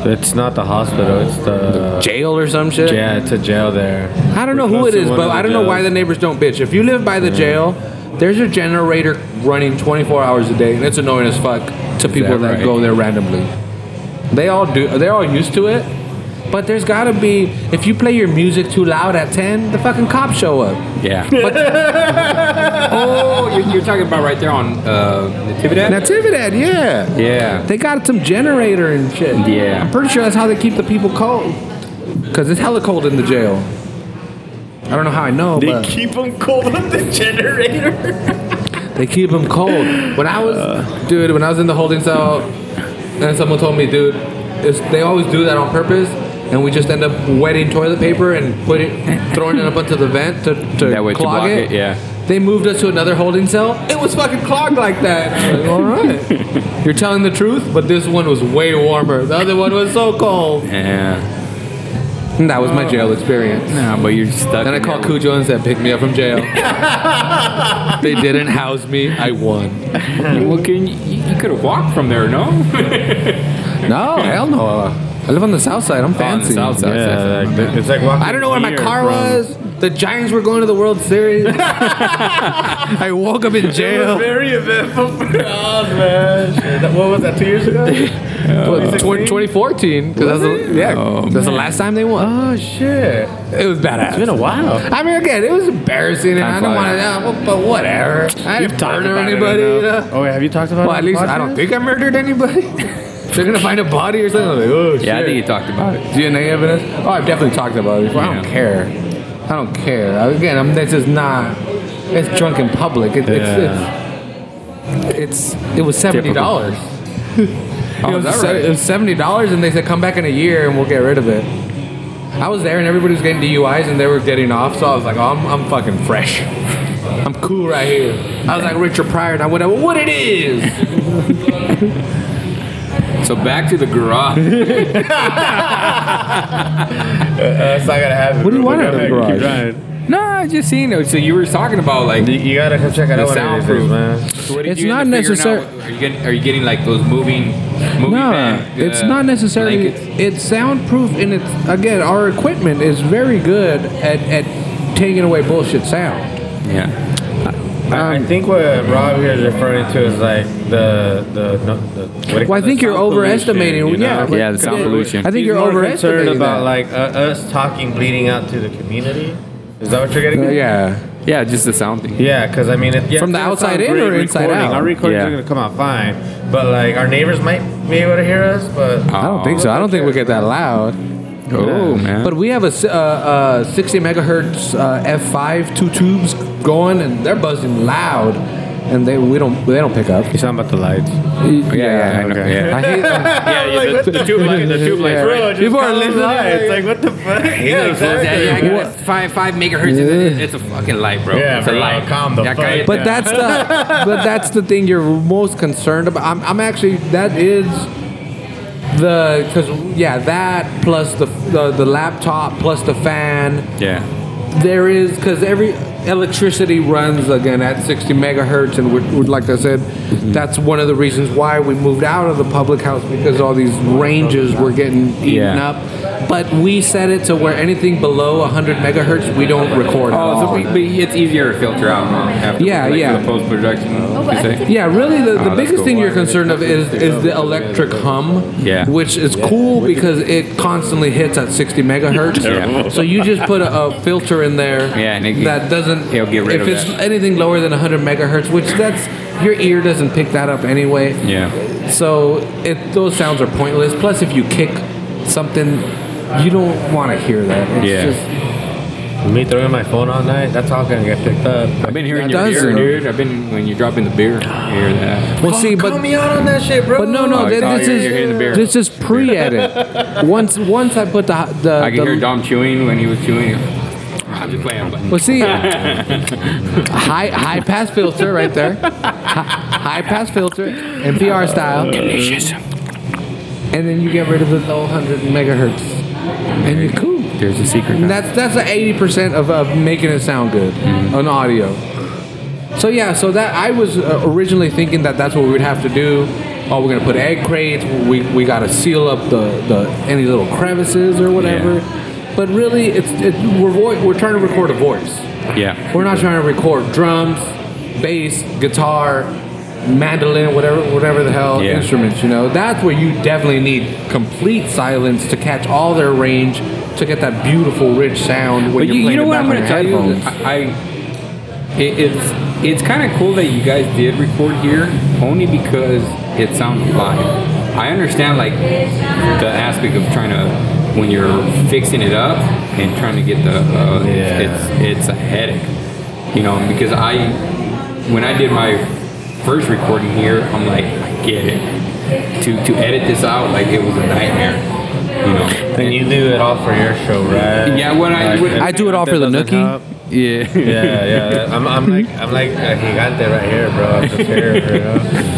B: It's not the hospital. It's the
A: Jail or some shit.
B: yeah. It's a jail there.
A: I don't
B: We're
A: know who it is, but I don't know why the neighbors don't bitch. If you live by the jail, there's a generator running 24 hours a day, and it's annoying as fuck to people that,
C: right?
A: go there randomly. They all do. They're all used to it, But there's gotta be if you play your music too loud at ten, the fucking cops show up.
C: Yeah. (laughs) oh, you're, you're talking about right there on uh, Natividad?
A: Natividad, yeah.
C: yeah.
A: They got some generator and shit.
C: Yeah.
A: I'm pretty sure that's how they keep the people cold. Cause it's hella cold in the jail. I don't know how I know,
B: They
A: but
B: keep them cold on the generator.
A: they keep them cold. When I was, dude, when I was in the holding cell, and someone told me, dude, it's, they always do that on purpose, and we just end up wetting toilet paper and putting, throwing it up onto the vent to, to
C: That way to
A: clog
C: block
A: it.
C: it, yeah.
A: They moved us to another holding cell. It was fucking clogged like that. Like, All right, (laughs) you're telling the truth, but this one was way warmer. The other one was so cold.
C: Yeah.
A: And that was my oh. jail experience.
C: No, but you're stuck.
A: Then I
C: in
A: called
C: there.
A: Cujo and said, "Pick me up from jail." (laughs) they didn't house me. I won.
C: Well, can you, you could have walked from there, no? (laughs)
A: No, hell no. I live on the south side. I'm oh,
C: On the
A: fancy.
C: south side.
B: Yeah, like, it's like walking
A: I don't know where my
B: here
A: car
B: from-
A: was. The Giants were going to the World Series. (laughs) I woke up in
B: It was
A: jail.
B: very eventful for us, man. Shit, that- What was that? Two years ago?
A: What, 20, 2014. 'cause that's the, yeah,
C: Oh,
A: that's the last time they won.
B: Oh shit!
A: It was badass.
B: It's been a while.
A: I mean, again, it was embarrassing, and I don't want to. Uh, but whatever. I didn't murder anybody. you?
B: Oh, wait, have you talked about
A: Well,
B: it
A: at least
B: the
A: I don't think I murdered anybody. (laughs) They're gonna find a body or something. Like, oh shit.
C: Yeah, I think you talked about it.
A: DNA evidence. Oh, I've definitely talked about it before. I don't care. I don't care. Again, I'm, this is not. It's drunk in public. It, it's, it's it's it was seventy dollars. (laughs)
C: Oh,
A: it, was se-
C: right?
A: it was seventy dollars, and they said come back in a year and we'll get rid of it. I was there, and everybody was getting DUIs, and they were getting off. So I was like, oh, I'm, I'm fucking fresh. (laughs) I'm cool right here. I was like Richard Pryor, and I went, what it is. (laughs)
C: So back to the garage. (laughs)
B: That's not gonna happen.
A: What do you want out of the
B: Keep
A: garage?
C: no, I just seen it. So you were talking about like
B: You- You gotta come check it
C: the
B: out one of these
C: soundproof.
B: man.
C: So what did
A: It's
C: you
A: not
C: end up figuring
A: necessar-
C: out? Are you getting? Are you getting like those moving? Moving
A: No,
C: van,
A: it's
C: uh,
A: not necessarily.
C: blankets?
A: It's soundproof, and it's again, our equipment is very good at, at taking away bullshit sound.
C: Yeah.
B: I, I think what Rob here is referring to is like the the, no, the what
A: Well, I
B: call it?
A: think you're overestimating.
B: pollution, you
A: yeah,
B: know?
A: but-
C: Yeah, the sound
A: yeah,
C: pollution.
A: I think
B: He's
A: you're
B: more
A: overestimating
B: concerned about
A: that.
B: like uh, us talking bleeding out to the community. Is that what you're getting?
A: Uh,
B: at?
A: yeah.
C: Yeah, just the sound thing.
B: Yeah, because I mean, it, yeah,
A: From the
B: it's gonna
A: outside
B: sound
A: in or inside
B: recording.
A: out?
B: Our recordings
C: Yeah.
B: are gonna come out fine, but like our neighbors might be able to hear us. But
A: I don't think so. I don't think we get that loud.
C: Oh man.
A: But we have a s- uh, uh, 60 megahertz uh, F5 two tubes going, and they're buzzing loud, and they we don't they don't pick up.
B: he's talking about the lights.
A: Yeah,
C: yeah, I know, yeah.
A: I hate. (laughs)
C: yeah, yeah, the, the tube light, the tube light.
A: Yeah.
C: Bro,
A: People are listening.
B: It's like what the fuck?
C: Yeah, yeah, yeah, I got five five megahertz. It's, it's a fucking light, bro.
B: Yeah,
C: it's a
B: bro,
C: light.
B: calm the
C: Yeah,
B: fuck
C: cállate.
A: But that's the (laughs) but that's the thing you're most concerned about. I'm, I'm actually that is the because yeah that plus the, the the laptop plus the fan
C: yeah.
A: there is because every electricity runs again at 60 megahertz and we're, we're- like i said mm-hmm. that's one of the reasons why we moved out of the public house because all these ranges were getting eaten
C: Yeah.
A: up but we set it to where anything below 100 megahertz we don't record at
C: Oh,
A: all.
C: so we, but it's easier to filter out huh, after,
A: Yeah,
C: like,
A: yeah.
C: The post production.
D: Oh, but I think-
A: Yeah, really, the, the
C: Oh,
A: biggest
C: cool.
A: thing you're concerned of is is the electric hum.
C: Yeah.
A: Which is cool because it constantly hits at 60 megahertz.
C: Yeah.
A: So you just put a, a filter in there
C: Yeah, and it-
A: that doesn't.
C: It'll get rid
A: if
C: of
A: it's
C: that.
A: anything lower than 100 megahertz, which that's your ear doesn't pick that up anyway.
C: Yeah.
A: So it those sounds are pointless. Plus, if you kick something, you don't want to hear that. It's
C: Yeah.
A: just
B: Me throwing my phone all night, that's all gonna get picked up.
C: I've been hearing
A: That
C: your
A: does,
C: beer, dude. I've been when you're dropping the beer. I hear that.
A: well, see, but
B: Call me out on that shit, bro.
A: But no, no,
C: Oh,
A: thi-
C: oh,
A: this
C: you're- you're hitting the beer.
A: is this is pre-edit. (laughs) once once I put the the,
C: I can
A: the
C: hear Dom chewing when he was chewing. I'm just playing. But
A: well, see, (laughs) high high pass filter right there, high, high pass filter, NPR style, and then you get rid of the low hundred megahertz, and you're cool.
C: there's a secret.
A: And that's that's the eighty percent of, of making it sound good on audio. So yeah, so that I was uh, originally thinking that that's what we would have to do. Oh, we're gonna put egg crates. We, we gotta seal up the, the any little crevices or whatever. But really, it's it, we're vo- we're trying to record a voice.
C: yeah.
A: We're not trying to record drums, bass, guitar, mandolin, whatever, whatever the hell
C: Yeah.
A: instruments. You know, that's where you definitely need complete silence to catch all their range to get that beautiful, rich sound when
C: But
A: you're
C: you, you
A: playing
C: know
A: it
C: what I'm going to
A: your
C: tell you?
A: headphones.
C: I, I it, it's it's kind of cool that you guys did record here, only because it sounds live. I understand like the aspect of trying to when you're fixing it up and trying to get the uh,
B: Yeah.
C: it's it's a headache, you know. Because I when I did my first recording here, I'm like I get it. To to edit this out, like it was a nightmare, you know.
B: And you do it all for your show, right?
C: Yeah, when I-
B: Like,
C: when-
A: I do it all for the
B: doesn't
A: nookie.
B: help-
C: Yeah.
B: Yeah, yeah. I'm, I'm like, I'm like a gigante right here, bro. I'm just here, (laughs) you know?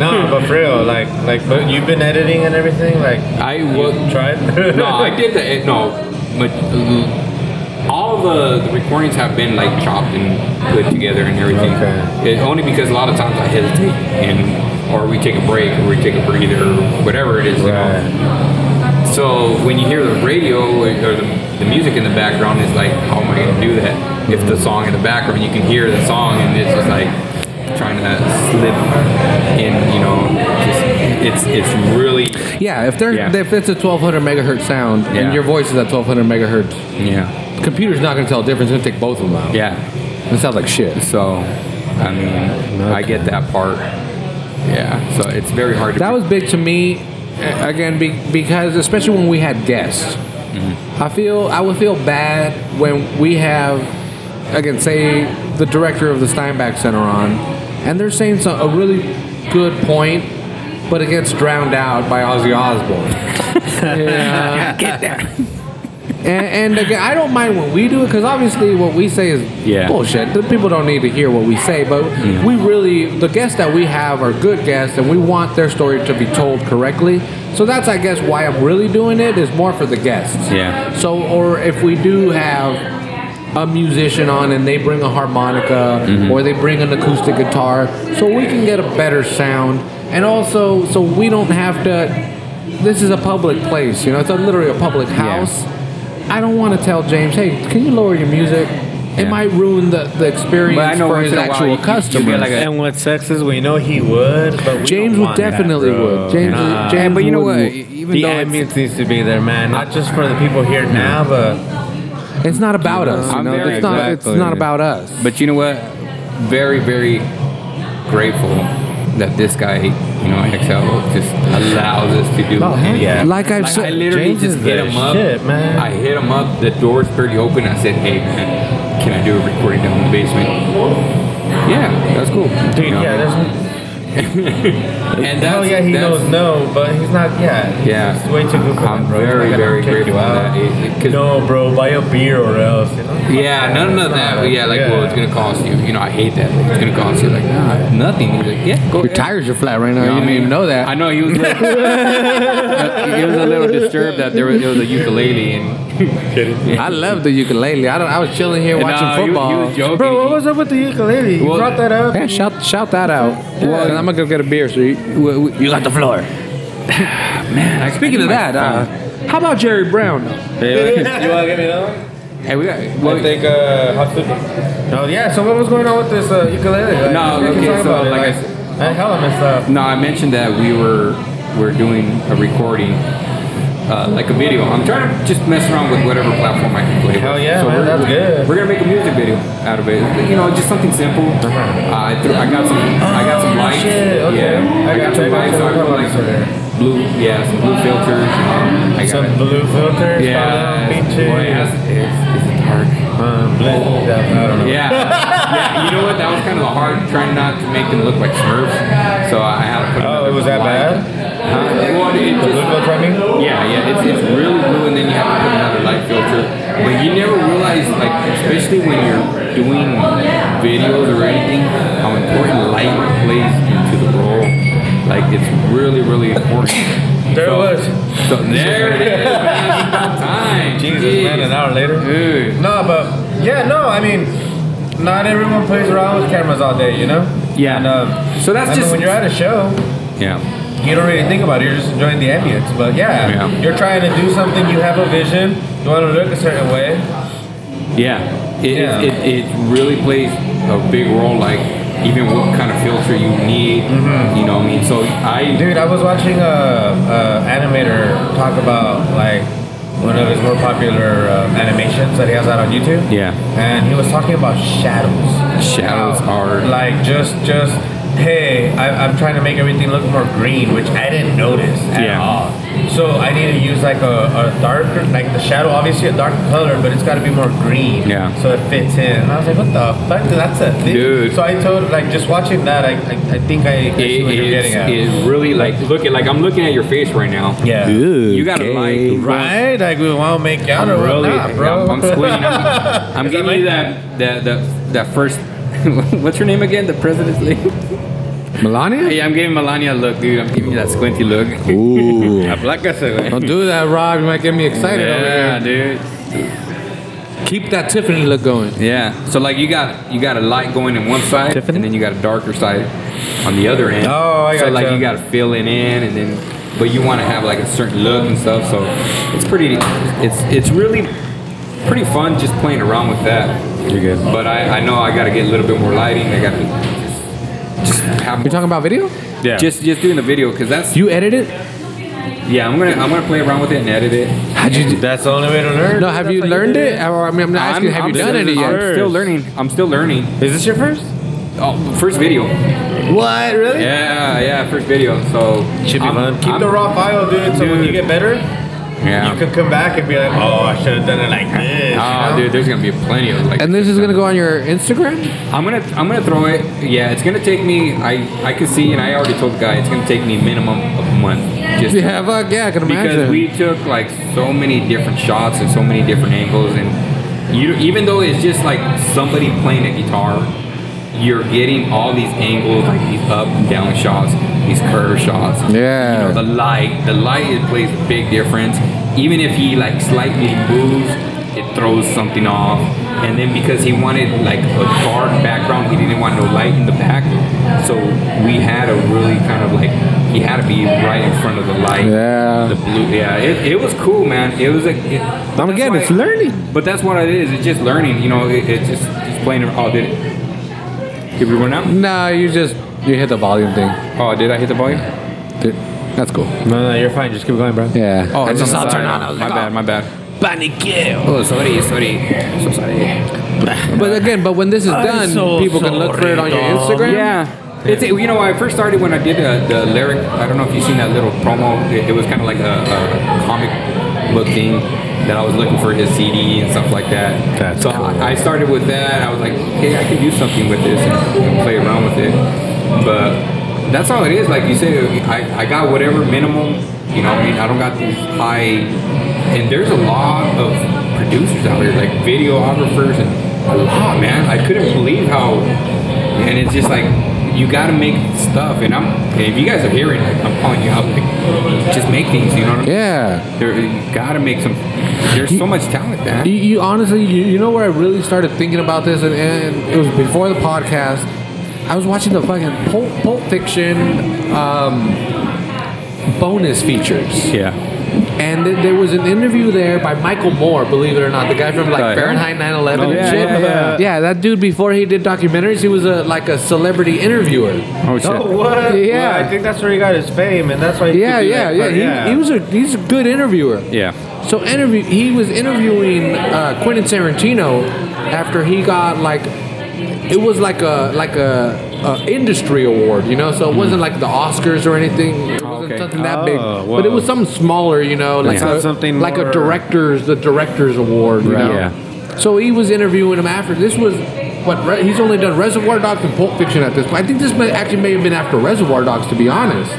B: No, but for real, like, like, but you've been editing and everything, like.
C: I was
B: tried. (laughs)
C: no, (laughs) I did the no, but uh, all the, the recordings have been like chopped and put together and everything.
B: Okay.
C: It, only because a lot of times I hesitate and or we take a break or we take a breather or whatever it is. You know? So when you hear the radio or the, the music in the background, it's like, how am I going to do that? If the song in the background, you can hear the song, and it's just like trying to slip in. You know, just it's it's really
A: Yeah, if they're
C: Yeah.
A: if it's a 1200 megahertz sound
C: Yeah.
A: and your voice is at 1200 megahertz,
C: yeah
A: the computer's not gonna tell the difference. It's gonna take both of them out.
C: yeah.
A: it sounds like shit.
C: So, I mean, I get that part. Yeah. So it's very hard to.
A: That was big to me, again, be, because especially when we had guests. Mm-hmm. I feel I would feel bad when we have, again, say the director of the Steinbeck Center on, and they're saying some, a really good point, but it gets drowned out by Ozzy Osbourne. (laughs) yeah.
C: get that.
A: And, and again, I don't mind when we do it because obviously what we say is
C: Yeah.
A: bullshit. The people don't need to hear what we say, but we really, the guests that we have are good guests, and we want their story to be told correctly. So that's, I guess, why I'm really doing it is more for the guests.
C: Yeah.
A: So, or if we do have a musician on and they bring a harmonica
C: Mm-hmm.
A: or they bring an acoustic guitar, so we can get a better sound, and also so we don't have to. This is a public place, you know. It's a, literally a public house. I don't want to tell James, hey, can you lower your music? It
C: Yeah.
A: might ruin the, the experience
C: But I know
A: for
C: once
A: his
C: in a while
A: actual
C: you- you
A: customers.
C: like
B: And what sucks is we know he would, but we
A: James
B: don't
A: would
B: want that,
A: definitely
B: bro.
A: would. James,
B: Nah.
A: James
C: but you know what? Even
B: the
C: though
B: ambience needs to be there, man. Not just for the people here now, but
A: It's not about us. You
C: I'm
A: know?
C: very
A: it's not.
C: exactly.
A: It's not about us.
C: But you know what? Very, very grateful that this guy, you know, XL, just allows us to do.
A: Oh, hell
C: anything.
B: yeah.
A: Like I've
C: Like,
A: said,
C: I literally
B: James
C: just
B: is
C: hit
B: the
C: him up.
B: shit, man.
C: I hit him up. The door's pretty open. I said, "Hey, man, can I do a recording down in the basement?" Yeah, that's cool.
B: dude,
C: You know?
B: yeah, there's. (laughs)
C: and
B: Hell
C: that's,
B: yeah, he
C: that's-
B: knows no, but he's not. Yeah,
C: Yeah.
B: he's way too good for
C: I'm
B: that, bro.
C: Very, very
B: kick
C: grateful
B: you
C: for
B: out.
C: that. It- it-
B: no, bro, buy a beer or else. You know?
C: Yeah, none of that. But yeah, like, well, it's gonna cost you. You know, I hate that. It's gonna cost you like nah, nothing. He's like, yeah, go.
A: Your
C: ahead.
A: tires are flat right now.
C: You
A: You,
C: know what I
A: didn't even know that.
C: I know he was. Like, (laughs) (laughs) he was a little disturbed that there was, there was a ukulele and. (laughs)
A: I love the ukulele. I don't. I was chilling here
C: And,
A: watching
C: uh, he- he
A: football.
C: was joking.
B: Bro, what was up with the ukulele? You
C: Well-
B: brought that up.
A: yeah, shout shout that out. Well, I'm gonna go get a beer. So you, you got the floor. (sighs)
C: Man,
A: Speaking of that, uh, how about Jerry Brown?
B: you want to give me another one?
C: hey, we got.
B: I
C: Well,
B: think uh, hot soup. No, yeah. So what was going on with this uh, ukulele? Like,
C: No, okay, so
B: about
C: like I
B: like,
C: s-
B: I hella messed up.
C: no, I mentioned that we were we're doing a recording. Uh, like a video. I'm trying to just mess around with whatever platform I can play. with.
B: Hell yeah, man,
C: we're,
B: that's
C: we're-
B: good.
C: We're gonna make a music video out of it. You know, just something simple. Uh, I, threw, I got some. I got some
B: Oh,
C: lights.
B: shit, okay.
C: Yeah,
B: I
C: got some lights. So I put like some blue. Yeah, some blue filters. Um, I got
B: Some
C: it.
B: blue filters.
C: Yeah, boy, it's, it's, it's dark.
B: Um, blue. Yeah, I don't know.
C: Yeah, yeah. You know what? That was kind of hard trying not to make them look like Smurfs. So I had to put.
B: It
C: on.
B: Oh, it was that bad?
C: It
B: The blue
C: just,
B: filter, I mean?
C: yeah, yeah. It's, it's really blue, and then you have to put another light filter. But you never realize, like, especially when you're doing videos or anything, how important light plays into the role. Like, it's really, really important. (laughs)
B: There
C: so,
B: it was.
C: So (laughs) there it is. Time.
B: Jesus,
C: Jeez.
B: man, an hour later.
C: Dude.
B: No, but yeah, no, I mean, not everyone plays around with cameras all day, you know?
C: Yeah.
B: And, um,
C: So that's
B: I
C: just-
B: mean, when you're at a show,
C: Yeah.
B: You don't really think about it. You're just enjoying the ambience. But yeah,
C: Yeah.
B: you're trying to do something. You have a vision. You want to look a certain way.
C: Yeah, it,
B: Yeah.
C: It, it, it really plays a big role. Like even what kind of filter you need. You know what I mean? So I
B: Dude, I was watching a, a animator talk about like one of his more popular uh, animations that he has out on YouTube.
C: Yeah.
B: and he was talking about shadows.
C: Shadows are-
B: like just just hey, I, I'm trying to make everything look more green, which I didn't notice at
C: Yeah.
B: all. So I need to use like a, a darker, like the shadow, obviously a dark color, but it's got to be more green.
C: Yeah.
B: So it fits in. And I was like, what the fuck? That's a thing.
C: Dude.
B: So I told, like, just watching that, I, I, I think I, I see
C: it,
B: what you're
C: it's,
B: getting at.
C: it really like look at like I'm looking at your face right now.
B: yeah.
C: Dude, You gotta like
B: Right? Like we want to make out
C: I'm
B: or
C: really,
B: not, bro.
C: I'm, I'm squinting. I'm, I'm
B: Is
C: giving
B: that
C: you that, that, that, that first. (laughs) what's her name again? The president's name?
A: Melania?
C: yeah, I'm giving Melania a look, dude. I'm giving you that squinty look.
A: Ooh. (laughs)
C: Aplácase,
A: Don't do that, Rob. You might get me excited
C: Yeah,
A: over here.
C: dude.
A: Keep that Tiffany look going.
C: Yeah. So like you got you got a light going in one side,
B: Tiffany?
C: and then you got a darker side on the other end.
B: Oh, I got.
C: So like
B: gotcha.
C: you got to fill it in, and then but you want to have like a certain look and stuff. So it's pretty. It's it's really pretty fun just playing around with that.
B: You're good.
C: But I, I know I got to get a little bit more lighting. I got to just have
A: You're talking about video?
B: Yeah.
C: just just doing the video because that's
A: You edit it?
C: yeah. I'm gonna I'm gonna play around with it and edit it.
A: How'd you do?
B: That's the only way to learn.
A: No, have
B: That's
A: you learned
B: do
A: it? Or, I mean, I'm not asking, have you done
C: still,
A: any yet?
C: I'm still learning. I'm still learning.
B: Is this your first?
C: Oh, first video.
A: What? Really?
C: Yeah, yeah, first video. So
B: Should be
C: I'm-
B: fun. Keep
C: I'm-
B: the raw file, dude. So when you get better,
C: Yeah.
B: you could come back and be like, oh, I should have done it like (laughs) this.
C: Oh, dude, there's gonna be plenty of like.
A: And this is gonna go on your Instagram?
C: I'm gonna I'm gonna throw it. Yeah, it's gonna take me. I I can see, and I already told the guy it's gonna take me minimum of a month. Just to-
A: Yeah, fuck yeah, I can imagine.
C: because we took like so many different shots and so many different angles, and you even though it's just like somebody playing a guitar, you're getting all these angles, like these up and down shots, these curve shots.
A: Yeah.
C: You know, the light, the light it plays a big difference. Even if he like slightly moves, it throws something off. And then because he wanted like a dark background, he didn't want no light in the back. So we had a really kind of like he had to be right in front of the light.
A: Yeah.
C: The blue. Yeah. It, it was cool, man. It was a. It,
A: I'm again, it's learning.
C: But that's what it is. It's just learning. You know, it, it's just just playing. Oh, did it? Did we run out?
A: Nah, you just you hit the volume thing.
C: Oh, did I hit the volume?
A: Dude, That's cool.
B: No, no, you're fine. Just keep going, bro.
A: Yeah.
C: Oh,
A: I
C: it's
A: just
C: on
A: saw
C: the
A: it turn
C: side.
A: on. I was
C: My
A: like,
C: bad.
A: oh.
C: My bad.
A: Paniqueo.
C: Oh, sorry, sorry. So sorry.
A: But again, but when this is done,
B: so
A: people can look for it on your
B: sorry, dog.
A: Instagram.
C: Yeah. It's, you know, I first started when I did the, the lyric. I don't know if you've seen that little promo. It, it was kind of like a, a comic book thing that I was looking for his CD and stuff like that.
B: That's
C: so
B: cool.
C: I, I started with that. I was like, hey, I can do something with this and, play around with it. But that's all it is. Like you said, I, I got whatever minimum. You know, what I mean, I don't got these high. And there's a lot of producers out here, like videographers, and a lot, man. I couldn't believe how and it's just like you got to make stuff and i'm if you guys are hearing like, i'm calling you out like just make things you know what I mean?
A: Yeah.
C: there, you got to make some there's so much talent man
A: You, you honestly, you, you know where I really started thinking about this, and, and it was before the podcast. I was watching the fucking Pulp, Pulp Fiction um, bonus features,
C: yeah
A: and th- there was an interview there by Michael Moore. Believe it or not, the guy from like. Fahrenheit 9/11
C: Oh,
A: and
C: yeah,
A: shit.
C: yeah, yeah.
A: that dude before he did documentaries, he was a like a celebrity interviewer.
C: oh shit
B: Oh, what?
A: Yeah.
B: Well, I think that's where he got his fame, and that's why. He
A: Yeah,
B: could do
A: yeah,
B: that
A: yeah.
B: part,
A: He, he was a he's a good interviewer.
C: yeah
A: So interview, he was interviewing uh, Quentin Tarantino after he got like, it was like a like a, a industry award, you know. So it wasn't like the Oscars or anything. It wasn't
C: okay.
A: something that
B: Oh,
A: big,
B: whoa.
A: but it was something smaller, you know, like
B: It's
A: a,
B: something
A: like a directors the directors award,
C: Right.
A: know.
C: Yeah.
A: So he was interviewing him after. This was what re- he's only done Reservoir Dogs and Pulp Fiction at this point. I think this may, actually may have been after Reservoir Dogs, to be honest.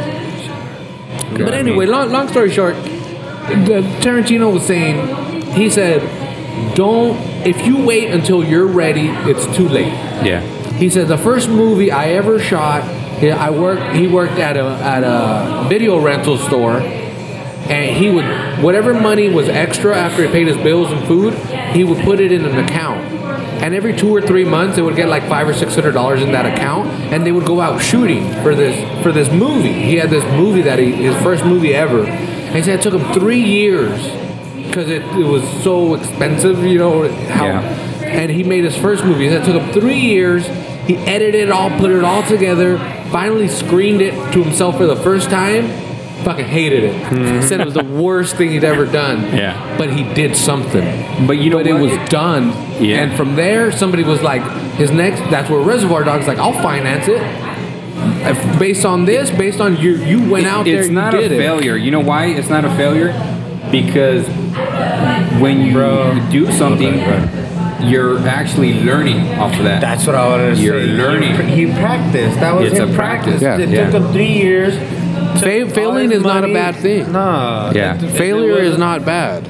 A: But anyway, long, long story short, the Tarantino was saying, he said, don't, if you wait until you're ready, it's too late.
C: yeah
A: He said, the first movie I ever shot, yeah, I worked, he worked at a, at a video rental store, and he would, whatever money was extra after he paid his bills and food, he would put it in an account. And every two or three months, they would get like five or six hundred dollars in that account, and they would go out shooting for this for this movie. He had this movie that he his first movie ever. And he said it took him three years because it, it was so expensive, you know how.
C: Yeah.
A: And he made his first movie. It took him three years. He edited it all, put it all together, finally screened it to himself for the first time. Fucking hated it. Hmm. Said it was the worst thing he'd ever done.
C: Yeah.
A: But he did something.
C: But you know
A: but it was done.
C: Yeah.
A: And from there, somebody was like, his next, that's where Reservoir Dogs like, I'll finance it. If- Based on this, based on you, you went out there,
C: it's
A: you
C: not a
A: did it.
C: failure. You know why it's not a failure? Because when you do something, you're actually learning off of that.
B: That's what I wanted to say.
C: You're
B: say.
C: learning.
B: He, he practiced. That was
C: It's
B: him
C: a practice.
B: practice.
A: Yeah.
B: It
C: Yeah.
B: took him three years.
A: Fa-
B: Took all
A: failing
B: his
A: is not a
B: money.
A: bad thing.
B: Nah.
C: Yeah.
B: It- it-
A: Failure
B: it
A: is
B: was-
A: not bad.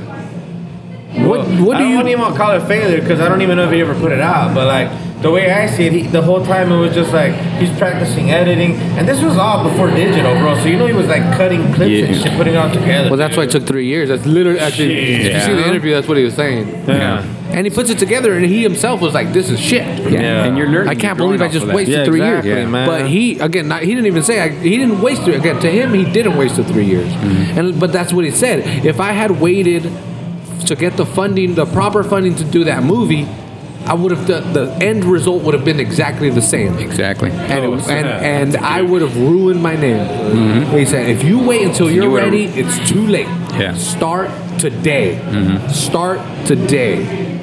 A: What what do
B: I
A: do
B: don't
A: you
B: even want to call it failure because I don't even know if he ever put it out. But like the way I see it, he, the whole time it was just like he's practicing editing, and this was all before digital, bro. So you know he was like cutting clips and shit, putting it all together.
A: Well, that's why it took three years. That's literally actually. If you see the interview, that's what he was saying.
B: Yeah.
A: And he puts it together, and he himself was like, "This is shit."
C: yeah.
B: Yeah.
C: and you're learning.
A: I can't believe I just
C: off of that.
A: wasted
B: Yeah,
A: three
B: exactly,
A: years.
B: man.
A: But he again, not, he didn't even say I, he didn't waste it. Again, to him, he didn't waste the three years.
C: Mm-hmm.
A: And but that's what he said. If I had waited to get the funding, the proper funding to do that movie, I would have the, the end result would have been exactly the same.
C: Exactly.
A: And,
B: Oh,
A: it,
B: snap.
A: and, and I would have ruined my name. He said, if you wait until you're
C: You would've-
A: ready, it's too late.
C: Yeah.
A: Start today. Start today.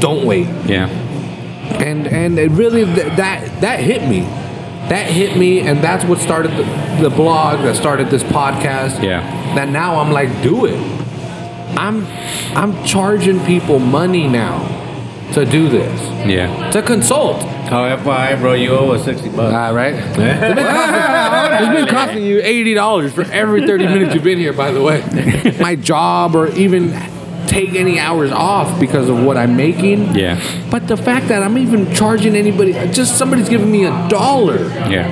A: Don't wait.
C: Yeah.
A: And and it really th- that that hit me. That hit me, and that's what started the, the blog. That started this podcast.
C: Yeah.
A: That now I'm like, do it. I'm I'm charging people money now to do this
C: Yeah.
A: to consult.
B: Oh, FYI, bro, you owe us sixty bucks.
A: Ah, right. It's been costing- it's been costing you eighty dollars for every thirty minutes you've been here. By the way, (laughs) my job or even take any hours off because of what I'm making.
C: Yeah.
A: But the fact that I'm even charging anybody, just somebody's giving me a dollar.
C: Yeah.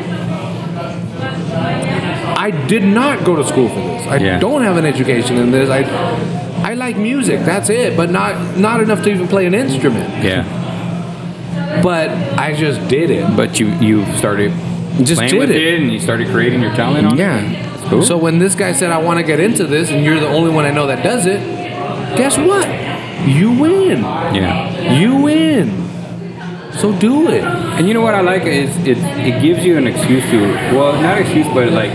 A: I did not go to school for this. I
C: Yeah.
A: don't have an education in this. I I like music. That's it. But not not enough to even play an instrument.
C: Yeah.
A: But I just did it.
C: But you you started
A: Just
C: playing
A: did
C: with
A: it.
C: it. and you started creating your talent on it.
A: Yeah.
C: Cool.
A: So when this guy said I want to get into this, and you're the only one I know that does it, guess what? You win.
C: yeah.
A: You win. So do it.
C: And you know what I like is it it gives you an excuse to well not excuse but like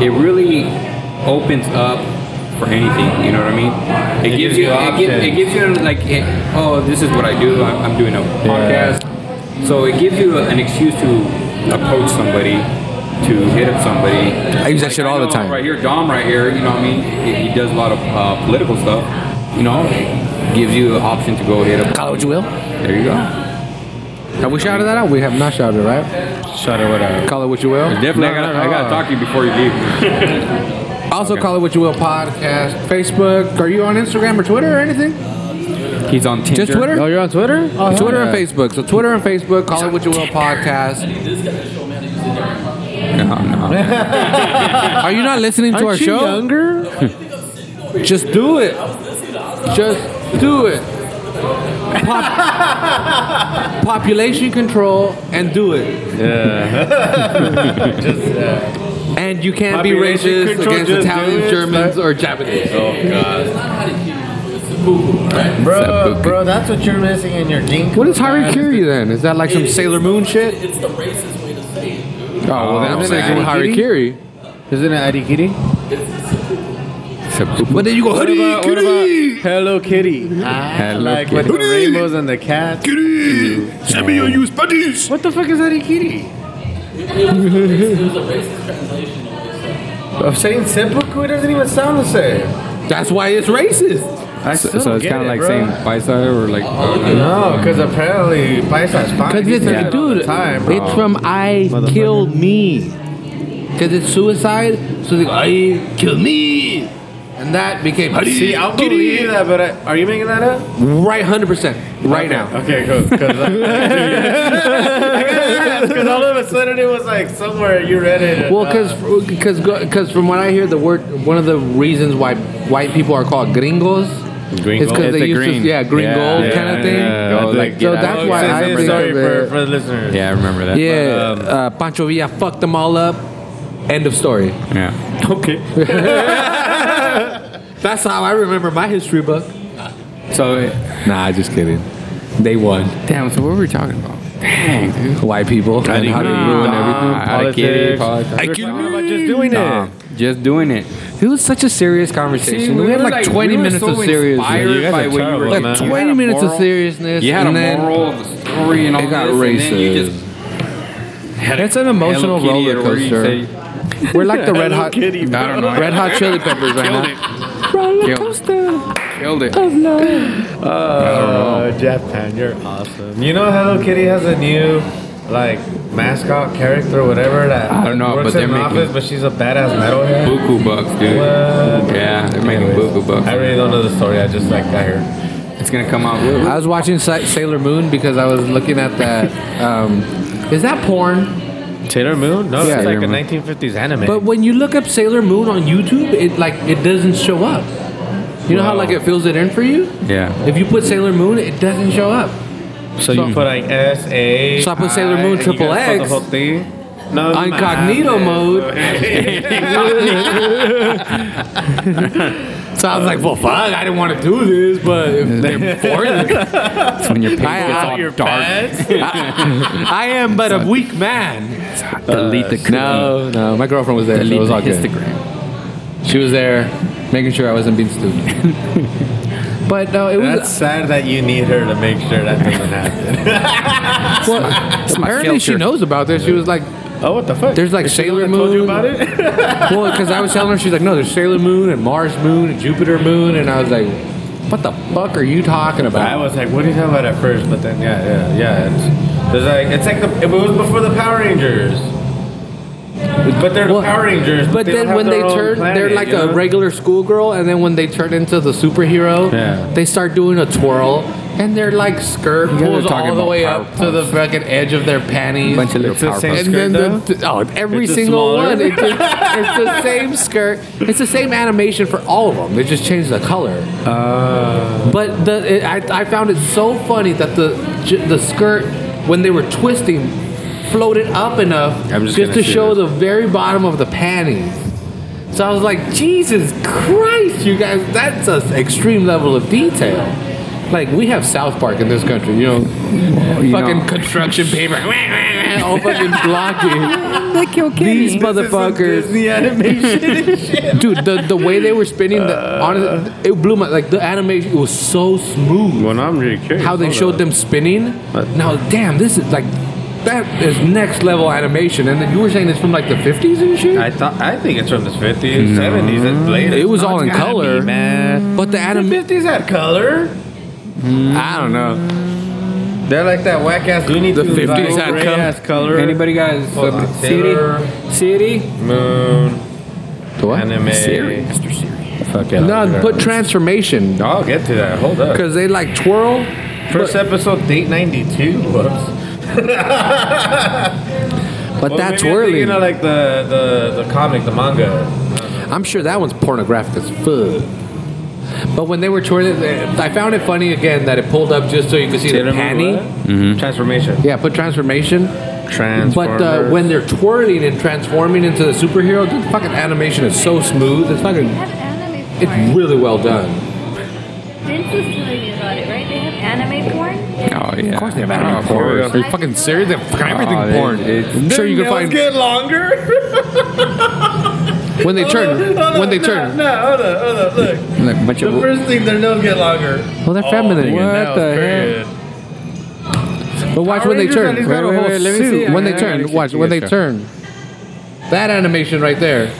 C: it really opens up for anything. You know what I mean? It,
B: It
C: gives
B: gives
C: you
B: you
C: it, gives, it gives you like it, oh this is what I do. I'm, I'm doing a podcast. So it gives you an excuse to approach somebody. To hit up somebody.
A: I use that shit all the time.
C: Right here, Dom, right here. You know what I mean? He, he does a lot of uh, political stuff. You know, gives you the option to go hit up.
A: Call it what you will.
C: There you go.
A: Have we shouted that out? We have not shouted, right?
B: Shut it, whatever.
A: Call it what you will.
C: Definitely, I
B: No,
C: gotta,
B: no,
C: I gotta talk to you before you leave. (laughs)
A: Also,
C: Okay.
A: call it what you will podcast, Facebook. Are you on Instagram or Twitter or anything?
C: He's on Tinder.
A: Just Twitter?
B: Oh, you're on Twitter? Oh,
A: Twitter
B: yeah.
A: and Facebook. So Twitter and Facebook. Call it what you will podcast.
C: No, no. (laughs)
A: Are you not listening to our
B: Aren't you
A: show?
B: younger? (laughs)
A: Just do it. Just do it. Pop- (laughs) population control and do it. Yeah.
B: Just, uh,
A: And you can't be racist against
B: just
A: Italians. Germans, or Japanese.
B: oh god. Bro, bro, that's what you're missing in your gene.
A: What is
B: code, man.
A: Harikiri then? Is that like some Sailor Moon shit?
F: It's the racist way to say it.
A: Oh, well, then I'm
B: saying
A: sticking with
B: Harikiri?
A: Harikiri.
B: Isn't it Adikiri?
A: But then you go,
B: What about, what
A: Harikiri.
B: about Hello Kitty? Ah,
C: Hello
B: like
C: Kitty.
B: with the rainbows and the cats.
A: Send me your use buddies.
B: What the fuck is Adikiri?
F: It was a racist, it was a racist translation of this.
B: I'm saying seppuku doesn't even sound the same.
A: That's why it's racist.
B: I
C: So,
B: still
C: so
B: don't
C: it's kind of
B: it,
C: like
B: bro.
C: saying paisa or like.
B: Oh, no, because apparently Paisa's fine.
A: Because it's,
B: says it
A: dude,
B: time, bro.
A: it's from I
B: Motherfucker.
A: killed me. Because it's suicide, so they go, I killed me. And that became
B: See, I'll believe that, but I, are you making that up?
A: right 100% right now.
B: Okay, cool. Because (laughs) all of a sudden it was like somewhere you read it.
A: Well,
B: uh,
A: because because from what I hear, the word one of the reasons why white people are called gringos
B: Green
A: is because they
C: the
A: used
C: green.
A: to yeah green
C: Yeah,
A: gold
C: yeah,
A: kind of thing.
C: yeah. Go, like,
A: so
C: get
A: that's
C: out.
A: why I
C: say
A: think
B: sorry for, for the listeners.
C: Yeah, I remember that.
A: Yeah,
B: But, um,
A: uh, Pancho Villa fucked them all up. End of story.
C: Yeah.
B: Okay. (laughs) (laughs)
A: That's how I remember my history book.
C: So,
A: Nah, just kidding. They won.
C: damn. So what were we talking about? Dang.
A: White people and how they ruin everything.
C: Out of kitty, politics.
B: We're talking about just doing
C: Nah,
B: it.
C: just doing it.
A: It was such a serious conversation. we, had
C: were
A: like 20
C: we were
A: minutes
C: so
A: of seriousness.
B: You guys are
C: what you
B: terrible,
C: were
B: man.
A: Like
C: you
A: 20
C: had a
A: minutes of
C: moral-
A: seriousness.
C: You had
A: and
C: a
A: then
C: moral of the story and all
A: it got
C: this, and then you
A: racist.
C: just had
A: It's an emotional
C: Hello Kitty
A: roller
C: at where you
A: coaster.
C: say-
A: We're like the (laughs) red hot,
B: Kitty,
C: I don't know.
A: red hot chili peppers right (laughs) now. Roller coaster
C: Killed it.
A: of love.
B: Uh, Japan, you're awesome. You know, Hello Kitty has a new like mascot character, or whatever that
C: I don't know,
B: works
C: but they're
B: in an
C: making-
B: office, but she's a badass metalhead.
C: Buku bucks, dude.
B: What?
C: Yeah, they're making
B: Anyways,
C: buku bucks.
B: I really don't know the story. I just like got here.
C: It's gonna come out.
A: I was watching Sa- Sailor Moon because I was looking at that. Um, is that porn?
B: Sailor Moon? No,
A: Yeah.
B: it's like a 1950s anime.
A: But when you look up Sailor Moon on YouTube, it like it doesn't show up. You know how like it fills it in for you?
C: Yeah.
A: If you put Sailor Moon, it doesn't show up.
B: so you put like S A.
A: So I put Sailor Moon triple X.
B: The whole thing. No,
A: Incognito mode. (laughs) (laughs) (laughs) So I was like, well, fuck, I didn't want to do this, but if they're forced (laughs) it,
C: when your page
A: I-
C: gets
A: I-
C: all
B: Your
C: dark.
B: pants? (laughs)
A: I am but a weak man.
C: Delete the uh, cookie.
A: No, no, my girlfriend was there. So it
C: Delete
A: was
C: the
A: all good.
C: histogram.
A: She was there, making sure I wasn't being stupid. (laughs) but no, it
B: That's
A: was.
B: sad that you need her to make sure that doesn't happen.
A: Well,
C: my
A: apparently, she
C: filter.
A: knows about this. She was like,
B: oh, what the fuck?
A: There's, like,
B: Is
A: Sailor
B: that Told you
A: Moon.
B: about it? (laughs)
A: well, because I was telling her, she's like, no, there's Sailor Moon and Mars Moon and Jupiter Moon, and I was like, what the fuck are you talking about?
B: I was like, what are you talking about at first? But then, yeah, yeah, yeah. It's, there's like, it's like the, it was before the Power Rangers. But they're
A: Well,
B: the Power Rangers.
A: But
B: they
A: then when they turn,
B: planet,
A: they're like
B: you
A: a regular schoolgirl, and then when they turn into the superhero,
B: Yeah.
A: they start doing a twirl, and their like skirt
C: guys are
A: pulls
C: talking
A: all the
C: about
A: way up to the fucking edge of their panties.
C: Bunch of little
B: It's the
C: power
B: same
C: puffs.
A: and then
B: skirt,
A: the, oh, every
B: It's just
A: single
B: smaller?
A: one, it's, just, it's the same skirt. It's the same animation for all of them. They just changed the color.
B: Uh,
A: But the it, I, I found it so funny that the j- the skirt when they were twisting floated up enough
B: I'm just
A: just
B: gonna
A: to
B: see
A: show
B: this.
A: the very bottom of the panties. So I was like, Jesus Christ, you guys, that's an extreme level of detail. Like we have South Park in this country, you know,
C: you
A: fucking
C: know.
A: construction paper, (laughs) all fucking blocking. These motherfuckers,
B: Disney animation. (laughs)
A: dude, the, the way they were spinning, the, uh. honestly, it blew my like the animation. It was so smooth
B: well, I'm really curious.
A: how they showed
B: up.
A: them spinning.
B: What?
A: Now, damn, this is like that is next level animation. And then you were saying it's from like the 50s and shit.
B: I thought I think it's from the 50s, 70s. It's later.
A: It was all in color.
B: be, man.
A: but the
B: The
A: anime,
B: 50s had color.
A: I don't know.
B: They're like that whack ass Looney
A: The
B: Tunes.
A: 50s
B: like,
A: had
B: gray
A: color.
B: ass color.
C: Anybody guys?
B: Hold on.
C: fucking
B: Sailor
C: City? City?
B: Moon
A: The what?
B: anime.
C: Siri. Mr. Siri.
B: Fuck yeah.
A: No, put transformation
B: I'll get to that. Hold up.
A: because they like twirl.
B: First episode, date 92. Whoops. (laughs)
A: But
B: Well,
A: that
B: maybe I'm
A: twirling,
B: thinking of like the, the, the comic, the manga.
A: I'm sure that one's pornographic as fuck. But when they were twirling, I found it funny again that it pulled up just so you could see the
B: Sailor Moon,
A: panty.
B: what? Transformation.
A: Yeah, put transformation. But uh, when they're twirling and transforming into the superhero, the fucking animation is so smooth. It's fucking,
D: They have anime
A: it's really well done.
D: Vince was telling me about it, right? They have anime porn.
C: Oh, yeah.
A: Of course they have
C: Oh,
A: anime
C: of
A: porn.
C: course.
A: Are you fucking serious? They have fucking everything
C: Oh, they-
A: porn.
C: it's-
A: I'm sure you can find
B: get longer. (laughs)
A: when they turn. When they turn.
B: No, hold up, hold up, look.
C: Like a bunch
B: The
C: of
B: first thing, their nails get longer.
A: Well, they're feminine.
B: Oh, your
C: what
B: nails,
C: the
B: hell?
A: But watch
B: Power
A: when they turn.
B: at
A: Wait, wait, wait, let me see. When they turn, watch when they turn. That animation right there.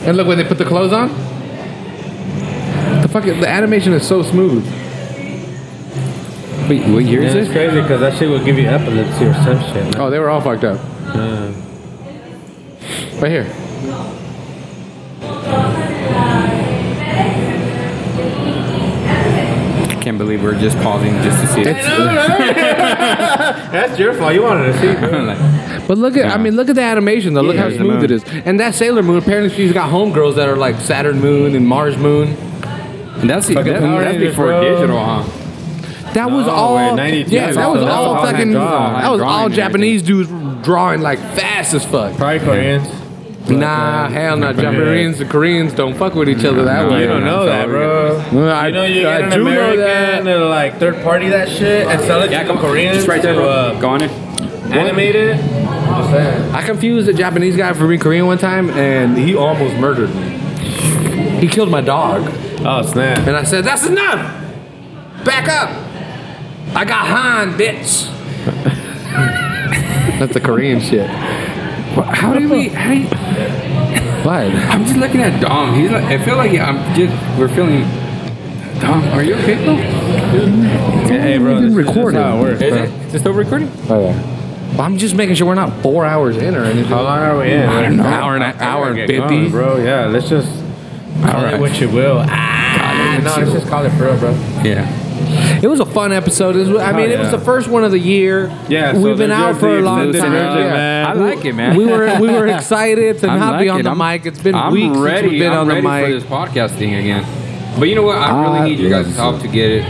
A: And look when they put the clothes on. The fucking the animation is so smooth.
C: Wait, what year
B: Yeah,
C: is
B: it's
C: this?
B: crazy because that shit will give you epilepsy or some shit.
A: Oh, they were all fucked up. Right here.
C: Can't believe we're just pausing just to see it.
B: That's (laughs) your fault. You wanted to see. (laughs)
C: Like,
A: But look at, I
C: Yeah.
A: mean, look at the animation though. Look
C: Yeah,
A: how smooth it is. And that Sailor Moon, apparently she's got homegirls that are like Saturn Moon and Mars Moon.
C: and that's,
B: Fucking
C: that, that's
B: Rangers,
C: before
B: bro.
C: digital, huh?
A: That was
B: No,
A: all,
B: wait, 92.
A: yeah, that was all
B: all
A: fucking, that was all Japanese dudes drawing like fast as fuck.
B: Probably Koreans.
A: Nah, hell no. Japanese and Koreans don't fuck with each other that way.
B: You don't know that, bro.
A: Well, I-
B: you know you
A: I
B: get an
A: do know
B: American
A: that.
B: to like third party that shit and sell it
C: Yeah,
B: to
C: come
B: the Koreans
C: Just right there,
B: to
C: bro.
B: uh,
C: Go on it.
B: animate it. Just.
A: I confused a Japanese guy for being Korean one time, and he almost murdered me. He killed my dog,
B: Oh snap!
A: and I said, "That's enough. Back up. I got Han, bitch." (laughs) That's the Korean shit.
C: How do we? How do you,
A: What?
C: I'm just looking at Dom. He's like, I feel like I'm just. We're feeling. Dom, are you okay, bro?
B: Hey, bro,
A: been
B: this is just
A: recording.
B: how it works,
C: Is
B: bro.
C: it? Is it still recording?
A: Oh yeah. I'm just making sure we're not four hours in or anything.
B: How long are we in?
A: I don't know. Hour and a, hour and fifty.
B: bro. Yeah, let's just call
A: right.
B: it what you will. Ah, no, let's just call it for real, bro.
C: Yeah.
A: It was a fun episode. It was, I mean, it was the first one of the year.
B: Yeah, so
A: we've been out for a long time.
B: Virgin,
A: Yeah.
B: man.
C: I like it, man.
A: We were we were (laughs) excited to
C: I'm
A: not be on
C: it.
A: the
C: I'm-
A: mic. It's been
C: I'm
A: weeks
C: ready.
A: since we've been
C: I'm
A: on the
C: ready
A: mic.
C: for this podcast thing again. But you know what? I really
A: Ah,
C: need you guys'
A: yes.
C: help to get it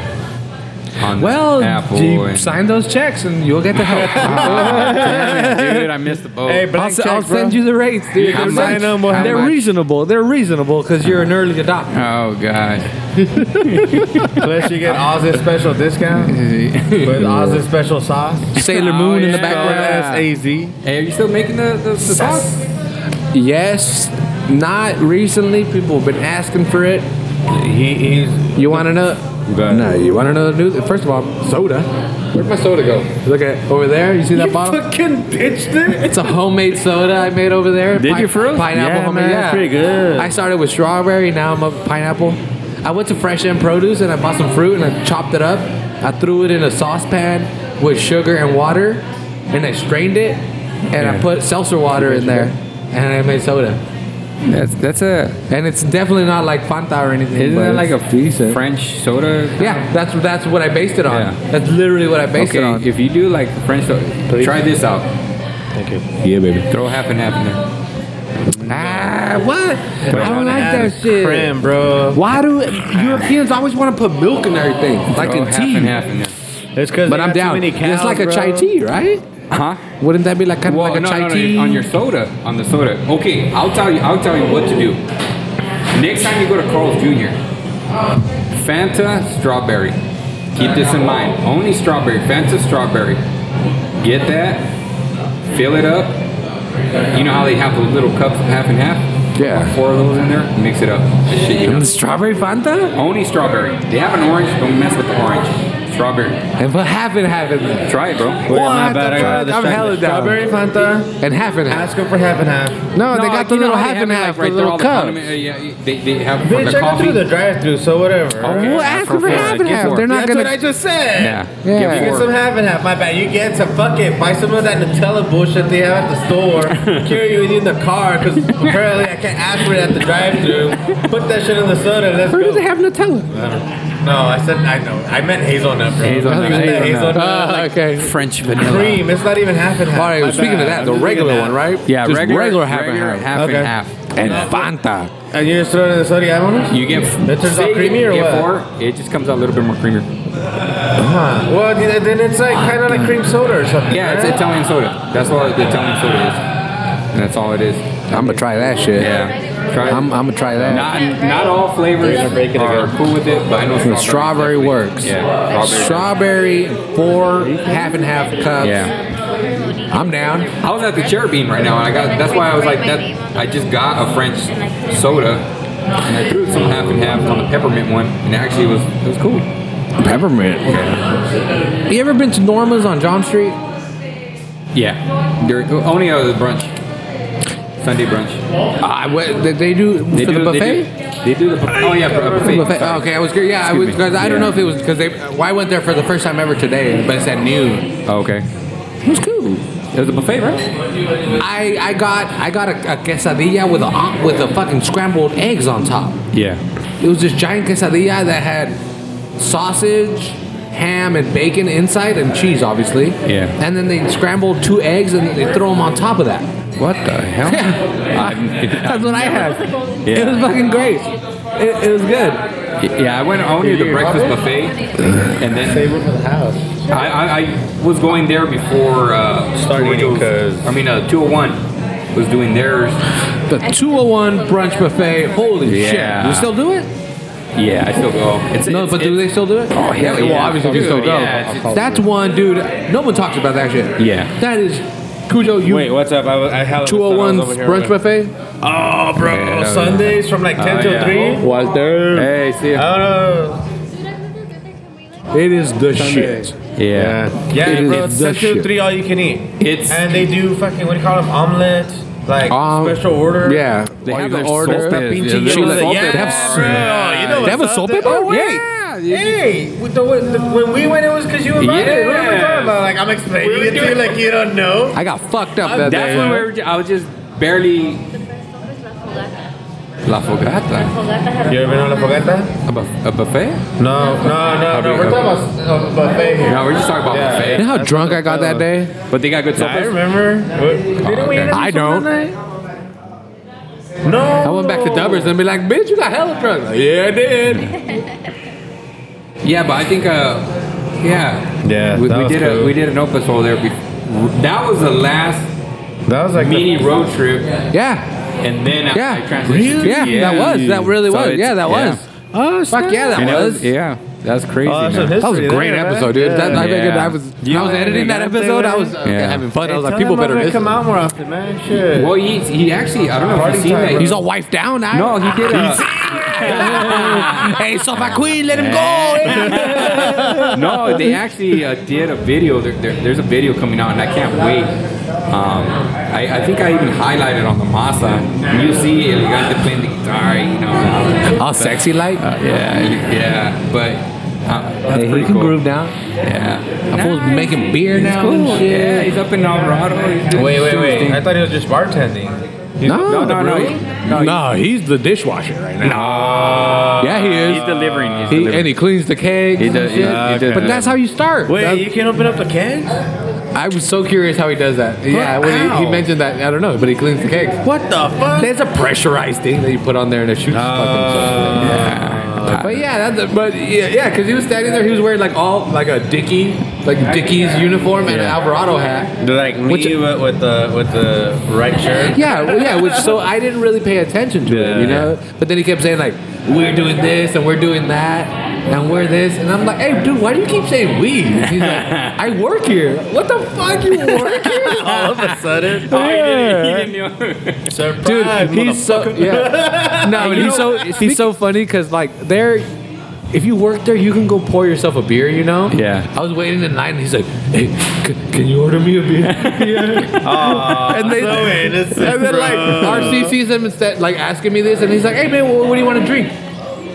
C: on
A: Well,
C: Apple.
A: you
C: and,
A: sign those checks and you'll get the (laughs) help.
C: Damn it, dude, I missed the boat.
B: Hey,
A: I'll,
B: blank check,
A: I'll
B: bro.
A: send you the rates, dude.
B: can
A: They're,
B: sign them, we'll
A: they're
C: much?
A: reasonable. They're reasonable because you're an early adopter.
C: oh god. (laughs)
B: Plus, you get Oz's special discount with Oz's special sauce.
A: Sailor
C: Oh,
A: Moon in the
C: yeah.
A: background.
B: AZ.
C: Hey, are you still making the the, the sauce?
A: Yes, not recently. People have been asking for it.
B: He, he's
A: You want to know?
B: Good.
A: No, you want to know the news? First of all, soda. Where'd my soda go? Look at over there. You see that bottle?
B: fucking ditched it.
A: It's a homemade soda I made over there.
C: Did you for real?
A: Pineapple
B: Yeah,
A: homemade.
B: man,
A: yeah,
B: pretty good.
A: I started with strawberry. Now I'm up with pineapple. I went to Fresh and Produce and I bought some fruit and I chopped it up. I threw it in a saucepan with sugar and water, and I strained it, and I put seltzer water in there, and I made soda.
C: That's that's a.
A: And it's definitely not like Fanta or anything.
C: Isn't that like a
A: it's decent?
C: French soda?
A: Yeah, that's that's what I based it on.
C: Yeah.
A: That's literally what I based
C: Okay,
A: it on.
C: if you do like French soda, try this out.
B: Thank you.
A: Yeah, baby.
C: Throw half and half in there.
A: Ah, what? I don't like that shit.
B: Creme, bro.
A: Why do Europeans always want to put milk in everything, like
C: Throw
A: in
C: half
A: tea?
C: and half in there.
B: It's because
A: But I'm down. It's like a chai tea, right?
C: Huh?
A: Wouldn't that be like kind of
C: Well,
A: like a
C: no,
A: chai
C: no, no,
A: tea?
C: on your soda, on the soda. Okay, I'll tell you. I'll tell you what to do. Next time you go to Carl's Jr., Fanta strawberry. Keep this in mind. Only strawberry. Fanta strawberry. Get that. Fill it up. You know how they have those little cups of half and half?
A: Yeah.
C: Like four of those in there. Mix it up. Shit, you know.
A: The strawberry Fanta?
C: Only strawberry. They have an orange. Don't mess with the orange. Strawberry.
A: And put half and half in there.
C: Try it, bro.
B: Wait, my
A: What
B: bad.
A: the
B: I got
A: fuck? I'm hella down.
B: Strawberry Fanta.
A: And half and half.
B: Ask them for half and half.
A: No, they got the
C: you know
A: little half and half,
C: like, right there,
A: little
C: all the
A: cup.
C: uh, yeah, they, they have it for
B: Bitch,
C: the
B: I go
C: coffee.
B: through the drive-through, so whatever.
C: Okay.
A: Well, ask them for half and half. They're not gonna.
B: what I just said.
C: Yeah.
A: Yeah.
C: Get
B: You get some half and half. My bad. You get some fuck it. Buy some of that Nutella bullshit they have at the store. (laughs) Carry you with you in the car because apparently I can't ask for it at the drive-through. Put that shit in the soda. Let's
A: Where
B: go.
A: do they have Nutella?
B: No, I said I know. I meant hazelnut, bro.
C: Hazelnut,
B: You got that
C: hazelnut.
A: Ah,
B: like,
A: okay.
C: French vanilla.
B: cream. It's not even half and half.
A: All right.
B: My
A: Speaking
B: bad.
A: of that,
B: I'm
A: the regular one,
B: that.
A: right?
C: Yeah,
A: Just
C: regular,
A: regular half and
C: regular
A: half.
C: half
B: Okay.
C: and half.
A: And Fanta.
B: And you just throw it in the soda. I want
C: You get
B: It turns out creamy or what?
C: Four, it just comes out a little bit more creamier.
B: Huh. Well, then then it's like kind of like cream soda or something.
C: Yeah, it's? Italian soda. That's what the Italian soda is. And that's all it is.
A: I'm gonna try that shit.
C: Yeah. Try.
A: I'm, I'm gonna try that.
C: not not all flavors are cool with it, but I know strawberry,
A: Strawberry works.
C: Yeah,
A: Strawberry,
C: strawberry.
A: four half and half cups.
C: Yeah.
A: I'm down.
C: I was at the cherry bean right now, and I got. That's why I was like that. I just got a French soda, and I threw some half and half on the peppermint one, and actually it was it was cool.
A: Peppermint. You ever been to Norma's on John Street?
C: Yeah, During, only a brunch, Sunday brunch.
A: Uh, what, they, they do
C: They
A: for
C: do
A: the buffet.
C: They do, they do the buffet. Oh yeah, bu- buffet.
A: Buffet.
C: Sorry.
A: Okay, I was curious. Yeah, I was
C: Excuse me.
A: because I don't know if it was because they. Well, I went there for the first time ever today, but it's at noon.
C: Oh, okay.
A: It was cool.
C: It was a buffet, right?
A: I I got I got a, a quesadilla with a with a fucking scrambled eggs on top.
C: Yeah.
A: It was this giant quesadilla that had sausage, ham, and bacon inside, and cheese, obviously.
C: Yeah.
A: And then they scrambled two eggs and they throw them on top of that.
C: What the hell? (laughs)
A: That's what I had. It was fucking great. It, it was good.
C: Yeah, I went only to the breakfast buffet, and then
B: Save for the house.
C: I, I, I was going there before uh,
B: Starting
C: 202
B: 'cause-
C: I mean uh, 201, was doing theirs.
A: The 201 brunch buffet. Holy
C: Yeah.
A: shit! You still do it?
C: Yeah, I still go. It's,
A: No,
C: it's-
A: but do they still do it? Oh
C: hell
A: Well,
C: yeah.
A: obviously you still
C: Dude,
A: go.
C: yeah, it's-
A: That's one, dude. No one talks about that shit.
C: Yeah.
A: That is Cujo. You
B: Wait, what's up? I, was- I hella missed out. I was
A: 201 brunch
B: with-
A: buffet.
B: Oh, bro.
C: Yeah.
B: Sundays from like 10
C: Oh,
B: till
C: yeah.
B: 3.
A: Walter.
C: Hey, see ya.
B: I don't know.
A: It is the shit.
C: Yeah.
B: Yeah,
A: It
B: bro.
A: is
B: Ten
A: the
B: till 3, all you can eat.
C: It's
B: And they do fucking, what do you call them? Omelets? Like
A: Um,
B: special order?
A: Yeah,
C: They
A: All
C: have
A: you
C: their
A: can order. Yeah,
C: Yeah,
A: they
C: they
A: have
C: have
A: soap.
B: yeah,
A: They have
B: bro. You know
A: They have a soap
B: up
A: in
B: there?
A: there?
B: Oh,
A: Yeah.
B: Hey, with the, with the, when we went, it was because you invited.
C: Yeah.
B: What are we talking about? Like, I'm explaining it to you like you don't know.
A: I got fucked up that
C: That's
A: day.
C: when we were. I was just barely
D: The best stop is La Fogata.
C: La Fogata.
D: La
B: You
D: a
B: ever been on La Fogata?
C: A, buff- a buffet?
B: No, no, no, no. We're talking about uh, buffet here.
C: No, we're just talking about
B: Yeah.
C: buffet.
A: You know how
B: That's
A: drunk
B: what
A: I got that day?
C: But they got good
B: I
C: sopas.
B: remember. What- Didn't we
C: okay.
B: eat
A: I
B: some
A: don't.
B: that night? No.
A: I went back to Dubbers and be like, bitch, you got hella drunk. Like, yeah, I did. (laughs)
C: Yeah, but I think, uh, yeah,
B: Yeah,
C: we,
B: that
C: we
B: was
C: did
B: cool.
C: a we did an opus hole there. Before. That was the last
B: That was like
C: mini road trip,
A: Yeah,
C: and then I, I
A: yeah.
C: transitioned. to-
A: Yeah, that was. That really
C: So
A: was. Yeah, that was.
B: Oh,
A: Fuck yeah, that
C: And
A: was.
C: yeah, that's crazy.
B: Oh, that's
A: That was a great
B: there,
A: episode,
B: right?
A: dude. That, I,
C: Yeah.
A: I was, when I was
B: Yeah,
A: editing that episode. I was uh,
C: Yeah.
A: having fun. I was
B: Hey,
A: like, people better listen.
B: come out more often, man. Shit.
C: Well, he he actually I don't know if
B: Party
C: you've seen that.
B: bro.
A: He's all wifed down now.
C: no, he did a (laughs)
A: hey, Sofa Queen, let him go. (laughs)
C: no. They actually uh, did a video. There, there, there's a video coming out, and I can't wait. Um, I, I think I even highlighted on the masa. You see Elegante playing the guitar, you know.
A: all sexy like.
C: Uh, yeah, yeah, but uh, that's
A: Hey, he can
C: cool.
A: groove down.
C: Yeah,
A: I fool's making beer now and
C: cool.
A: shit.
C: Yeah, he's up in Alvarado.
B: Wait, wait, wait.
C: thing.
B: I thought he was just bartending.
A: No,
C: No, no, no,
A: really?
C: no,
A: no, he's the dishwasher right now.
C: No,
A: Yeah, he is.
C: He's delivering. He's
A: He,
C: delivering.
A: and he cleans the kegs.
C: He
A: and
C: does-
A: shit.
C: he- he does
A: but that's how you start.
B: Wait,
A: That's-
B: you can't open up the kegs?
A: I was so curious how he does that. Yeah, when he, he
B: How?
A: mentioned that, I don't know, but he cleans the kegs.
B: What the fuck?
A: There's a pressurized thing that you put on there and it shoots oh. fucking stuff.
C: yeah.
A: But yeah, that's but yeah, yeah, because he was standing there, he was wearing like all like a Dickie, like Dickie's uniform and an Alvarado hat.
B: Like me
A: Which-
B: with, with the with the right shirt.
A: Yeah, well, yeah, which so I didn't really pay attention to
B: Yeah,
A: it, you know. But then he kept saying like, "We're doing this and we're doing that and we're this," and I'm like, "Hey, dude, why do you keep saying we?" And he's like, (laughs) "I work here. What the fuck, you work here?" (laughs)
B: All of a sudden,
C: Oh, he didn't, he didn't know.
B: surprise,
A: Dude, he's so yeah. (laughs) No,
C: you
A: he's so he's so funny because like there, if you work there, you can go pour yourself a beer. You know.
C: Yeah.
A: I was waiting in line, and he's like, "Hey, c- can you order me a beer?" yeah. (laughs) and they
B: so innocent,
A: and then like. RC sees him instead, like asking me this, and he's like, "Hey man, what, what do you want to drink?"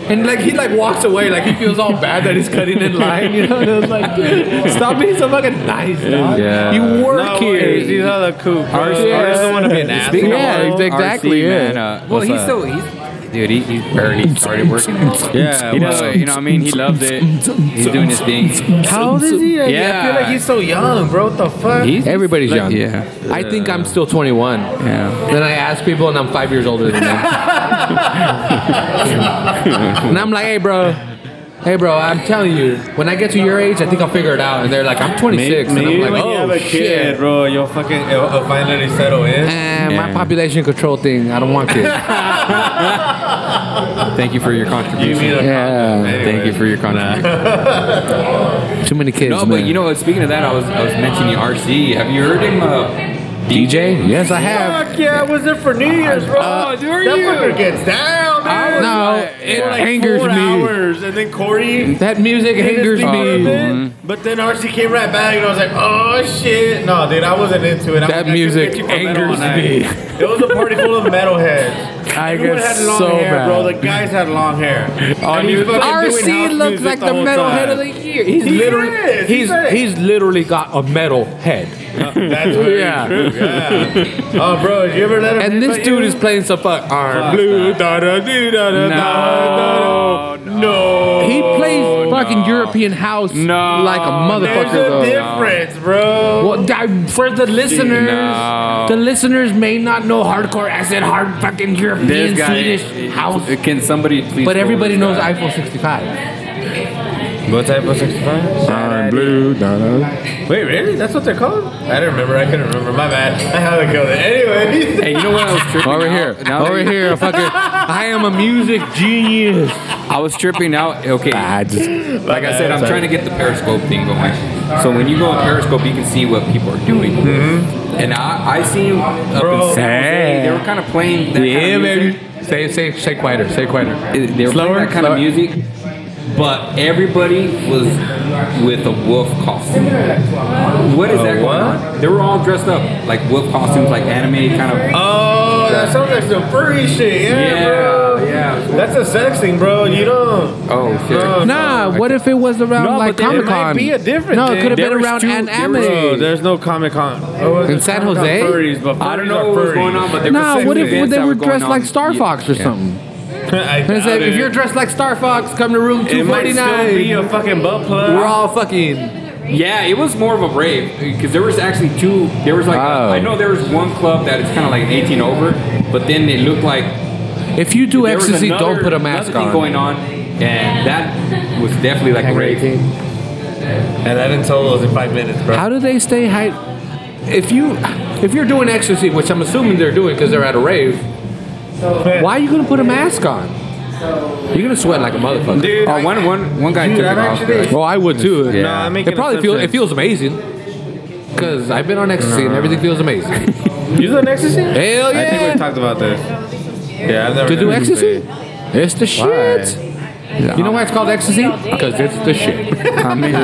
A: And like he like walks away, like he feels all bad that he's cutting in line, you know. And I was like, dude, stop being so fucking nice, dog.
C: Yeah.
A: You work
B: no
A: here.
B: Ways. He's hella cool. Bro.
C: Ours-
A: Yeah.
B: I don't want to be an asshole.
C: Speaking of
A: Yeah,
C: RC,
A: exactly, yeah.
C: Man, uh, well, he's
B: that?
C: still he's dude. He, he's barely started working.
B: Yeah,
C: you know,
B: well-
C: you know. what I mean, he loves it. He's doing his thing.
B: How old is he? I- I feel like he's so young, bro. What the fuck?
C: He's
A: Everybody's
C: like,
A: young.
C: Yeah,
A: I think I'm still 21.
C: yeah.
A: Then I ask people, and I'm five years older than them. (laughs) and I'm like, hey, bro. Hey, bro, I'm telling you, when I get to your age, I think I'll figure it out. And they're like, I'm 26. and
B: Maybe
A: I'm like,
B: when you
A: oh,
B: have a
A: shit.
B: kid, bro, you'll fucking it'll, it'll finally settle in.
A: Eh, My population control thing, I don't want kids. (laughs)
C: Thank you for your contribution.
B: mean a
A: Yeah.
C: Thank you for your contribution. (laughs)
A: Too many kids,
C: No,
A: man.
C: but you know, what, speaking of that, I was I was mentioning RC. Have you heard him? Uh,
A: DJ? Yes, I have.
B: Fuck yeah, I was there for New Year's, bro.
A: Uh,
B: that fucker gets down, man.
A: No, it
B: like
A: angers
B: four
A: me.
B: hours, and then Corey.
A: That music angers
B: thing for a
A: me.
B: bit, mm-hmm. But then RC came right back, and I was like, "Oh shit, no, dude, I wasn't into it." I
A: That
B: I
A: music
B: couldn't get you for metal
A: angers me.
B: It was a party full of metalheads.
A: I
B: Everyone had long
A: so
B: hair,
A: mad.
B: bro. The guys had long hair. (laughs)
C: Oh,
B: And he's
A: RC looks like the,
B: whole
A: metalhead
B: time.
A: of the year. He's
B: He
A: literally
B: is,
A: he's
B: he's
A: he's literally got a metal head. (laughs)
B: Uh, that's very
A: Yeah.
B: true. Yeah. Oh, bro, did you ever let him?
A: And this dude
B: you?
A: is playing some fuck arm blue da da da da da da.
C: no,
B: No.
A: He plays
C: no.
A: Fucking European house
C: No.
A: like a motherfucker
B: There's a
A: though.
B: difference, bro.
A: Well, for the listeners,
C: No.
A: the listeners may not know hardcore. I said hard fucking European. Swedish house,
C: Can somebody please?
A: but everybody knows Eiffel 65.
B: What type of 65?
A: I'm blue. da, da.
B: Wait, really? That's what they're called? I don't remember. I couldn't remember. My bad. I haven't killed it. Anyway.
C: Hey, you know what I was tripping
A: Over
C: out?
A: here.
C: Now that
A: Over
C: you-
A: here. Fucking. (laughs) I am a music genius.
C: I was tripping out. Okay,
A: I just.
C: like I said, I'm trying to get the Periscope thing going. So when you go on Periscope, you can see what people are doing. Mm-hmm. And I, I seen up
B: Bro.
C: in San Jose, they were kind of playing that
A: Yeah,
C: kind of
A: baby.
C: music.
A: Say, say, say quieter. Say quieter.
C: It- They were
A: Slower,
C: playing that kind
A: slower.
C: of music, but everybody was with a wolf costume. What is that going
B: what?
C: on? They were all dressed up like wolf costumes, like anime kind of.
B: Oh, that sounds like some furry shit. Yeah,
C: Yeah,
B: bro.
C: yeah.
B: That's a sex thing, bro. You don't.
C: Oh shit!
B: Uh, no,
A: Nah, what if it was around
B: No,
A: like Comic Con?
B: might be a different
A: No, it could have been around
C: two-
A: an anime.
B: Bro, there's no Comic Con.
A: In oh, San Jose?
B: Furries, but
C: I don't know
B: are
C: what was going on, but there
A: Nah,
C: were
A: what if they were dressed like Star
C: Yeah.
A: Fox or
C: Yeah.
A: something?
B: I
A: And I
B: doubt
A: said, if you're dressed like Star Fox, come to room
B: it might still be
A: 249.
B: a fucking butt plug.
A: We're all fucking.
C: Yeah, it was more of a rave because there was actually two. There was like
A: Oh.
C: I know there was one club that is kind of like 18 over, but then it looked like
A: If you do
C: there was
A: ecstasy,
C: another-
A: don't put a
C: another
A: mask
C: thing
A: on.
C: going on, and that was definitely like a rave.
B: And I didn't tell those in five minutes, bro.
A: How do they stay high? If you, if you're doing ecstasy, which I'm assuming they're doing because they're at a rave, why are you gonna put a mask on? You're gonna sweat like a motherfucker.
B: Dude,
C: Oh,
B: I-
C: one one one guy
B: Dude,
C: took
B: I'm
C: it off.
B: actually-
A: Well, oh, I would too.
C: Yeah.
B: No, I'm making
A: It probably feels it
B: assumptions.
A: feels amazing. Cause I've been on ecstasy and everything feels amazing. (laughs)
B: You doing ecstasy?
A: Hell yeah.
B: I think
A: yeah!
B: we talked about this. Yeah, I've never
A: To do
B: done
A: ecstasy, it's the shit.
C: Yeah.
A: You know why it's called ecstasy? Because it's the shit. (laughs)
C: I mean,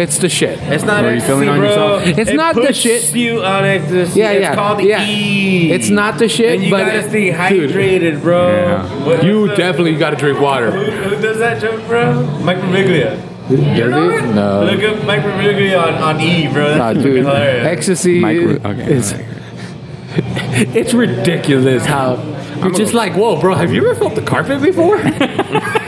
A: It's the shit.
B: It's not
C: Are you
B: ecstasy,
C: feeling on
B: bro.
C: yourself?
A: It's
B: It
A: not the
B: puts
A: shit.
B: you on ecstasy.
A: Yeah,
B: it's
A: yeah,
B: called
A: yeah.
B: E.
A: It's not the shit,
B: and you
A: but
B: gotta stay
A: dude,
B: hydrated, bro.
C: Yeah.
B: What-
A: You
B: what's the-
A: definitely got to drink water.
B: Who, who does that joke, bro? Mike Birbiglia.
A: Does it? No.
B: Look up Mike Birbiglia on, on E, bro. That's
A: Nah,
B: fucking
A: dude,
B: hilarious.
A: ecstasy
C: Micro- okay,
A: is
C: alright. (laughs)
A: it's ridiculous how you're just like, whoa, bro, have you ever felt the carpet before? (laughs)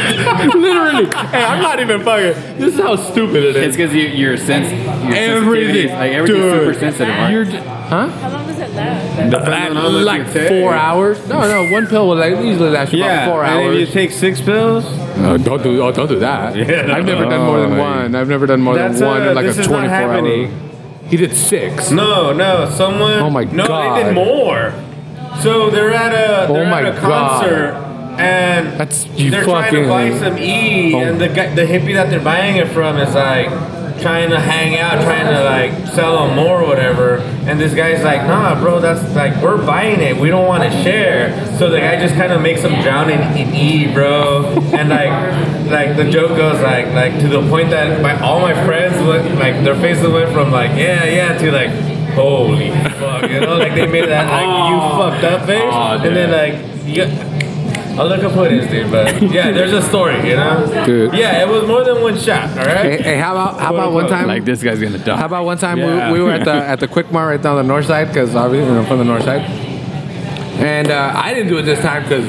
A: (laughs) Literally, hey, I'm not even fucking. This is how stupid it
C: it's
A: is.
C: because you, you're sense. Your
A: Everything,
C: sensitivity- like everything's
A: dude.
C: super sensitive, right?
A: You're, huh?
D: How long does it last?
B: Depending on what
A: like
B: you take.
A: four hours? No, no, one pill will like easily last you
B: Yeah,
A: about four
B: and
A: hours.
B: if you take six pills,
A: No, don't do. Oh, don't do that. (laughs)
B: Yeah.
A: I've never done more than
C: Oh,
A: one. I've never done more
B: That's,
A: than one
B: uh,
A: in like
B: this
A: a
B: is not
A: 24 hour.
B: happening.
A: He did six.
B: no, no, someone.
A: Oh my god.
B: no,
A: God.
B: they did more. So they're at a they're
A: Oh my
B: at a
A: God.
B: concert, and
A: That's- you
B: they're trying to
A: fucking-
B: buy some E,
A: Oh.
B: and the guy, the hippie that they're buying it from is like trying to hang out, trying to like sell them more or whatever. And this guy's like, Nah, bro, that's like we're buying it. We don't want to share. So the guy just kind of makes them drown in, in E, bro. And like, like the joke goes like, like to the point that my all my friends went like their faces went from like yeah, yeah to like. Holy fuck, you know, like they made that like you fucked up face,
C: Aw,
B: and then like you, I'll look up who it is, dude. But yeah, there's a story, you know.
A: Dude.
B: Yeah, it was more than one shot. All right.
A: Hey, hey, how about how about one time?
C: like this guy's gonna die.
A: How about one time
B: Yeah.
A: we, we were at the at the Quick Mart right down the north side because obviously you know, from the north side, and uh, I didn't do it this time because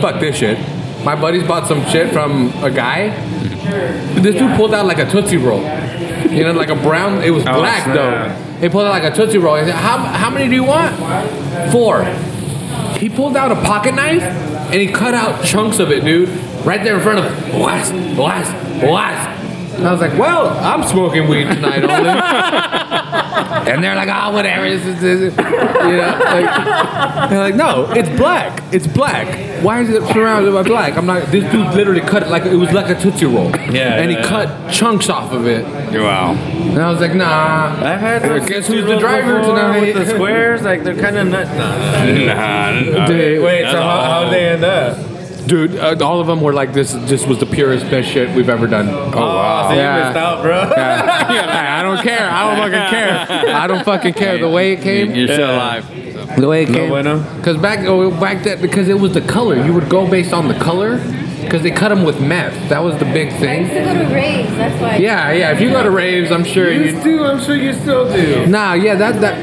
A: fuck this shit. My buddies bought some shit from a guy. This dude pulled out like a tootsie roll, you know, like a brown. It was
B: Oh,
A: black
B: snap.
A: though. He pulled out like a tootsie roll. He said, "How how many do you want?" Four. He pulled out a pocket knife and he cut out chunks of it, dude, right there in front of him. Blast, blast, blast. And I was like, well, I'm smoking weed tonight (laughs) only. and they're like, oh, whatever. This is, this is. You know, like, they're like, no, it's black. It's black. Why is it surrounded by black? I'm not, this dude literally cut it like, it was like a Tootsie Roll.
B: Yeah,
A: And he
B: yeah.
A: cut chunks off of it.
C: Wow.
A: And I was like, nah.
B: I've had those
A: Guess who's the driver tonight?
B: with the squares. Like they're kind of nut. (laughs) Nah,
A: Dude,
B: Wait, so how how'd they end up?
A: Dude, uh, all of them were like, this just was the purest, best shit we've ever done.
B: Oh, wow. so
A: Yeah.
B: you missed out, bro. (laughs)
A: I don't care. I don't fucking care. I don't fucking care. The way it came,
C: You're still alive.
A: the way it came.
B: bueno.
A: Because back, oh, back then, because it was the color. You would go based on the color, because they cut them with meth. That was the big thing.
D: I used to go to raves. That's why.
A: Yeah, yeah. If you go to raves, I'm sure
B: You
A: you.
B: do. I'm sure you still do.
A: Nah, yeah. That that.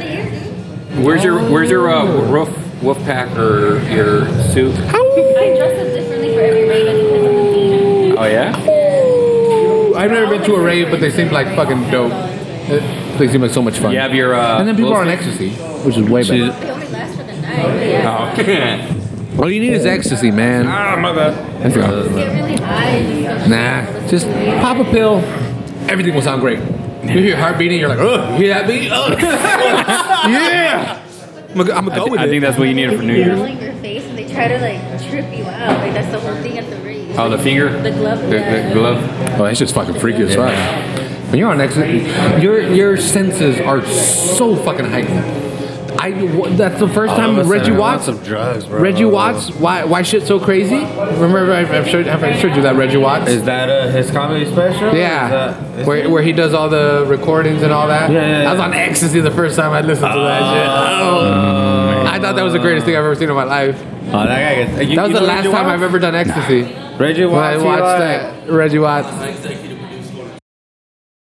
C: Where's your Where's your uh, wolf wolf pack or your suit? (laughs)
D: I dress up differently for every rave. It depends on the theme.
C: Oh yeah.
A: I've never been to a rave, but they seem like fucking dope. Uh, They seem like so much fun.
C: You have your uh,
A: and then people are on ecstasy, which is way better.
D: They only last for the night. but Yeah.
C: Oh.
A: All you need is ecstasy, man.
C: Ah, my bad.
A: Let's go.
D: Just get really high and
A: Nah, just pop a pill. Everything will sound great. You hear your heart beating, you're like, oh, you hear that beat? Ugh. (laughs) (laughs) yeah. I'm gonna, I'm gonna
C: I,
A: go
C: thi-
A: with
C: I
A: it.
C: think that's what you needed for New
D: They're
C: Year's.
D: rolling your face and they try to like trip you out. Like that's the whole thing at the race.
C: Oh, the finger?
D: The glove.
C: The, the glove?
A: Oh, that's just fucking freaky as fuck. When you're on ecstasy, your your senses are so fucking heightened. I w- that's the first time Reggie Watts.
B: of drugs, bro.
A: Reggie Watts, why why shit so crazy? Remember I- I've showed, have I showed you that Reggie Watts?
B: Is that uh, his comedy special? Is
A: yeah,
B: that- is-
A: where, where he does all the recordings and all that.
B: Yeah, yeah,
A: I was on ecstasy the first time I listened to that shit. Oh. I thought that was the greatest thing I've ever seen in my life.
B: Oh, that guy gets. You,
A: That was the last
B: Reggie
A: time
B: Watts?
A: I've ever done ecstasy.
B: Reggie Watts.
A: When I watched that Reggie Watts.